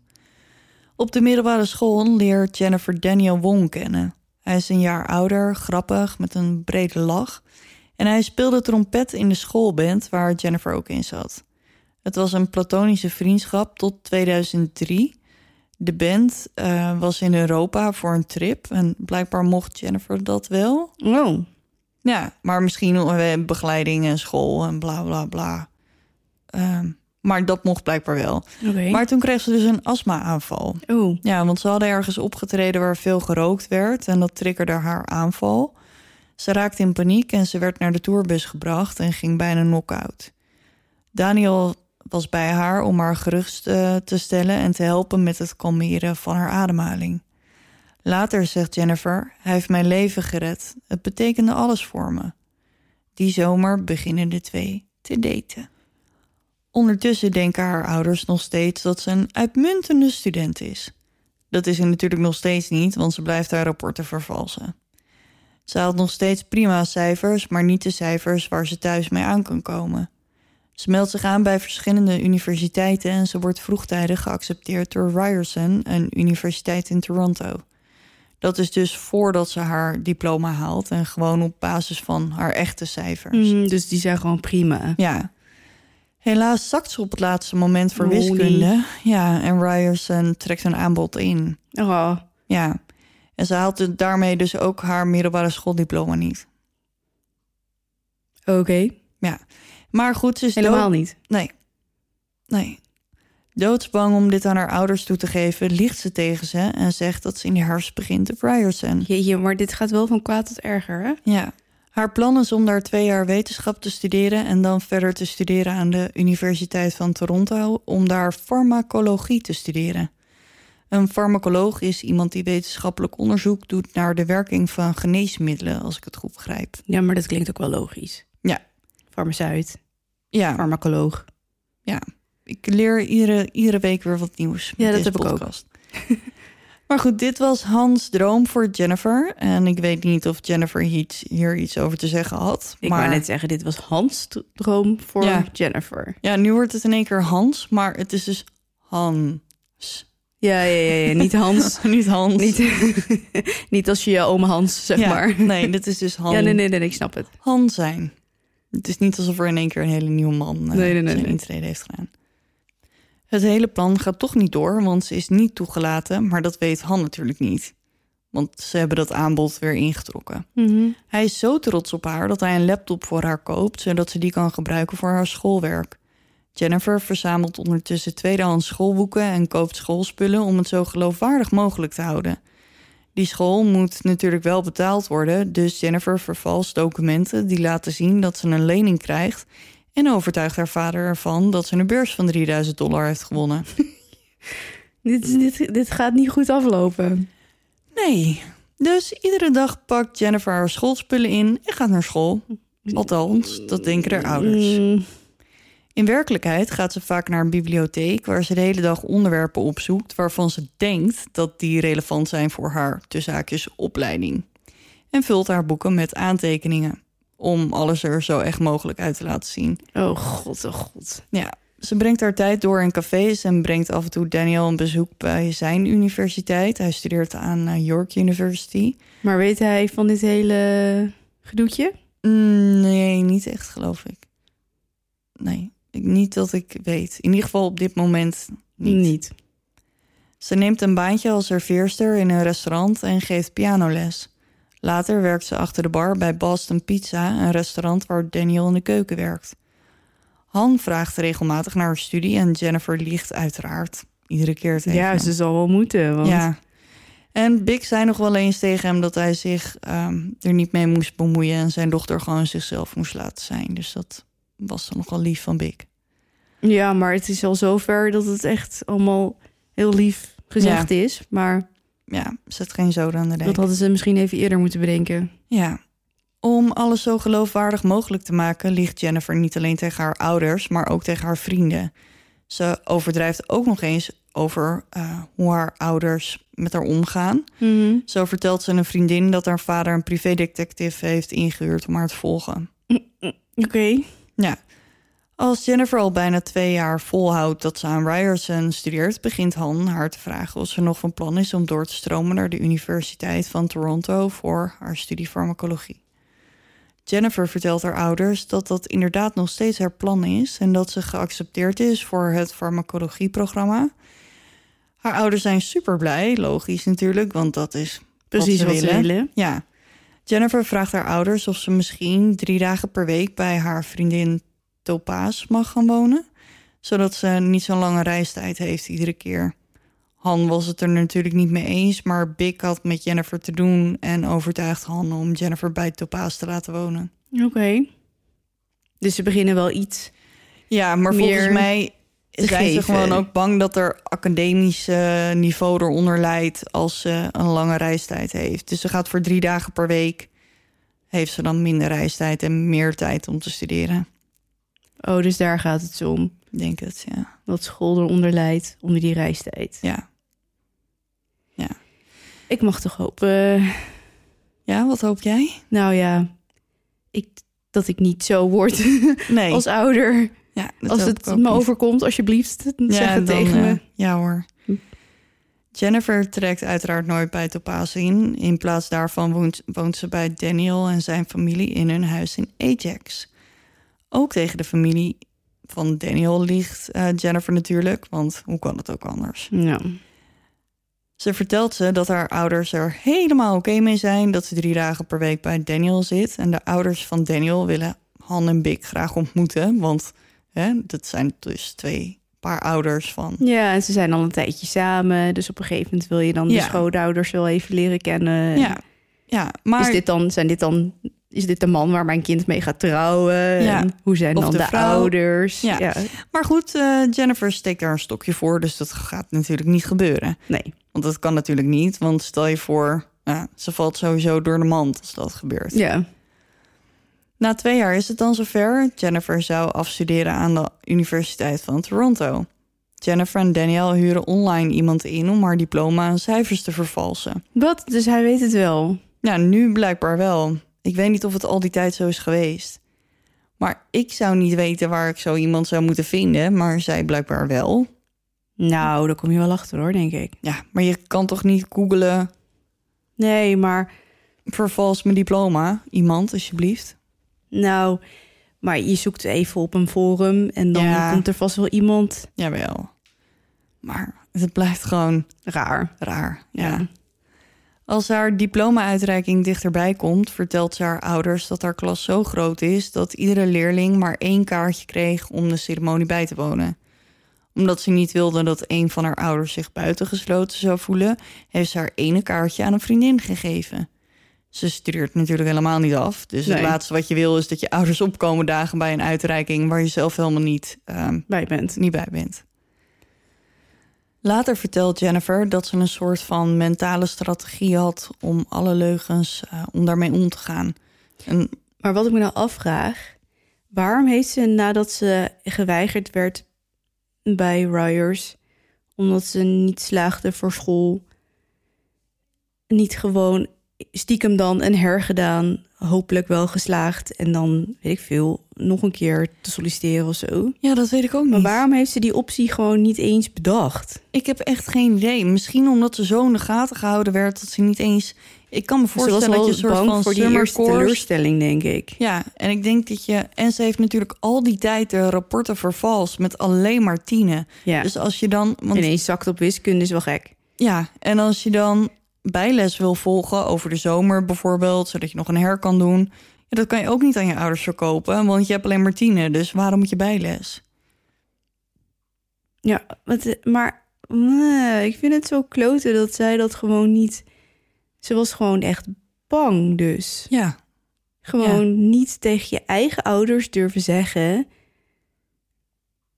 Op de middelbare school leert Jennifer Daniel Wong kennen. Hij is een jaar ouder, grappig, met een brede lach. En hij speelde trompet in de schoolband waar Jennifer ook in zat. Het was een platonische vriendschap tot 2003. De band eh, was in Europa voor een trip en blijkbaar mocht Jennifer dat wel. Oh, Ja, maar misschien uh, begeleiding en school en bla bla bla. Ehm, maar dat mocht blijkbaar wel. Maar toen kreeg ze dus een astma-aanval. Oh, Ja, want ze hadden ergens opgetreden waar veel gerookt werd en dat triggerde haar aanval. Ze raakte in paniek en ze werd naar de tourbus gebracht en ging bijna knock-out. Daniel was bij haar om haar gerust eh, te stellen en te helpen met het kalmeren van haar ademhaling. Later zegt Jennifer: Hij heeft mijn leven gered. Het betekende alles voor me. Die zomer beginnen de twee te daten. Ondertussen denken haar ouders nog steeds dat ze een uitmuntende student is. Dat is ze natuurlijk nog steeds niet, want ze blijft haar rapporten vervalsen. Ze haalt nog steeds prima cijfers, maar niet de cijfers waar ze thuis mee aan kan komen. Ze meldt zich aan bij verschillende universiteiten en ze wordt vroegtijdig geaccepteerd door Ryerson, een universiteit in Toronto. Dat is dus voordat ze haar diploma haalt en gewoon op basis van haar echte cijfers. Mhm, dus die zijn gewoon prima. Ja. Helaas zakt ze op het laatste moment voor wiskunde. Ja, en Ryerson trekt een aanbod in. Oh, Ja. En ze haalt het daarmee dus ook haar middelbare schooldiploma niet. oké. Maar goed, ze is Helemaal dood- niet. Nee. Nee. Doodsbang om dit aan haar ouders toe te geven, liegt ze tegen ze en zegt dat ze in de herfst begint op Ryerson. Jeetje, maar dit gaat wel van kwaad tot erger, hè? Ja. Haar plan is om daar twee jaar wetenschap te studeren en dan verder te studeren aan de Universiteit van Toronto om daar farmacologie te studeren. Een farmacoloog is iemand die wetenschappelijk onderzoek doet naar de werking van geneesmiddelen, als ik het goed begrijp. Ja, maar dat klinkt ook wel logisch. Ja. Farmaceut, Ja, farmacoloog. ik leer iedere, iedere week weer wat nieuws. Ja, dat heb ik ook. podcast. maar goed, dit was Hans' droom voor Jennifer. En ik weet niet of Jennifer iets, hier iets over te zeggen had. Ik maar... wou net zeggen, dit was Hans' droom voor Ja. Jennifer. Ja, nu wordt het in één keer Hans, maar het is dus Hans. Ja, ja, ja, ja. niet Hans. Niet Hans. niet, niet als je je oma Hans, zeg Ja, maar. Nee, dit is dus Han. Ja, nee, nee, nee, ik snap het. Han zijn. Het is niet alsof er in één keer een hele nieuwe man Nee, nee, nee, zijn intrede heeft gedaan. Het hele plan gaat toch niet door, want ze is niet toegelaten. Maar dat weet Han natuurlijk niet. Want ze hebben dat aanbod weer ingetrokken. Hij is zo trots op haar dat hij een laptop voor haar koopt... zodat ze die kan gebruiken voor haar schoolwerk. Jennifer verzamelt ondertussen tweedehands schoolboeken... en koopt schoolspullen om het zo geloofwaardig mogelijk te houden. Die school moet natuurlijk wel betaald worden... dus Jennifer vervalst documenten die laten zien dat ze een lening krijgt... en overtuigt haar vader ervan dat ze een beurs van 3000 dollar heeft gewonnen. Dit, dit, dit gaat niet goed aflopen. Nee. Dus iedere dag pakt Jennifer haar schoolspullen in en gaat naar school. Althans, dat denken haar ouders. In werkelijkheid gaat ze vaak naar een bibliotheek waar ze de hele dag onderwerpen opzoekt waarvan ze denkt dat die relevant zijn voor haar tussenhaakjes opleiding. En vult haar boeken met aantekeningen om alles er zo echt mogelijk uit te laten zien. Oh god, oh god. Ja, ze brengt haar tijd door in cafés en brengt af en toe Daniel een bezoek bij zijn universiteit. Hij studeert aan eh, York University. Maar weet hij van dit hele gedoetje? Mm, nee, niet echt, geloof ik. Nee, niet dat ik weet. In ieder geval op dit moment niet. Niet. Ze neemt een baantje als serveerster in een restaurant en geeft pianoles. Later werkt ze achter de bar bij Boston Pizza, een restaurant waar Daniel in de keuken werkt. Han vraagt regelmatig naar haar studie en Jennifer liegt uiteraard. Iedere keer tegen Ja, hem. ze zal wel moeten. Want... Ja. En Big zei nog wel eens tegen hem dat hij zich ehm, er niet mee moest bemoeien en zijn dochter gewoon zichzelf moest laten zijn. Dus dat was dan nog wel lief van Big. ja, maar het is al zover dat het echt allemaal heel lief gezegd is. Maar Ja, zet geen zoden aan de dijk. dat hadden ze misschien even eerder moeten bedenken. Ja. Om alles zo geloofwaardig mogelijk te maken, liegt Jennifer niet alleen tegen haar ouders, maar ook tegen haar vrienden. Ze overdrijft ook nog eens over eh, hoe haar ouders met haar omgaan. Zo vertelt ze een vriendin dat haar vader een privédetective heeft ingehuurd om haar te volgen. Oké. Ja. Als Jennifer al bijna twee jaar volhoudt dat ze aan Ryerson studeert, begint Han haar te vragen of ze nog van plan is om door te stromen naar de Universiteit van Toronto voor haar studie farmacologie. Jennifer vertelt haar ouders dat dat inderdaad nog steeds haar plan is en dat ze geaccepteerd is voor het farmacologieprogramma. Haar ouders zijn super blij, logisch natuurlijk, want dat is Precies wat wat ze ze willen. willen. ja. Jennifer vraagt haar ouders of ze misschien drie dagen per week bij haar vriendin Topaz mag gaan wonen, zodat ze niet zo'n lange reistijd heeft iedere keer. Han was het er natuurlijk niet mee eens, maar Big had met Jennifer te doen en overtuigt Han om Jennifer bij Topaz te laten wonen. Oké. Dus ze beginnen wel iets. Ja, maar Meer volgens mij zijn ze geven. gewoon ook bang dat er academisch niveau eronder leidt als ze een lange reistijd heeft. Dus ze gaat voor drie dagen per week. Heeft ze dan minder reistijd en meer tijd om te studeren? Oh, dus daar gaat het om. Ik denk het, ja. Dat school eronder leidt onder die reistijd. Ja, Ik mag toch hopen. ja wat hoop jij? Nou ja, ik, dat ik niet zo word Nee, als ouder. Ja, als het me overkomt, alsjeblieft, zeg het dan, tegen eh, me. Ja hoor. Hm. Jennifer trekt uiteraard nooit bij Topaz in. In plaats daarvan woont, woont ze bij Daniel en zijn familie in hun huis in Ajax. Ook tegen de familie van Daniel ligt eh, Jennifer natuurlijk, want hoe kan het ook anders? Ja. Ze vertelt ze dat haar ouders er helemaal oké mee zijn dat ze drie dagen per week bij Daniel zit. En de ouders van Daniel willen Han en Big graag ontmoeten, want hè, dat zijn dus twee paar ouders van ja, en ze zijn al een tijdje samen. Dus op een gegeven moment wil je dan Ja. de schoonouders wel even leren kennen. Ja, ja maar Is dit dan, zijn dit dan, is dit de man waar mijn kind mee gaat trouwen? Ja. En hoe zijn Of dan de ouders? Ja. Maar goed, eh, Jennifer steekt daar een stokje voor, dus dat gaat natuurlijk niet gebeuren. Nee. Want dat kan natuurlijk niet, want stel je voor, ze valt sowieso door de mand als dat gebeurt. Ja. Na twee jaar is het dan zover. Jennifer zou afstuderen aan de Universiteit van Toronto. Jennifer en Danielle huren online iemand in om haar diploma en cijfers te vervalsen. Wat? Dus hij weet het wel. Ja, nu blijkbaar wel. Ik weet niet of het al die tijd zo is geweest. Maar ik zou niet weten waar ik zo iemand zou moeten vinden, maar zij blijkbaar wel. Nou, daar kom je wel achter hoor, denk ik. Ja, maar je kan toch niet googelen Nee, maar vervals mijn diploma, iemand alsjeblieft. Nou, maar je zoekt even op een forum en dan Ja. komt er vast wel iemand Jawel. Maar het blijft gewoon raar. raar. Ja. ja. Als haar diploma-uitreiking dichterbij komt, vertelt ze haar ouders dat haar klas zo groot is dat iedere leerling maar één kaartje kreeg om de ceremonie bij te wonen. Omdat ze niet wilde dat een van haar ouders zich buitengesloten zou voelen, heeft ze haar ene kaartje aan een vriendin gegeven. Ze studeert natuurlijk helemaal niet af. Dus het laatste wat je wil is dat je ouders opkomen dagen bij een uitreiking waar je zelf helemaal niet ehm, Bij bent. niet bij bent. Later vertelt Jennifer dat ze een soort van mentale strategie had om alle leugens, eh, om daarmee om te gaan. En Maar wat ik me nou afvraag, waarom heeft ze nadat ze geweigerd werd bij Ryers, omdat ze niet slaagde voor school, niet gewoon stiekem dan en hergedaan, hopelijk wel geslaagd en dan weet ik veel, nog een keer te solliciteren of zo. ja, dat weet ik ook niet. Maar waarom heeft ze die optie gewoon niet eens bedacht? Ik heb echt geen idee. Misschien omdat ze zo in de gaten gehouden werd dat ze niet eens Ik kan me Ze was voorstellen wel dat je een soort van voor die eerste course- teleurstelling, denk ik. Ja, en ik denk dat je... En ze heeft natuurlijk al die tijd de rapporten vervals met alleen maar tienen. Ja. Dus als je dan... Want, Ineens zakt op wiskunde is wel gek. Ja, en als je dan bijles wil volgen over de zomer bijvoorbeeld... zodat je nog een her kan doen... Ja, dat kan je ook niet aan je ouders verkopen... want je hebt alleen maar tienen, dus waarom moet je bijles? Ja, wat, maar eh, ik vind het zo kloten dat zij dat gewoon niet... Ze was gewoon echt bang dus. Ja, Gewoon niet tegen je eigen ouders durven zeggen...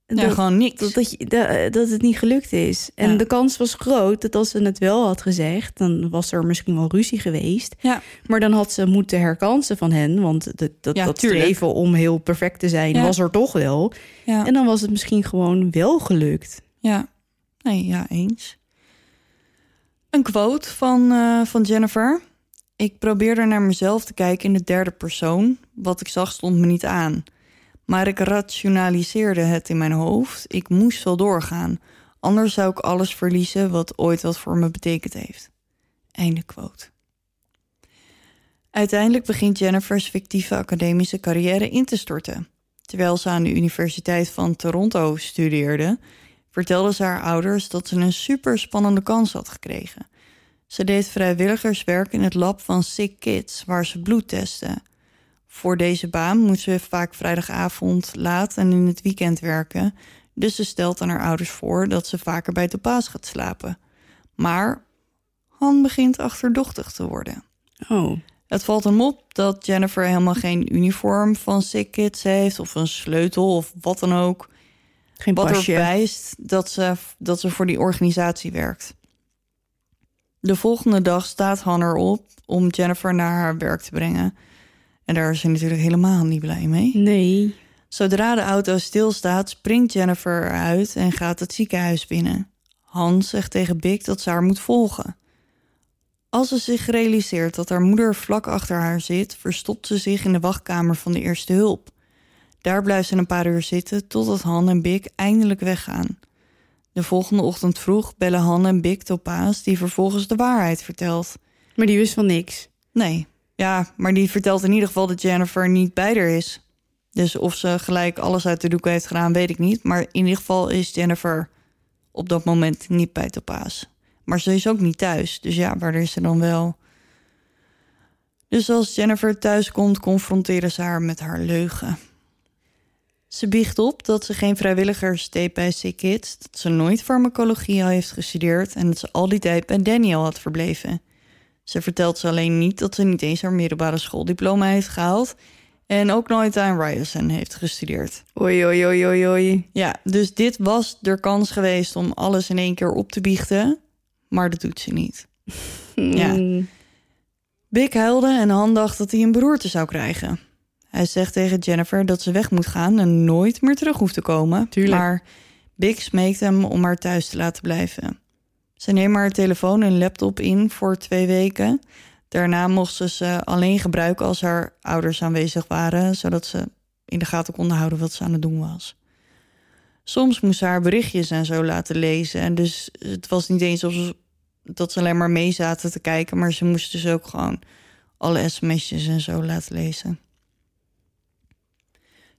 ja dat, gewoon niks. dat, dat, je, dat, dat het niet gelukt is. En Ja. de kans was groot dat als ze het wel had gezegd... dan was er misschien wel ruzie geweest. Ja. Maar dan had ze moeten herkansen van hen. Want dat, dat, streven om heel perfect te zijn was er toch wel. Ja. En dan was het misschien gewoon wel gelukt. Ja, nee, ja, eens. Een quote van, eh, van Jennifer. Ik probeerde naar mezelf te kijken in de derde persoon. Wat ik zag stond me niet aan. Maar ik rationaliseerde het in mijn hoofd. Ik moest wel doorgaan. Anders zou ik alles verliezen wat ooit wat voor me betekend heeft. Einde quote. Uiteindelijk begint Jennifer's fictieve academische carrière in te storten. Terwijl ze aan de Universiteit van Toronto studeerde, vertelde ze haar ouders dat ze een super spannende kans had gekregen. Ze deed vrijwilligerswerk in het lab van Sick Kids, waar ze bloed testte. Voor deze baan moest ze vaak vrijdagavond laat en in het weekend werken, dus ze stelt aan haar ouders voor dat ze vaker bij Topaas gaat slapen. Maar Han begint achterdochtig te worden. Oh, Het valt hem op dat Jennifer helemaal geen uniform van Sick Kids heeft... of een sleutel of wat dan ook. geen Wat pasje. er wijst dat ze, dat ze voor die organisatie werkt. De volgende dag staat Han erop om Jennifer naar haar werk te brengen. En daar is ze natuurlijk helemaal niet blij mee. Nee. Zodra de auto stilstaat, springt Jennifer eruit en gaat het ziekenhuis binnen. Hans zegt tegen Big dat ze haar moet volgen. Als ze zich realiseert dat haar moeder vlak achter haar zit, verstopt ze zich in de wachtkamer van de eerste hulp. Daar blijft ze een paar uur zitten totdat Han en Big eindelijk weggaan. De volgende ochtend vroeg bellen Han en Big Topaas, die vervolgens de waarheid vertelt. Maar die wist van niks. Nee, ja, maar die vertelt in ieder geval dat Jennifer niet bij haar is. Dus of ze gelijk alles uit de doek heeft gedaan, weet ik niet. Maar in ieder geval is Jennifer op dat moment niet bij Topaas. Maar ze is ook niet thuis, dus ja, waar is ze dan wel? Dus als Jennifer thuis komt, confronteren ze haar met haar leugen. Ze biecht op dat ze geen vrijwilligers deed bij Sick Kids, dat ze nooit farmacologie heeft gestudeerd en dat ze al die tijd bij Daniel had verbleven. Ze vertelt ze alleen niet dat ze niet eens haar middelbare schooldiploma heeft gehaald en ook nooit aan Ryerson heeft gestudeerd. Oei, oei, oei, oei, oei. Ja, dus dit was de kans geweest om alles in één keer op te biechten, maar dat doet ze niet. Ja. Mm. Big huilde en Han dacht dat hij een beroerte zou krijgen. Hij zegt tegen Jennifer dat ze weg moet gaan en nooit meer terug hoeft te komen. Tuurlijk. Maar Big smeekt hem om haar thuis te laten blijven. Ze neemt haar telefoon en laptop in voor twee weken. Daarna mocht ze ze alleen gebruiken als haar ouders aanwezig waren, zodat ze in de gaten konden houden wat ze aan het doen was. Soms moest ze haar berichtjes en zo laten lezen. En dus het was niet eens alsof dat ze alleen maar mee zaten te kijken, maar ze moesten dus ook gewoon alle sms'jes en zo laten lezen.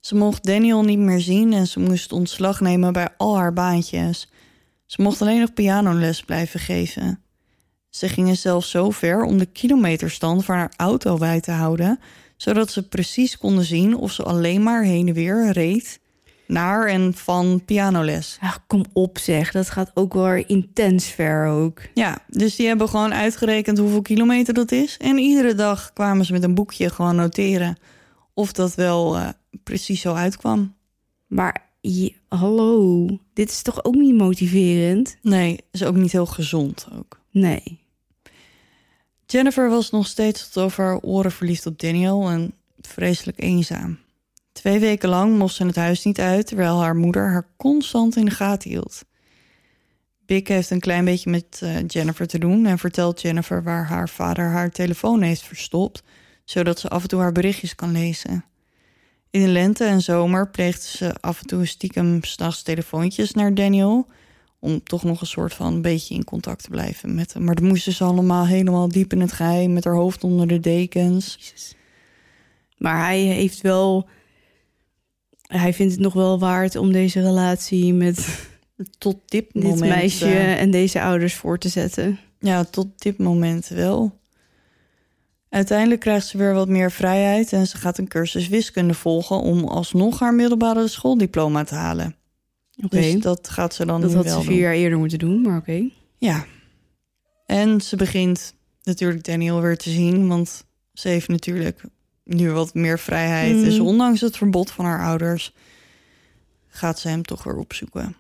Ze mocht Daniel niet meer zien en ze moest ontslag nemen bij al haar baantjes. Ze mocht alleen nog pianoles blijven geven. Ze gingen zelfs zo ver om de kilometerstand van haar auto bij te houden, zodat ze precies konden zien of ze alleen maar heen en weer reed naar en van pianoles. Ach, kom op zeg, dat gaat ook wel intens ver ook. Ja, dus die hebben gewoon uitgerekend hoeveel kilometer dat is. En iedere dag kwamen ze met een boekje gewoon noteren of dat wel eh, precies zo uitkwam. Maar hallo, dit is toch ook niet motiverend? Nee, is ook niet heel gezond ook. Nee. Jennifer was nog steeds tot over haar oren verliefd op Daniel en vreselijk eenzaam. Twee weken lang mocht ze het huis niet uit, terwijl haar moeder haar constant in de gaten hield. Big heeft een klein beetje met eh, Jennifer te doen en vertelt Jennifer waar haar vader haar telefoon heeft verstopt, zodat ze af en toe haar berichtjes kan lezen. In de lente en zomer pleegde ze af en toe stiekem s'nachts telefoontjes naar Daniel om toch nog een soort van een beetje in contact te blijven met hem. Maar dat moesten ze allemaal helemaal diep in het geheim met haar hoofd onder de dekens. Maar hij heeft wel. Hij vindt het nog wel waard om deze relatie met Tot dit, dit moment. meisje en deze ouders voor te zetten. Ja, tot dit moment wel. Uiteindelijk krijgt ze weer wat meer vrijheid en ze gaat een cursus wiskunde volgen om alsnog haar middelbare schooldiploma te halen. Oké. Dus dat gaat ze dan dat nu had wel ze vier doen. jaar eerder moeten doen, maar oké. Ja. En ze begint natuurlijk Daniel weer te zien, want ze heeft natuurlijk nu wat meer vrijheid. Mhm. Dus ondanks het verbod van haar ouders gaat ze hem toch weer opzoeken.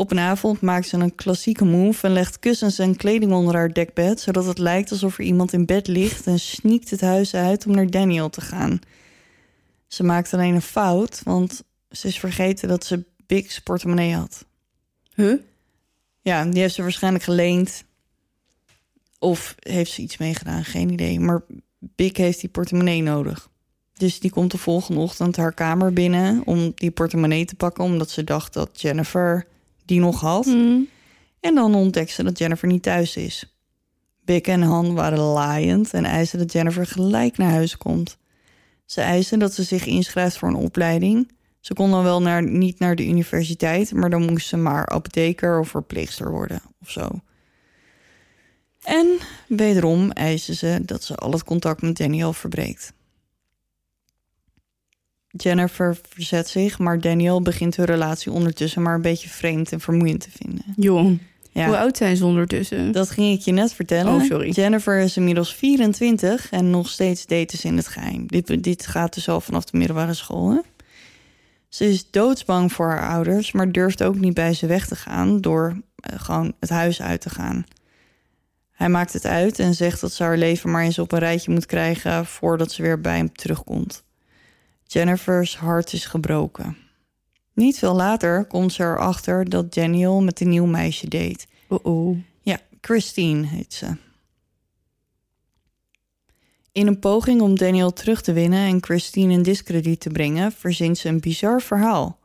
Op een avond maakt ze een klassieke move en legt kussens en kleding onder haar dekbed, zodat het lijkt alsof er iemand in bed ligt en sneakt het huis uit om naar Daniel te gaan. Ze maakt alleen een fout, want ze is vergeten dat ze Big's portemonnee had. Huh? Ja, die heeft ze waarschijnlijk geleend. Of heeft ze iets meegedaan, geen idee. Maar Big heeft die portemonnee nodig. Dus die komt de volgende ochtend haar kamer binnen om die portemonnee te pakken, omdat ze dacht dat Jennifer die nog had. Hm. En dan ontdekt ze dat Jennifer niet thuis is. Big en Han waren laaiend en eisen dat Jennifer gelijk naar huis komt. Ze eisen dat ze zich inschrijft voor een opleiding. Ze kon dan wel naar, niet naar de universiteit, maar dan moest ze maar apotheker of verpleegster worden of zo. En wederom eisen ze dat ze al het contact met Daniel verbreekt. Jennifer verzet zich, maar Daniel begint hun relatie ondertussen maar een beetje vreemd en vermoeiend te vinden. Jong. Ja. Hoe oud zijn ze ondertussen? Dat ging ik je net vertellen. Oh, sorry. Jennifer is inmiddels 24 en nog steeds daten ze in het geheim. Dit, dit gaat dus al vanaf de middelbare school. Hè? Ze is doodsbang voor haar ouders, maar durft ook niet bij ze weg te gaan door eh, gewoon het huis uit te gaan. Hij maakt het uit en zegt dat ze haar leven maar eens op een rijtje moet krijgen voordat ze weer bij hem terugkomt. Jennifer's hart is gebroken. Niet veel later komt ze erachter dat Daniel met een nieuw meisje date. Oh oh. Ja, Christine heet ze. In een poging om Daniel terug te winnen en Christine in discrediet te brengen, verzint ze een bizar verhaal.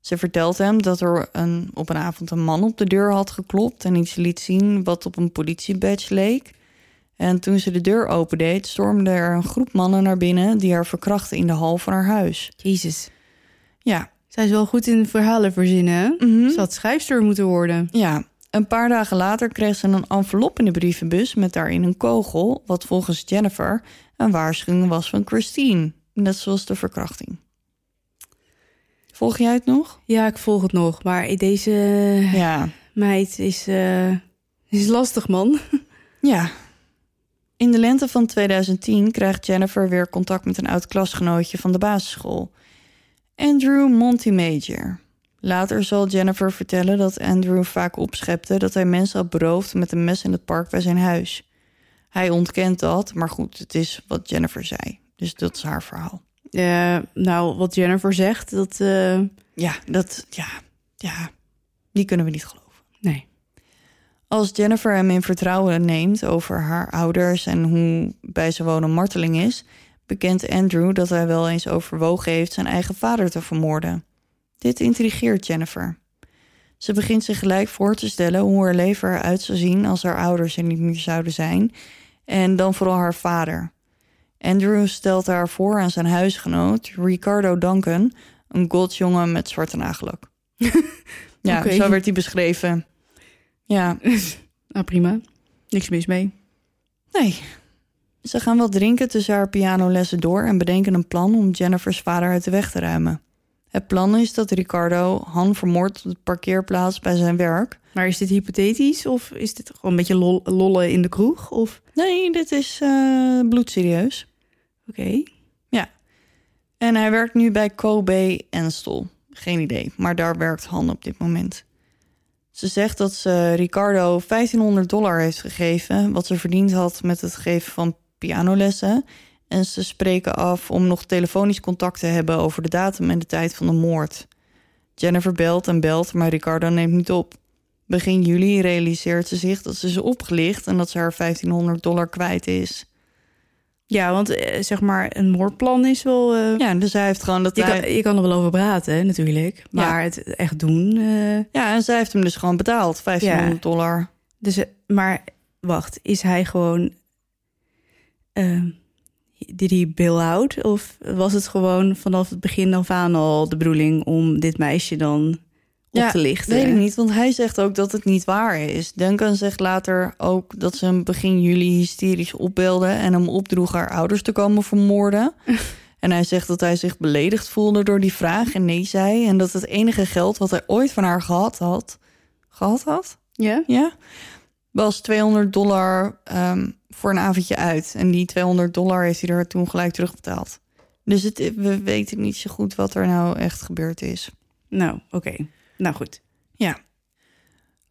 Ze vertelt hem dat er een, op een avond een man op de deur had geklopt en iets liet zien wat op een politiebadge leek. En toen ze de deur opendeed, stormde er een groep mannen naar binnen die haar verkrachten in de hal van haar huis. Jezus. Ja, Zij is wel goed in verhalen verzinnen? Mhm. Ze had schrijfster moeten worden. Ja, een paar dagen later kreeg ze een envelop in de brievenbus met daarin een kogel, wat volgens Jennifer een waarschuwing was van Christine, net zoals de verkrachting. Volg jij het nog? Ja, ik volg het nog. Maar deze Ja. meid is, eh, is lastig, man. Ja. In de lente van 2010 krijgt Jennifer weer contact met een oud klasgenootje van de basisschool, Andrew Montemajor. Later zal Jennifer vertellen dat Andrew vaak opschepte dat hij mensen had beroofd met een mes in het park bij zijn huis. Hij ontkent dat, maar goed, het is wat Jennifer zei. Dus dat is haar verhaal. Nou, wat Jennifer zegt, dat... eh, Ja, dat, ja, ja, die kunnen we niet geloven. nee. Als Jennifer hem in vertrouwen neemt over haar ouders en hoe bij ze wonen marteling is, bekent Andrew dat hij wel eens overwogen heeft zijn eigen vader te vermoorden. Dit intrigeert Jennifer. Ze begint zich gelijk voor te stellen hoe haar leven eruit zou zien als haar ouders er niet meer zouden zijn, en dan vooral haar vader. Andrew stelt haar voor aan zijn huisgenoot, Ricardo Duncan, een godsjongen met zwarte nagellak. ja, zo werd hij beschreven. Ja, Nou, prima. Niks mis mee. Nee. Ze gaan wel drinken tussen haar pianolessen door en bedenken een plan om Jennifer's vader uit de weg te ruimen. Het plan is dat Ricardo Han vermoordt op de parkeerplaats bij zijn werk. Maar is dit hypothetisch of is dit gewoon een beetje lol- lollen in de kroeg? Of... Nee, dit is eh, bloedserieus. Oké. En hij werkt nu bij Kobe Enstel. Geen idee, maar daar werkt Han op dit moment. Ze zegt dat ze Ricardo 1500 dollar heeft gegeven... wat ze verdiend had met het geven van pianolessen. En ze spreken af om nog telefonisch contact te hebben... over de datum en de tijd van de moord. Jennifer belt en belt, maar Ricardo neemt niet op. Begin juli realiseert ze zich dat ze is opgelicht... en dat ze haar 1500 dollar kwijt is. Ja, want eh, zeg maar, een moordplan is wel... eh, Ja, dus hij heeft gewoon dat je, hij... kan, je kan er wel over praten, natuurlijk. Maar het echt doen... eh, Ja, en zij heeft hem dus gewoon betaald. 1500 dollar. dus, maar wacht, is hij gewoon... eh did he bail out? Of was het gewoon vanaf het begin af aan al de bedoeling... om dit meisje dan op Ja, te lichten? Weet ik niet, want hij zegt ook dat het niet waar is. Duncan zegt later ook dat ze hem begin juli hysterisch opbelde... en hem opdroeg haar ouders te komen vermoorden. en hij zegt dat hij zich beledigd voelde door die vraag en nee zei... en dat het enige geld wat hij ooit van haar gehad had... gehad had? Ja? Ja? Was 200 dollar ehm, voor een avondje uit. En die 200 dollar heeft hij er toen gelijk terugbetaald. Dus het, we weten niet zo goed wat er nou echt gebeurd is. Nou, oké. Nou goed. Ja.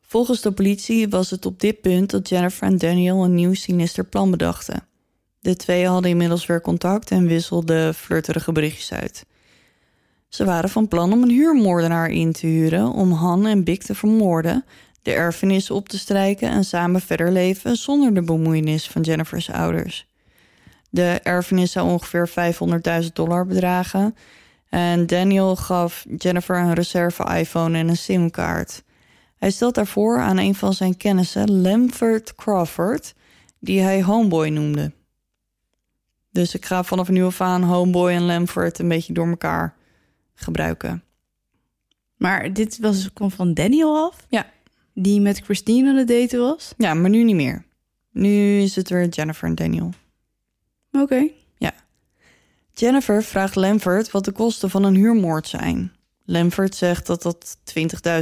Volgens de politie was het op dit punt dat Jennifer en Daniel een nieuw sinister plan bedachten. De twee hadden inmiddels weer contact en wisselden flirterige berichtjes uit. Ze waren van plan om een huurmoordenaar in te huren om Han en Big te vermoorden, de erfenis op te strijken en samen verder leven zonder de bemoeienis van Jennifer's ouders. De erfenis zou ongeveer 500.000 dollar bedragen en Daniel gaf Jennifer een reserve iPhone en een simkaart. Hij stelt daarvoor aan een van zijn kennissen, Lamford Crawford, die hij Homeboy noemde. Dus ik ga vanaf nu af aan Homeboy en Lamford een beetje door elkaar gebruiken. Maar dit was, kwam van Daniel af? Ja. Die met Christine aan het daten was? Ja, maar nu niet meer. Nu is het weer Jennifer en Daniel. Oké. Jennifer vraagt Lamford wat de kosten van een huurmoord zijn. Lamford zegt dat dat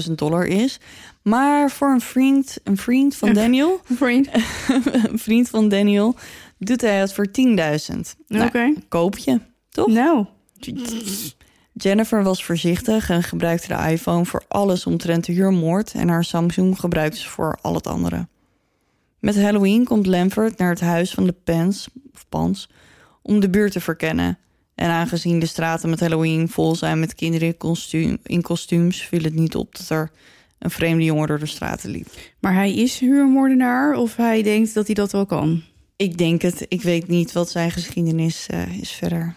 20.000 dollar is. Maar voor een vriend, een vriend van Daniel, Vriend. een vriend van Daniel, doet hij het voor 10.000. Nou, Oké. koop je, toch? Nou. Jennifer was voorzichtig en gebruikte de iPhone voor alles omtrent de huurmoord en haar Samsung gebruikte ze voor al het andere. Met Halloween komt Lamford naar het huis van de Pans, of Pans om de buurt te verkennen. En aangezien de straten met Halloween vol zijn met kinderen in, kostuum, in kostuums, viel het niet op dat er een vreemde jongen door de straten liep. Maar hij is huurmoordenaar of hij denkt dat hij dat wel kan? Ik denk het. Ik weet niet wat zijn geschiedenis eh, is verder.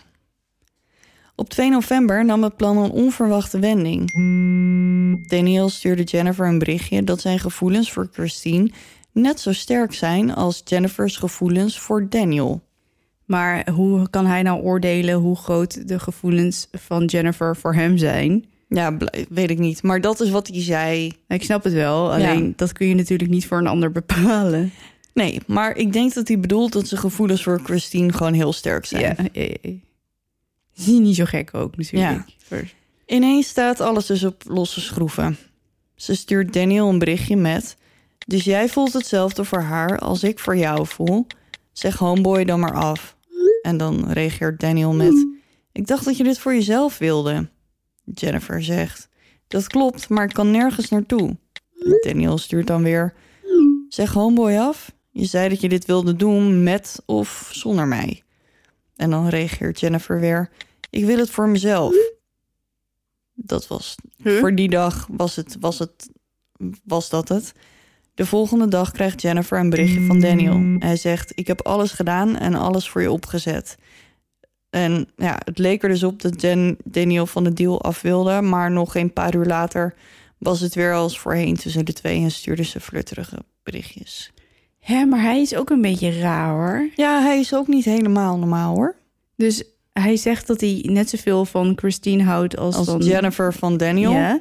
Op 2 november nam het plan een onverwachte wending. Daniel stuurde Jennifer een berichtje dat zijn gevoelens voor Christine net zo sterk zijn als Jennifer's gevoelens voor Daniel. Maar hoe kan hij nou oordelen hoe groot de gevoelens van Jennifer voor hem zijn? Ja, weet ik niet. Maar dat is wat hij zei. Ik snap het wel, alleen dat kun je natuurlijk niet voor een ander bepalen. Nee, maar ik denk dat hij bedoelt dat zijn gevoelens voor Christine gewoon heel sterk zijn. Ja, ja, ja. Zie je niet zo gek ook natuurlijk. Voor- Ineens staat alles dus op losse schroeven. Ze stuurt Daniel een berichtje met... Dus jij voelt hetzelfde voor haar als ik voor jou voel. Zeg homeboy dan maar af. En dan reageert Daniel met... Ik dacht dat je dit voor jezelf wilde. Jennifer zegt... Dat klopt, maar ik kan nergens naartoe. Daniel stuurt dan weer... Zeg homeboy af. Je zei dat je dit wilde doen met of zonder mij. En dan reageert Jennifer weer... Ik wil het voor mezelf. Dat was Huh? voor die dag was, het, was, het, was dat het. De volgende dag krijgt Jennifer een berichtje van Daniel. Hij zegt: Ik heb alles gedaan en alles voor je opgezet. En ja, het leek er dus op dat Dan- Daniel van de deal af wilde. Maar nog geen paar uur later was het weer als voorheen tussen de twee en stuurde ze flirterige berichtjes. Hè, maar hij is ook een beetje raar hoor. Ja, hij is ook niet helemaal normaal hoor. Dus hij zegt dat hij net zoveel van Christine houdt als, Als van Jennifer van Daniel. Ja.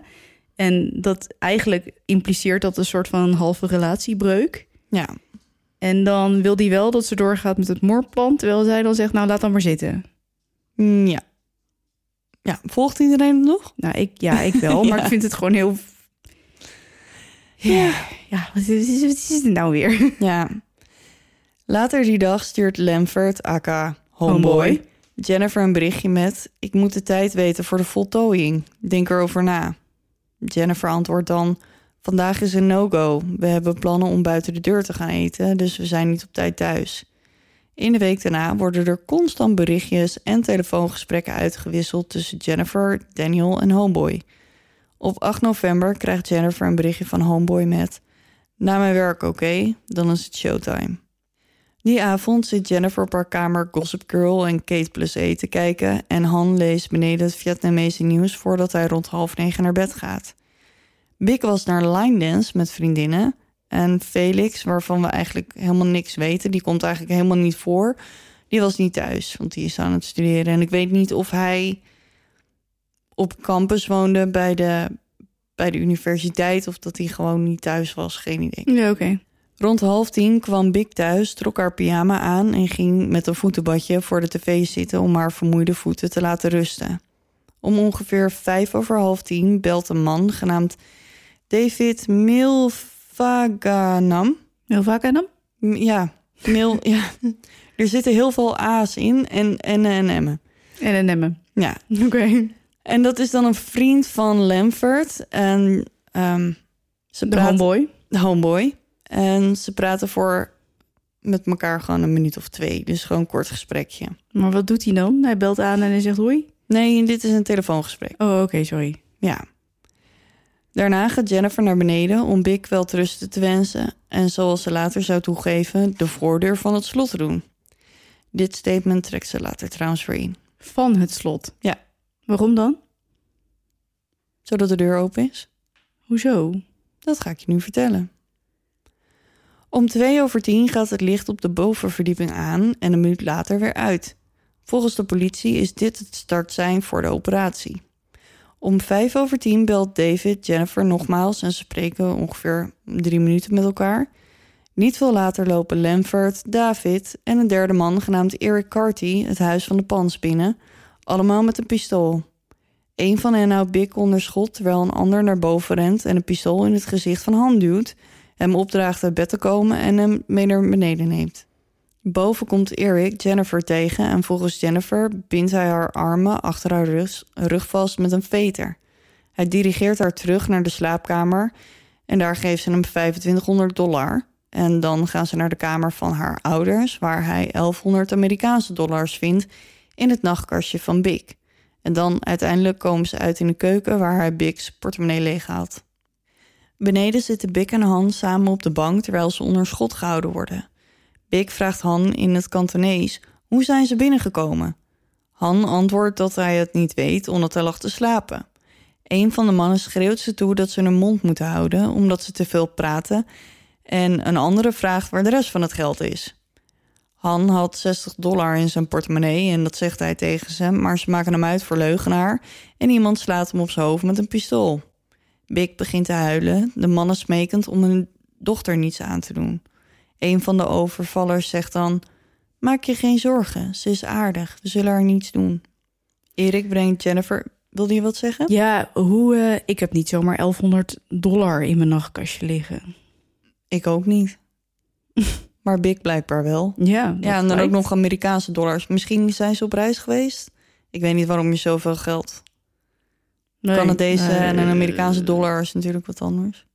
En dat eigenlijk impliceert dat een soort van een halve relatiebreuk. ja. En dan wil hij wel dat ze doorgaat met het moordplan, terwijl zij dan zegt, nou laat dan maar zitten. Mm, Ja. Ja, volgt iedereen het nog? Nou, ik, ja, ik wel, maar ik vind het gewoon heel... Ja, ja wat, is, wat is het nou weer? Ja. Later die dag stuurt Lamford, aka homeboy, Homeboy. Jennifer een berichtje met... Ik moet de tijd weten voor de voltooiing. Denk erover na. Jennifer antwoordt dan... Vandaag is een no-go. We hebben plannen om buiten de deur te gaan eten... dus we zijn niet op tijd thuis. In de week daarna worden er constant berichtjes en telefoongesprekken uitgewisseld... tussen Jennifer, Daniel en Homeboy. Op 8 november krijgt Jennifer een berichtje van Homeboy met... Na mijn werk, oké? Dan is het showtime. Die avond zit Jennifer op haar kamer Gossip Girl en Kate Plus E te kijken... en Han leest beneden het Vietnamese nieuws voordat hij rond half negen naar bed gaat. Big was naar line dance met vriendinnen... en Felix, waarvan we eigenlijk helemaal niks weten... die komt eigenlijk helemaal niet voor... die was niet thuis, want die is aan het studeren. En ik weet niet of hij op campus woonde bij de, bij de universiteit... of dat hij gewoon niet thuis was, geen idee. Ja, oké. Rond half tien kwam Big thuis, trok haar pyjama aan en ging met een voetenbadje voor de tv zitten om haar vermoeide voeten te laten rusten. Om ongeveer vijf over half tien belt een man genaamd David Milvaganam. Heel vaak aan hem? M- Ja, Mil, ja. er zitten heel veel A's in en en en M'en. En een nemmen. Ja, Oké. en dat is dan een vriend van Lamford en ehm, ze De homeboy. de homeboy. En ze praten voor met elkaar gewoon een minuut of twee. Dus gewoon een kort gesprekje. Maar wat doet hij dan? Hij belt aan en hij zegt hoi? Nee, dit is een telefoongesprek. Oh, oké, sorry. Ja. Daarna gaat Jennifer naar beneden om Big wel rusten te wensen. En zoals ze later zou toegeven, de voordeur van het slot te doen. Dit statement trekt ze later trouwens weer in. Van het slot. Ja. Waarom dan? Zodat de deur open is. Hoezo? Dat ga ik je nu vertellen. Om twee over tien gaat het licht op de bovenverdieping aan en een minuut later weer uit. Volgens de politie is dit het startsein voor de operatie. Om vijf over tien belt David Jennifer nogmaals en ze spreken ongeveer drie minuten met elkaar. Niet veel later lopen Lamford, David en een derde man genaamd Eric Carty het huis van de pans binnen, allemaal met een pistool. Een van hen houdt Big onder schot terwijl een ander naar boven rent en een pistool in het gezicht van Han duwt, hem opdraagt uit bed te komen en hem mee naar beneden neemt. Boven komt Eric Jennifer tegen en volgens Jennifer bindt hij haar armen achter haar rug, vast met een veter. Hij dirigeert haar terug naar de slaapkamer en daar geeft ze hem 2500 dollar. En dan gaan ze naar de kamer van haar ouders, waar hij 1100 Amerikaanse dollars vindt in het nachtkastje van Big. En dan uiteindelijk komen ze uit in de keuken waar hij Big's portemonnee leeghaalt. Beneden zitten Big en Han samen op de bank terwijl ze onder schot gehouden worden. Big vraagt Han in het Kantonees hoe zijn ze binnengekomen. Han antwoordt dat hij het niet weet omdat hij lag te slapen. Een van de mannen schreeuwt ze toe dat ze hun mond moeten houden omdat ze te veel praten en een andere vraagt waar de rest van het geld is. Han had 60 dollar in zijn portemonnee en dat zegt hij tegen ze, maar ze maken hem uit voor leugenaar en iemand slaat hem op zijn hoofd met een pistool. Big begint te huilen, de mannen smekend om hun dochter niets aan te doen. Een van de overvallers zegt dan: Maak je geen zorgen, ze is aardig, we zullen haar niets doen. Erik brengt Jennifer. Wilde je wat zeggen? Ja, hoe... eh, ik heb niet zomaar 1100 dollar in mijn nachtkastje liggen. Ik ook niet. maar Big blijkbaar wel. Ja, Ja, en dan ook nog Amerikaanse dollars. Misschien zijn ze op reis geweest. Ik weet niet waarom je zoveel geld. Nee, Canadese en een Amerikaanse dollar is natuurlijk wat anders.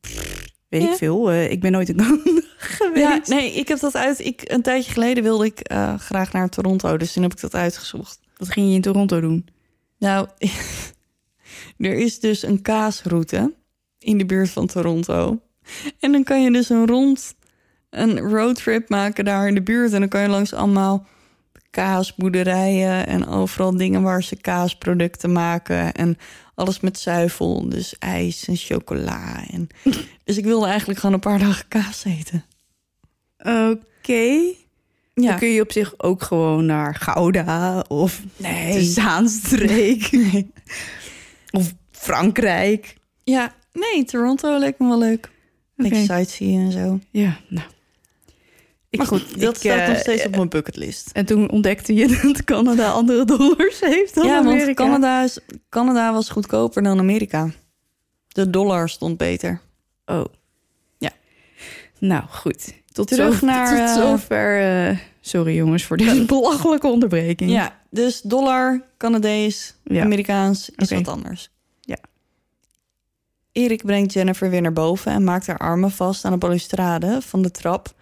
pff, Weet Ja. ik veel. eh, ik ben nooit in Canada geweest. Ja, nee, ik heb dat uit. Ik, een tijdje geleden wilde ik eh, graag naar Toronto, dus toen heb ik dat uitgezocht. Wat ging je in Toronto doen? Nou, er is dus een kaasroute in de buurt van Toronto. En dan kan je dus een rond, een roadtrip maken daar in de buurt. En dan kan je langs allemaal kaasboerderijen en overal dingen waar ze kaasproducten maken. En alles met zuivel, dus ijs en chocola. En... Dus ik wilde eigenlijk gewoon een paar dagen kaas eten. Oké. Ja, Dan kun je op zich ook gewoon naar Gouda of Nee. de Zaanstreek. Of Frankrijk. ja nee, Toronto lijkt me wel leuk. Beetje sightseeing en zo. Ja, nou. Ik, Maar goed, dat ik, staat eh, nog steeds op mijn bucketlist. En toen ontdekte je dat Canada andere dollars heeft dan ja, Amerika. want Canada, is, Canada was goedkoper dan Amerika. De dollar stond beter. Oh. Ja. Nou, goed. Tot, Terug zo, naar, tot eh, zover. eh, sorry jongens voor deze belachelijke onderbreking. Ja, dus dollar, Canadees, Ja. Amerikaans is wat anders. Ja. Erik brengt Jennifer weer naar boven en maakt haar armen vast aan de balustrade van de trap,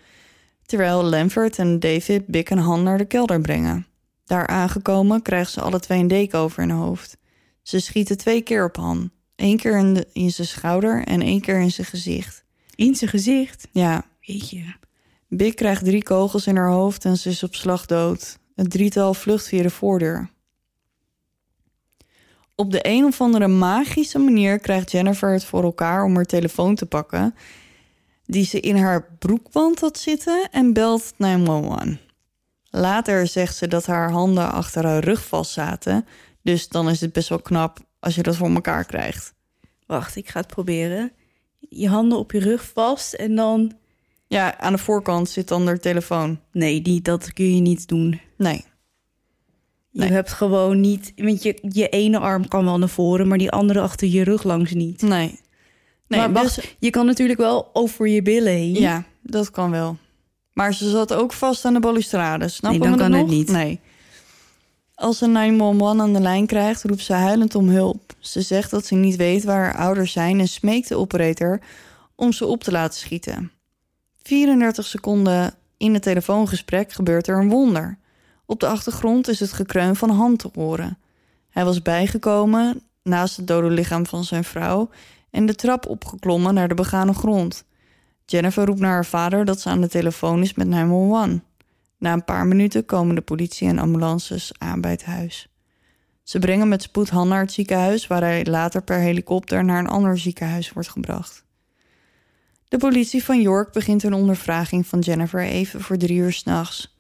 terwijl Lamford en David Big en Han naar de kelder brengen. Daar aangekomen krijgen ze alle twee een deken over hun hoofd. Ze schieten twee keer op Han. Eén keer in, de, in zijn schouder en één keer in zijn gezicht. In zijn gezicht. Ja, Weet je. Big krijgt drie kogels in haar hoofd en ze is op slag dood. Het drietal vlucht via de voordeur. Op de een of andere magische manier krijgt Jennifer het voor elkaar om haar telefoon te pakken, die ze in haar broekband had zitten en belt 911. Later zegt ze dat haar handen achter haar rug vast zaten, dus dan is het best wel knap als je dat voor elkaar krijgt. Wacht, ik ga het proberen. Je handen op je rug vast en dan... Ja, aan de voorkant zit dan haar telefoon. Nee, die, dat kun je niet doen. Nee. Je Nee. hebt gewoon niet... Want je, je ene arm kan wel naar voren, maar die andere achter je rug langs niet. Nee. Nee, maar wacht, dus- je kan natuurlijk wel over je billen heen. Ja, dat kan wel. Maar ze zat ook vast aan de balustrade. Snap Nee, dan kan het niet. Nee. Als ze 911 aan de lijn krijgt, roept ze huilend om hulp. Ze zegt dat ze niet weet waar haar ouders zijn en smeekt de operator om ze op te laten schieten. 34 seconden in het telefoongesprek gebeurt er een wonder. Op de achtergrond is het gekreun van hand te horen. Hij was bijgekomen naast het dode lichaam van zijn vrouw en de trap opgeklommen naar de begane grond. Jennifer roept naar haar vader dat ze aan de telefoon is met 911. Na een paar minuten komen de politie en ambulances aan bij het huis. Ze brengen met spoed Han naar het ziekenhuis, waar hij later per helikopter naar een ander ziekenhuis wordt gebracht. De politie van York begint een ondervraging van Jennifer even voor drie uur s'nachts.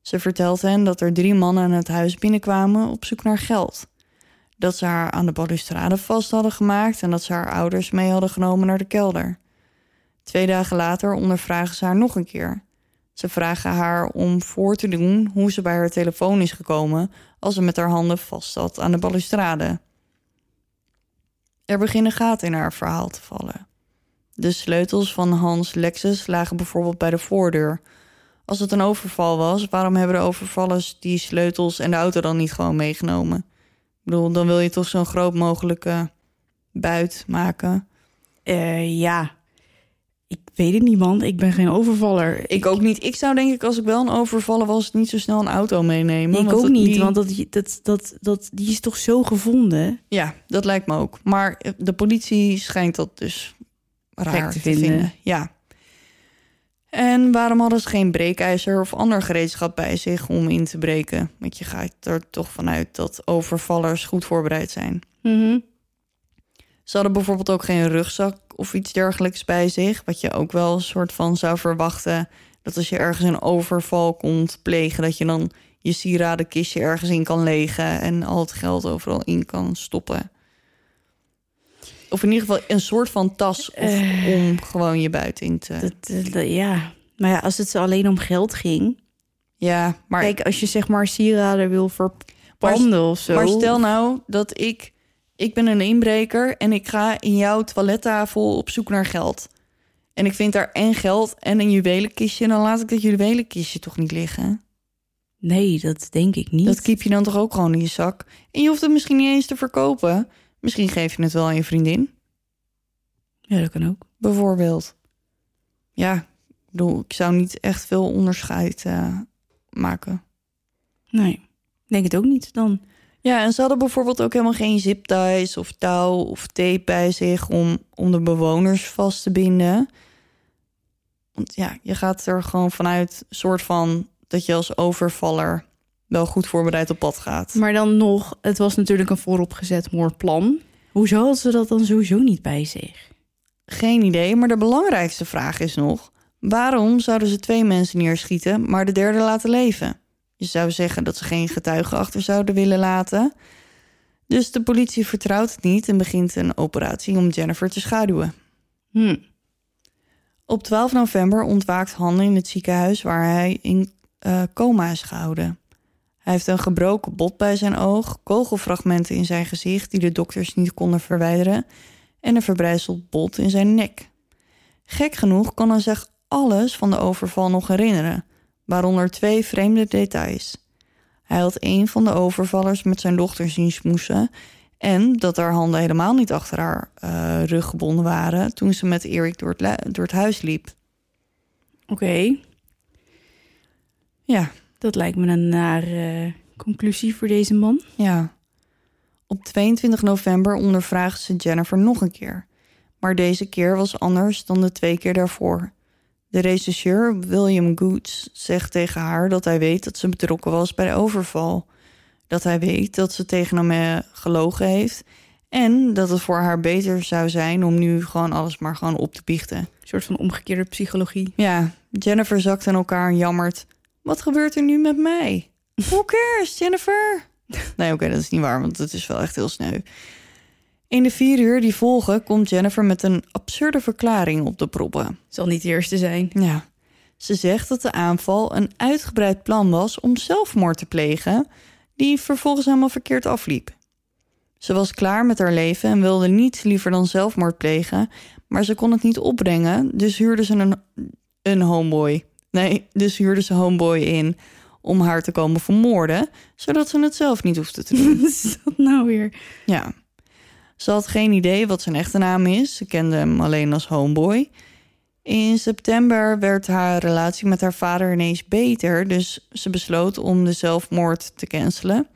Ze vertelt hen dat er drie mannen aan het huis binnenkwamen op zoek naar geld. Dat ze haar aan de balustrade vast hadden gemaakt en dat ze haar ouders mee hadden genomen naar de kelder. Twee dagen later ondervragen ze haar nog een keer. Ze vragen haar om voor te doen hoe ze bij haar telefoon is gekomen als ze met haar handen vast zat aan de balustrade. Er beginnen gaten in haar verhaal te vallen. De sleutels van Hans Lexus lagen bijvoorbeeld bij de voordeur. Als het een overval was, waarom hebben de overvallers die sleutels en de auto dan niet gewoon meegenomen? Ik bedoel, dan wil je toch zo'n groot mogelijke buit maken. Eh, ja. Ik weet het niet, man. Ik ben geen overvaller. Ik ook niet. Ik zou denk ik, als ik wel een overvallen was, niet zo snel een auto meenemen. Ik want ook dat- niet, die- want dat, dat, dat, dat, die is toch zo gevonden? Ja, dat lijkt me ook. Maar eh, de politie schijnt dat dus raar te te vinden. vinden. Ja. En waarom hadden ze geen breekijzer of ander gereedschap bij zich om in te breken? Want je gaat er toch vanuit dat overvallers goed voorbereid zijn. Mhm. Ze hadden bijvoorbeeld ook geen rugzak of iets dergelijks bij zich. Wat je ook wel een soort van zou verwachten. Dat als je ergens een overval komt plegen, dat je dan je sieradenkistje ergens in kan legen en al het geld overal in kan stoppen. Of in ieder geval een soort van tas of Eh. om gewoon je buiten in te. Dat, ja. Maar ja, als het zo alleen om geld ging. ja, maar, Kijk, als je zeg maar sieraden wil verpanden of zo. maar stel nou dat ik, ik ben een inbreker en ik ga in jouw toilettafel op zoek naar geld. En ik vind daar en geld en een juwelenkistje. Dan laat ik dat juwelenkistje toch niet liggen. Nee, dat denk ik niet. Dat kiep je dan toch ook gewoon in je zak. En je hoeft het misschien niet eens te verkopen. Misschien geef je het wel aan je vriendin, Ja, dat kan ook. bijvoorbeeld. Ja, ik bedoel, ik zou niet echt veel onderscheid eh, maken. Nee, denk het ook niet dan. Ja, en ze hadden bijvoorbeeld ook helemaal geen zipties of touw of tape bij zich om, om de bewoners vast te binden. Want ja, je gaat er gewoon vanuit soort van dat je als overvaller wel goed voorbereid op pad gaat. Maar dan nog, het was natuurlijk een vooropgezet moordplan. Hoezo hadden ze dat dan sowieso niet bij zich? Geen idee, maar de belangrijkste vraag is nog: waarom zouden ze twee mensen neerschieten, maar de derde laten leven? Je zou zeggen dat ze geen getuigen achter zouden willen laten. Dus de politie vertrouwt het niet en begint een operatie om Jennifer te schaduwen. Hm. Op 12 november ontwaakt Han in het ziekenhuis waar hij in eh, coma is gehouden. Hij heeft een gebroken bot bij zijn oog, kogelfragmenten in zijn gezicht die de dokters niet konden verwijderen en een verbrijzeld bot in zijn nek. Gek genoeg kan hij zich alles van de overval nog herinneren, waaronder twee vreemde details. Hij had een van de overvallers met zijn dochter zien smoesen en dat haar handen helemaal niet achter haar eh, rug gebonden waren toen ze met Erik door het, door het huis liep. Oké, Ja, dat lijkt me een nare conclusie voor deze man. ja. Op 22 november ondervraagt ze Jennifer nog een keer. Maar deze keer was anders dan de twee keer daarvoor. De rechercheur William Goods zegt tegen haar dat hij weet dat ze betrokken was bij de overval. Dat hij weet dat ze tegen hem eh, gelogen heeft. En dat het voor haar beter zou zijn om nu gewoon alles maar gewoon op te biechten. Een soort van omgekeerde psychologie. Ja, Jennifer zakt in elkaar en jammert. Wat gebeurt er nu met mij? Who cares, Jennifer? Nee, oké, dat is niet waar, want het is wel echt heel sneu. In de vier uur die volgen komt Jennifer met een absurde verklaring op de proppen. Zal niet de eerste zijn. Ja. Ze zegt dat de aanval een uitgebreid plan was om zelfmoord te plegen, die vervolgens helemaal verkeerd afliep. Ze was klaar met haar leven en wilde niets liever dan zelfmoord plegen, maar ze kon het niet opbrengen, dus huurde ze een, een homeboy. Nee, dus huurde ze homeboy in om haar te komen vermoorden, zodat ze het zelf niet hoefde te doen. Wat is dat nou weer? Ja. Ze had geen idee wat zijn echte naam is. Ze kende hem alleen als homeboy. In september werd haar relatie met haar vader ineens beter, dus ze besloot om de zelfmoord te cancelen.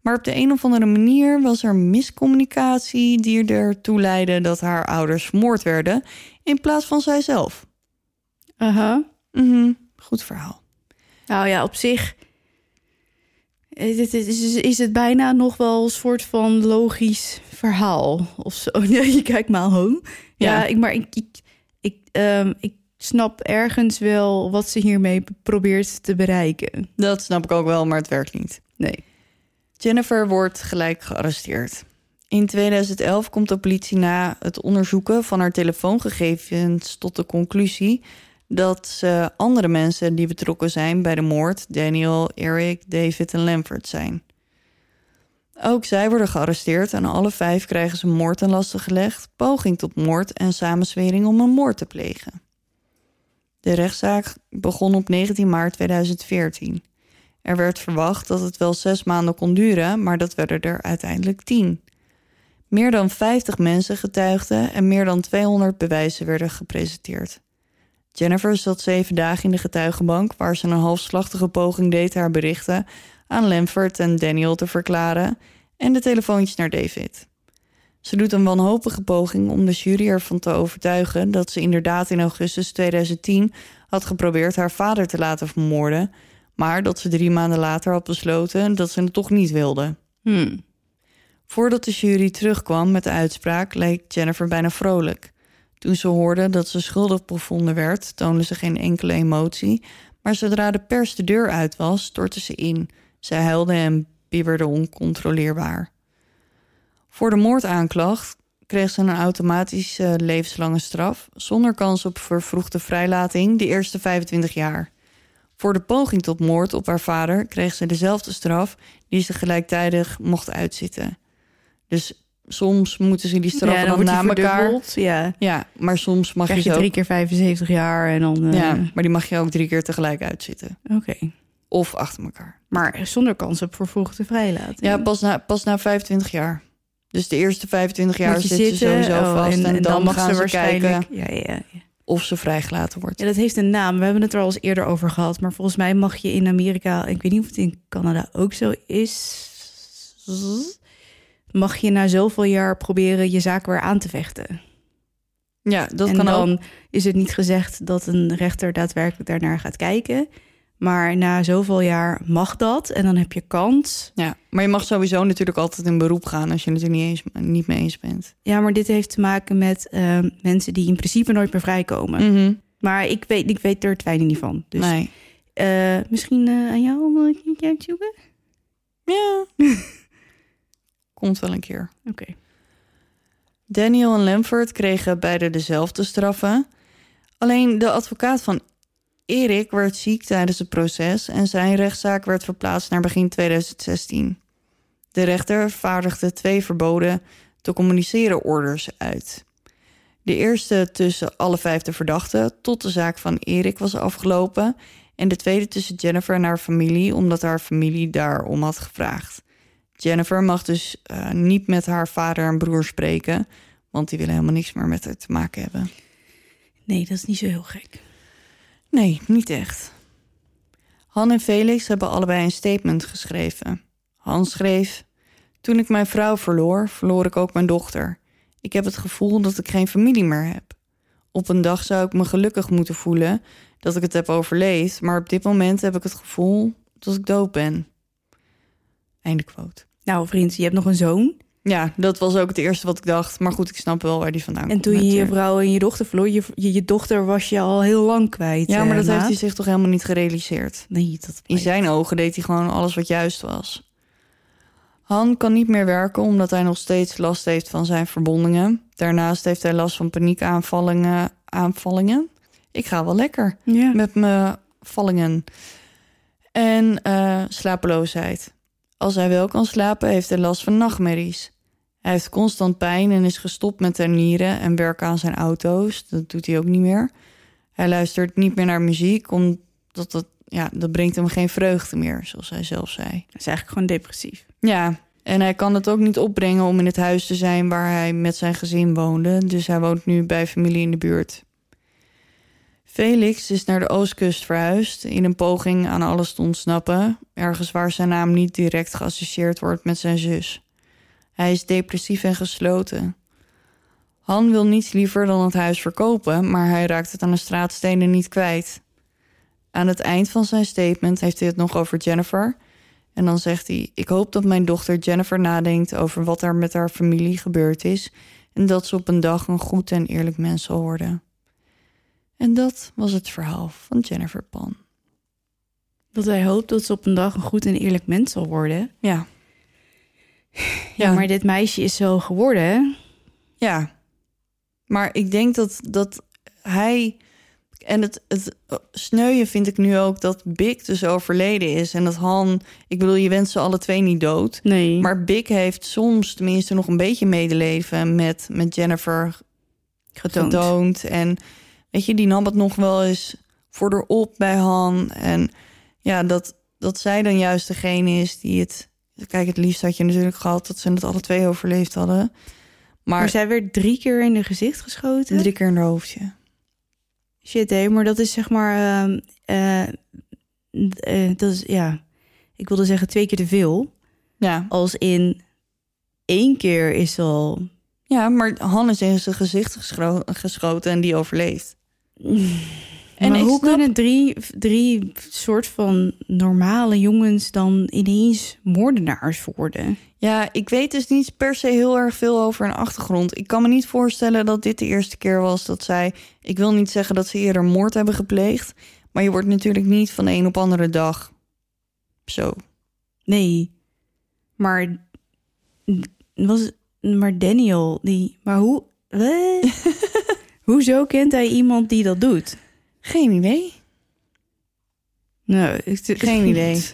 Maar op de een of andere manier was er miscommunicatie die ertoe leidde dat haar ouders vermoord werden in plaats van zijzelf. Aha. Mhm, goed verhaal. Nou ja, op zich is het, is, is het bijna nog wel een soort van logisch verhaal of zo. Je kijkt maar home. Ja, Ja. ik, maar ik, ik, ik, ehm, ik snap ergens wel wat ze hiermee probeert te bereiken. Dat snap ik ook wel, maar het werkt niet. Nee. Jennifer wordt gelijk gearresteerd. In 2011 komt de politie na het onderzoeken van haar telefoongegevens tot de conclusie dat ze andere mensen die betrokken zijn bij de moord, Daniel, Eric, David en Lamford zijn. Ook zij worden gearresteerd en alle vijf krijgen ze moord ten laste gelegd, poging tot moord en samenzwering om een moord te plegen. De rechtszaak begon op 19 maart 2014. Er werd verwacht dat het wel zes maanden kon duren, maar dat werden er uiteindelijk tien. Meer dan 50 mensen getuigden en meer dan 200 bewijzen werden gepresenteerd. Jennifer zat zeven dagen in de getuigenbank, waar ze een halfslachtige poging deed haar berichten aan Lamford en Daniel te verklaren en de telefoontjes naar David. Ze doet een wanhopige poging om de jury ervan te overtuigen dat ze inderdaad in augustus 2010 had geprobeerd haar vader te laten vermoorden, maar dat ze drie maanden later had besloten dat ze het toch niet wilde. Hmm. Voordat de jury terugkwam met de uitspraak, leek Jennifer bijna vrolijk. Toen ze hoorde dat ze schuldig bevonden werd, toonde ze geen enkele emotie, maar zodra de pers de deur uit was, stortte ze in. Ze huilde en bibberde oncontroleerbaar. Voor de moordaanklacht kreeg ze een automatische levenslange straf, zonder kans op vervroegde vrijlating de eerste 25 jaar. Voor de poging tot moord op haar vader kreeg ze dezelfde straf die ze gelijktijdig mocht uitzitten. Dus soms moeten ze die straffen Ja, dan, na elkaar. Ja. Ja, maar soms mag Krijg je je drie ook, keer 75 jaar en dan... eh, ja, maar die mag je ook drie keer tegelijk uitzitten. Oké. Of achter elkaar. Maar zonder kans op vervroegde vrijlating. Ja, pas na, pas na 25 jaar. Dus de eerste 25 jaar zit ze sowieso oh, vast. En, dan, mag gaan ze ze waarschijnlijk... kijken Ja, ja, ja. of ze vrijgelaten wordt. Ja, dat heeft een naam. We hebben het er al eens eerder over gehad. Maar volgens mij mag je in Amerika, ik weet niet of het in Canada ook zo is, mag je na zoveel jaar proberen je zaak weer aan te vechten. Ja, dat en kan dan ook. is het niet gezegd dat een rechter daadwerkelijk daarnaar gaat kijken. Maar na zoveel jaar mag dat en dan heb je kans. Ja, maar je mag sowieso natuurlijk altijd in beroep gaan als je het er niet, eens, niet mee eens bent. Ja, maar dit heeft te maken met ehm, mensen die in principe nooit meer vrijkomen. Mhm. Maar ik weet, ik weet er het fijne niet van. Dus Nee. eh, misschien eh, aan jou om een keertje uit te zoeken? Ja. Komt wel een keer. Oké. Daniel en Lamford kregen beide dezelfde straffen. Alleen de advocaat van Erik werd ziek tijdens het proces en zijn rechtszaak werd verplaatst naar begin 2016. De rechter vaardigde twee verboden te communiceren orders uit. De eerste tussen alle vijf de verdachten tot de zaak van Erik was afgelopen en de tweede tussen Jennifer en haar familie omdat haar familie daarom had gevraagd. Jennifer mag dus eh, niet met haar vader en broer spreken, want die willen helemaal niks meer met haar te maken hebben. Nee, dat is niet zo heel gek. Nee, niet echt. Han en Felix hebben allebei een statement geschreven. Han schreef: Toen ik mijn vrouw verloor, verloor ik ook mijn dochter. Ik heb het gevoel dat ik geen familie meer heb. op een dag zou ik me gelukkig moeten voelen dat ik het heb overleefd. Maar op dit moment heb ik het gevoel dat ik dood ben. Einde quote. Nou, vriend, je hebt nog een zoon. Ja, dat was ook het eerste wat ik dacht. Maar goed, ik snap wel waar die vandaan En komt. toen je je natuurlijk. vrouw en je dochter verloor, je, je, je dochter was je al heel lang kwijt. Ja, eh, maar dat heeft hij zich toch helemaal niet gerealiseerd. Nee, dat In zijn ogen deed hij gewoon alles wat juist was. Han kan niet meer werken omdat hij nog steeds last heeft van zijn verbondingen. Daarnaast heeft hij last van paniekaanvallingen. Aanvallingen? Ik ga wel lekker Ja. met mijn vallingen. En eh, slapeloosheid. Als hij wel kan slapen, heeft hij last van nachtmerries. Hij heeft constant pijn en is gestopt met tuinieren en werken aan zijn auto's. Dat doet hij ook niet meer. Hij luistert niet meer naar muziek, omdat dat, ja, dat brengt hem geen vreugde meer, zoals hij zelf zei. Dat is eigenlijk gewoon depressief. Ja, en hij kan het ook niet opbrengen om in het huis te zijn waar hij met zijn gezin woonde. Dus hij woont nu bij familie in de buurt. Felix is naar de oostkust verhuisd in een poging aan alles te ontsnappen. Ergens waar zijn naam niet direct geassocieerd wordt met zijn zus. Hij is depressief en gesloten. Han wil niets liever dan het huis verkopen, maar hij raakt het aan de straatstenen niet kwijt. Aan het eind van zijn statement heeft hij het nog over Jennifer. En dan zegt hij: Ik hoop dat mijn dochter Jennifer nadenkt over wat er met haar familie gebeurd is. En dat ze op een dag een goed en eerlijk mens zal worden. En dat was het verhaal van Jennifer Pan. Dat hij hoopt dat ze op een dag een goed en eerlijk mens zal worden. Ja. Ja, maar dit meisje is zo geworden. Ja. Maar ik denk dat, dat hij. En het, het sneuien vind ik nu ook dat Big dus overleden is. En dat Han. Ik bedoel, je wenst ze alle twee niet dood. Nee. Maar Big heeft soms tenminste nog een beetje medeleven met, met Jennifer getoond. getoond. En weet je, die nam het nog wel eens voor erop bij Han. En ja, dat, dat zij dan juist degene is die het... Kijk, het liefst had je natuurlijk gehad dat ze het alle twee overleefd hadden. Maar, Maar zij werd drie keer in de gezicht geschoten. drie keer in haar hoofdje. Shit, hé, maar dat is zeg maar... eh, dat is, ja... Ik wilde zeggen twee keer te veel. Ja. Als in één keer is al... ja, maar Han is in zijn gezicht geschoten en die overleeft. En maar hoe snap- kunnen drie, drie soort van normale jongens dan ineens moordenaars worden? Ja, ik weet dus niet per se heel erg veel over een achtergrond. Ik kan me niet voorstellen dat dit de eerste keer was dat zij... Ik wil niet zeggen dat ze eerder moord hebben gepleegd... maar je wordt natuurlijk niet van de een op andere dag zo. Nee. Maar was maar Daniel die maar hoe Wat? Hoezo kent hij iemand die dat doet? Geen idee. Nou, ik, Geen idee.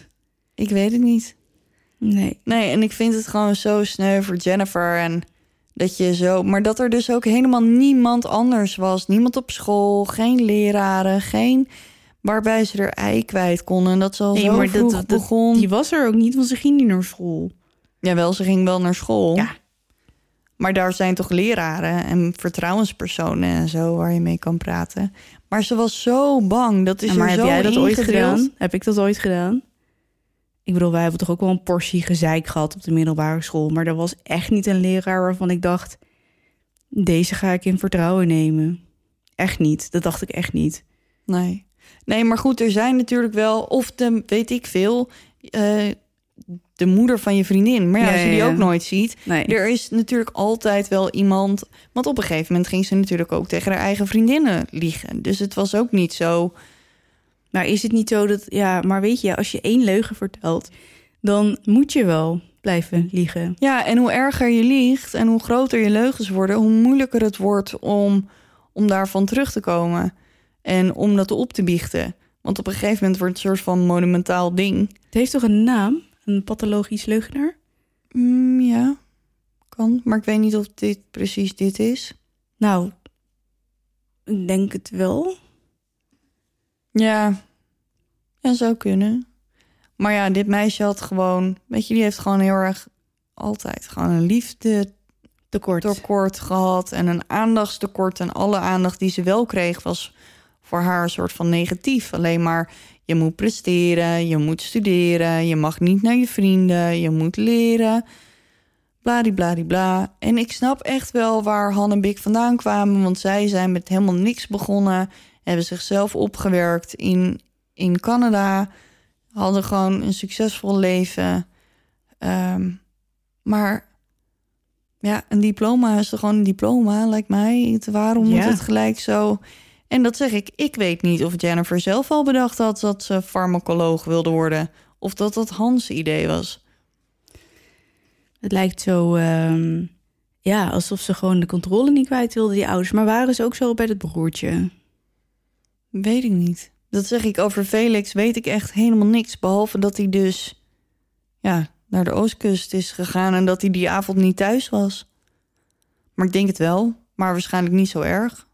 Ik weet het niet. Nee. Nee, en ik vind het gewoon zo sneu voor Jennifer en dat je zo... Maar dat er dus ook helemaal niemand anders was. Niemand op school, geen leraren, geen... Waarbij ze er ei kwijt konden. En dat ze al Nee, zo maar vroeg dat, dat, begon. die was er ook niet, want ze ging niet naar school. Jawel, ze ging wel naar school. Ja. Maar daar zijn toch leraren en vertrouwenspersonen en zo waar je mee kan praten. Maar ze was zo bang. Dat is maar er heb zo jij dat ooit gedaan? Heb ik dat ooit gedaan? Ik bedoel, wij hebben toch ook wel een portie gezeik gehad op de middelbare school. Maar er was echt niet een leraar waarvan ik dacht... deze ga ik in vertrouwen nemen. Echt niet. Dat dacht ik echt niet. Nee. Nee, maar goed, er zijn natuurlijk wel, of de, weet ik veel, eh, de moeder van je vriendin. Maar ja, als je die ook nooit ziet, Nee. er is natuurlijk altijd wel iemand. Want op een gegeven moment ging ze natuurlijk ook tegen haar eigen vriendinnen liegen. Dus het was ook niet zo. Maar is het niet zo dat... Ja, maar weet je, als je één leugen vertelt... dan moet je wel blijven liegen. Ja, en hoe erger je liegt en hoe groter je leugens worden, hoe moeilijker het wordt om, om daarvan terug te komen. En om dat op te biechten. Want op een gegeven moment wordt het een soort van monumentaal ding. Het heeft toch een naam? Een pathologisch leugenaar? Mm, ja, kan. Maar ik weet niet of dit precies dit is. Nou, ik denk het wel. Ja, ja, zou kunnen. Maar ja, dit meisje had gewoon, weet je, die heeft gewoon heel erg altijd gewoon een liefde Tekort. tekort gehad en een aandachtstekort. En alle aandacht die ze wel kreeg was voor haar een soort van negatief. Alleen maar je moet presteren, je moet studeren, je mag niet naar je vrienden, je moet leren. bladibladibla. En ik snap echt wel waar Han en Bik vandaan kwamen, want zij zijn met helemaal niks begonnen, hebben zichzelf opgewerkt in, in Canada, hadden gewoon een succesvol leven. Ehm, maar ja, een diploma is toch gewoon een diploma, lijkt mij. Waarom moet het gelijk zo? En dat zeg ik, ik weet niet of Jennifer zelf al bedacht had dat ze farmacoloog wilde worden. Of dat dat Hans' idee was. Het lijkt zo, ehm, ja, alsof ze gewoon de controle niet kwijt wilden, die ouders. Maar waren ze ook zo bij het broertje? Weet ik niet. Dat zeg ik over Felix, weet ik echt helemaal niks. Behalve dat hij dus ja, naar de oostkust is gegaan en dat hij die avond niet thuis was. Maar ik denk het wel, maar waarschijnlijk niet zo erg.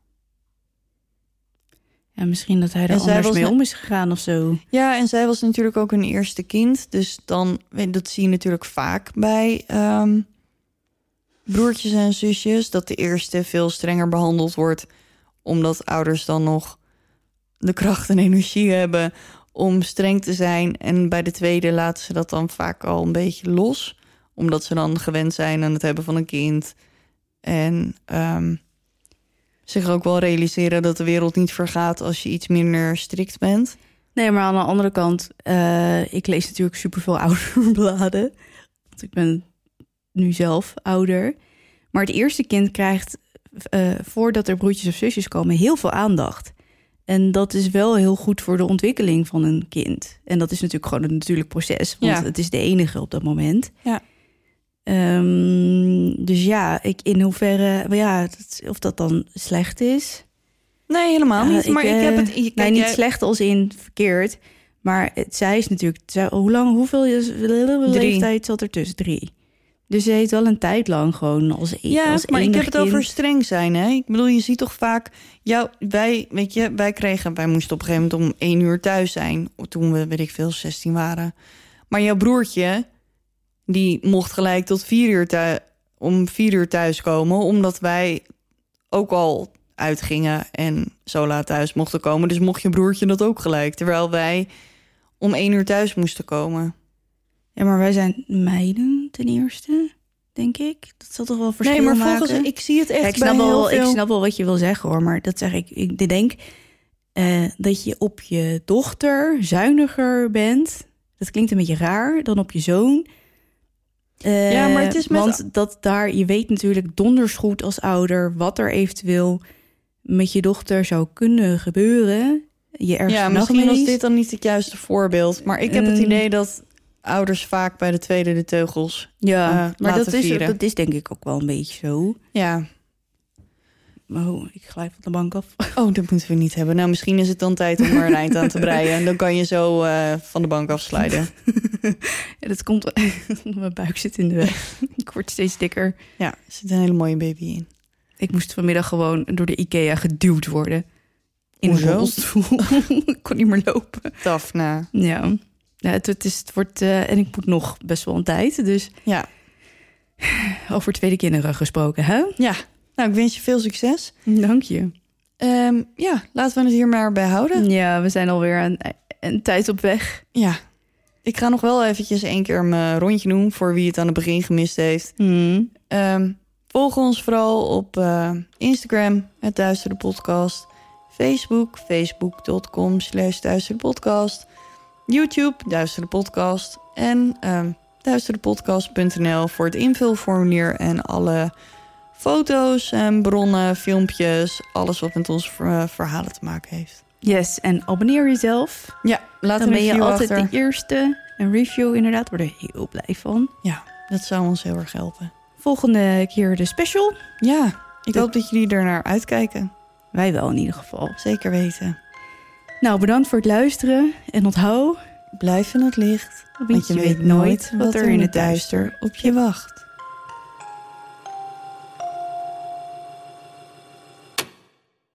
Ja, misschien dat hij er En anders was mee om is gegaan of zo. Ja, en zij was natuurlijk ook een eerste kind. Dus dan, dat zie je natuurlijk vaak bij ehm, broertjes en zusjes. Dat de eerste veel strenger behandeld wordt. Omdat ouders dan nog de kracht en energie hebben om streng te zijn. En bij de tweede laten ze dat dan vaak al een beetje los. Omdat ze dan gewend zijn aan het hebben van een kind. En ehm, zich ook wel realiseren dat de wereld niet vergaat als je iets minder strikt bent. Nee, maar aan de andere kant, eh, ik lees natuurlijk superveel ouderbladen. Want ik ben nu zelf ouder. Maar het eerste kind krijgt, eh, voordat er broertjes of zusjes komen, heel veel aandacht. En dat is wel heel goed voor de ontwikkeling van een kind. En dat is natuurlijk gewoon een natuurlijk proces, want Ja. het is de enige op dat moment. Ja. Ehm, dus ja, ik, in hoeverre, ja, dat- of dat dan slecht is. Nee, helemaal niet. Maar ik, eh, heb het... je- nee, niet jij- slecht als in verkeerd. Maar het, zij is natuurlijk... Zij, hoe lang, hoeveel leeftijd zat er tussen? Drie. Dus ze heeft wel een tijd lang gewoon als, e- Ja, als maar ik heb het over streng zijn. Hè? Ik bedoel, je ziet toch vaak... Jou, wij, weet je, wij kregen... Wij moesten op een gegeven moment om één uur thuis zijn. Toen we, weet ik veel, 16 waren. Maar jouw broertje... Die mocht gelijk tot vier uur thuis, om vier uur thuis komen. Omdat wij ook al uitgingen en zo laat thuis mochten komen. Dus mocht je broertje dat ook gelijk. Terwijl wij om één uur thuis moesten komen. Ja, maar wij zijn meiden ten eerste, denk ik. Dat zal toch wel verschil Nee, maar maken? volgens ik zie het echt Ja, ik, bij snap heel wel, ik veel- snap wel wat je wil zeggen hoor, maar dat zeg ik. Ik denk eh, dat je op je dochter zuiniger bent. Dat klinkt een beetje raar dan op je zoon. Eh, Ja, maar het is met- Want dat daar, je weet natuurlijk donders goed als ouder wat er eventueel met je dochter zou kunnen gebeuren. Je ergste Ja, misschien was dit dan niet het juiste voorbeeld. Maar ik heb het Ehm. idee dat ouders vaak bij de tweede de teugels. Ja, eh, maar laten dat is, vieren. dat is denk ik ook wel een beetje zo. Ja, Oh, ik glij van de bank af. oh, dat moeten we niet hebben. Nou, misschien is het dan tijd om er een eind aan te breien. En dan kan je zo eh, van de bank afslijden. Ja, dat komt... Mijn buik zit in de weg. Ik word steeds dikker. Ja, er zit een hele mooie baby in. Ik moest vanmiddag gewoon door de IKEA geduwd worden. In een Hoezo? rolstoel. ik kon niet meer lopen. Tafna. Ja. ja het, het, is, het wordt... eh, en ik moet nog best wel een tijd. Dus Ja. over tweede kinderen gesproken, hè? ja, nou, ik wens je veel succes. Dank je. Ehm, ja, laten we het hier maar bij houden. Ja, we zijn alweer een, een tijd op weg. Ja, ik ga nog wel eventjes één keer mijn rondje doen... voor wie het aan het begin gemist heeft. Hmm. Ehm, volg ons vooral op eh, Instagram, het Duistere Podcast. Facebook, facebook.com slash Duistere Podcast. YouTube, Duistere Podcast. En ehm duisterepodcast.nl voor het invulformulier en alle foto's en bronnen, filmpjes. Alles wat met onze ver- verhalen te maken heeft. Yes, en abonneer jezelf. Ja, laat Dan een ben je altijd achter. de eerste. Een review inderdaad, word er heel blij van. Ja, dat zou ons heel erg helpen. Volgende keer de special. Ja, ik De- hoop dat jullie er naar uitkijken. Wij wel in ieder geval. Zeker weten. Nou, bedankt voor het luisteren. En onthoud, Blijf in het licht. want je weet nooit wat er in het duister op je wacht.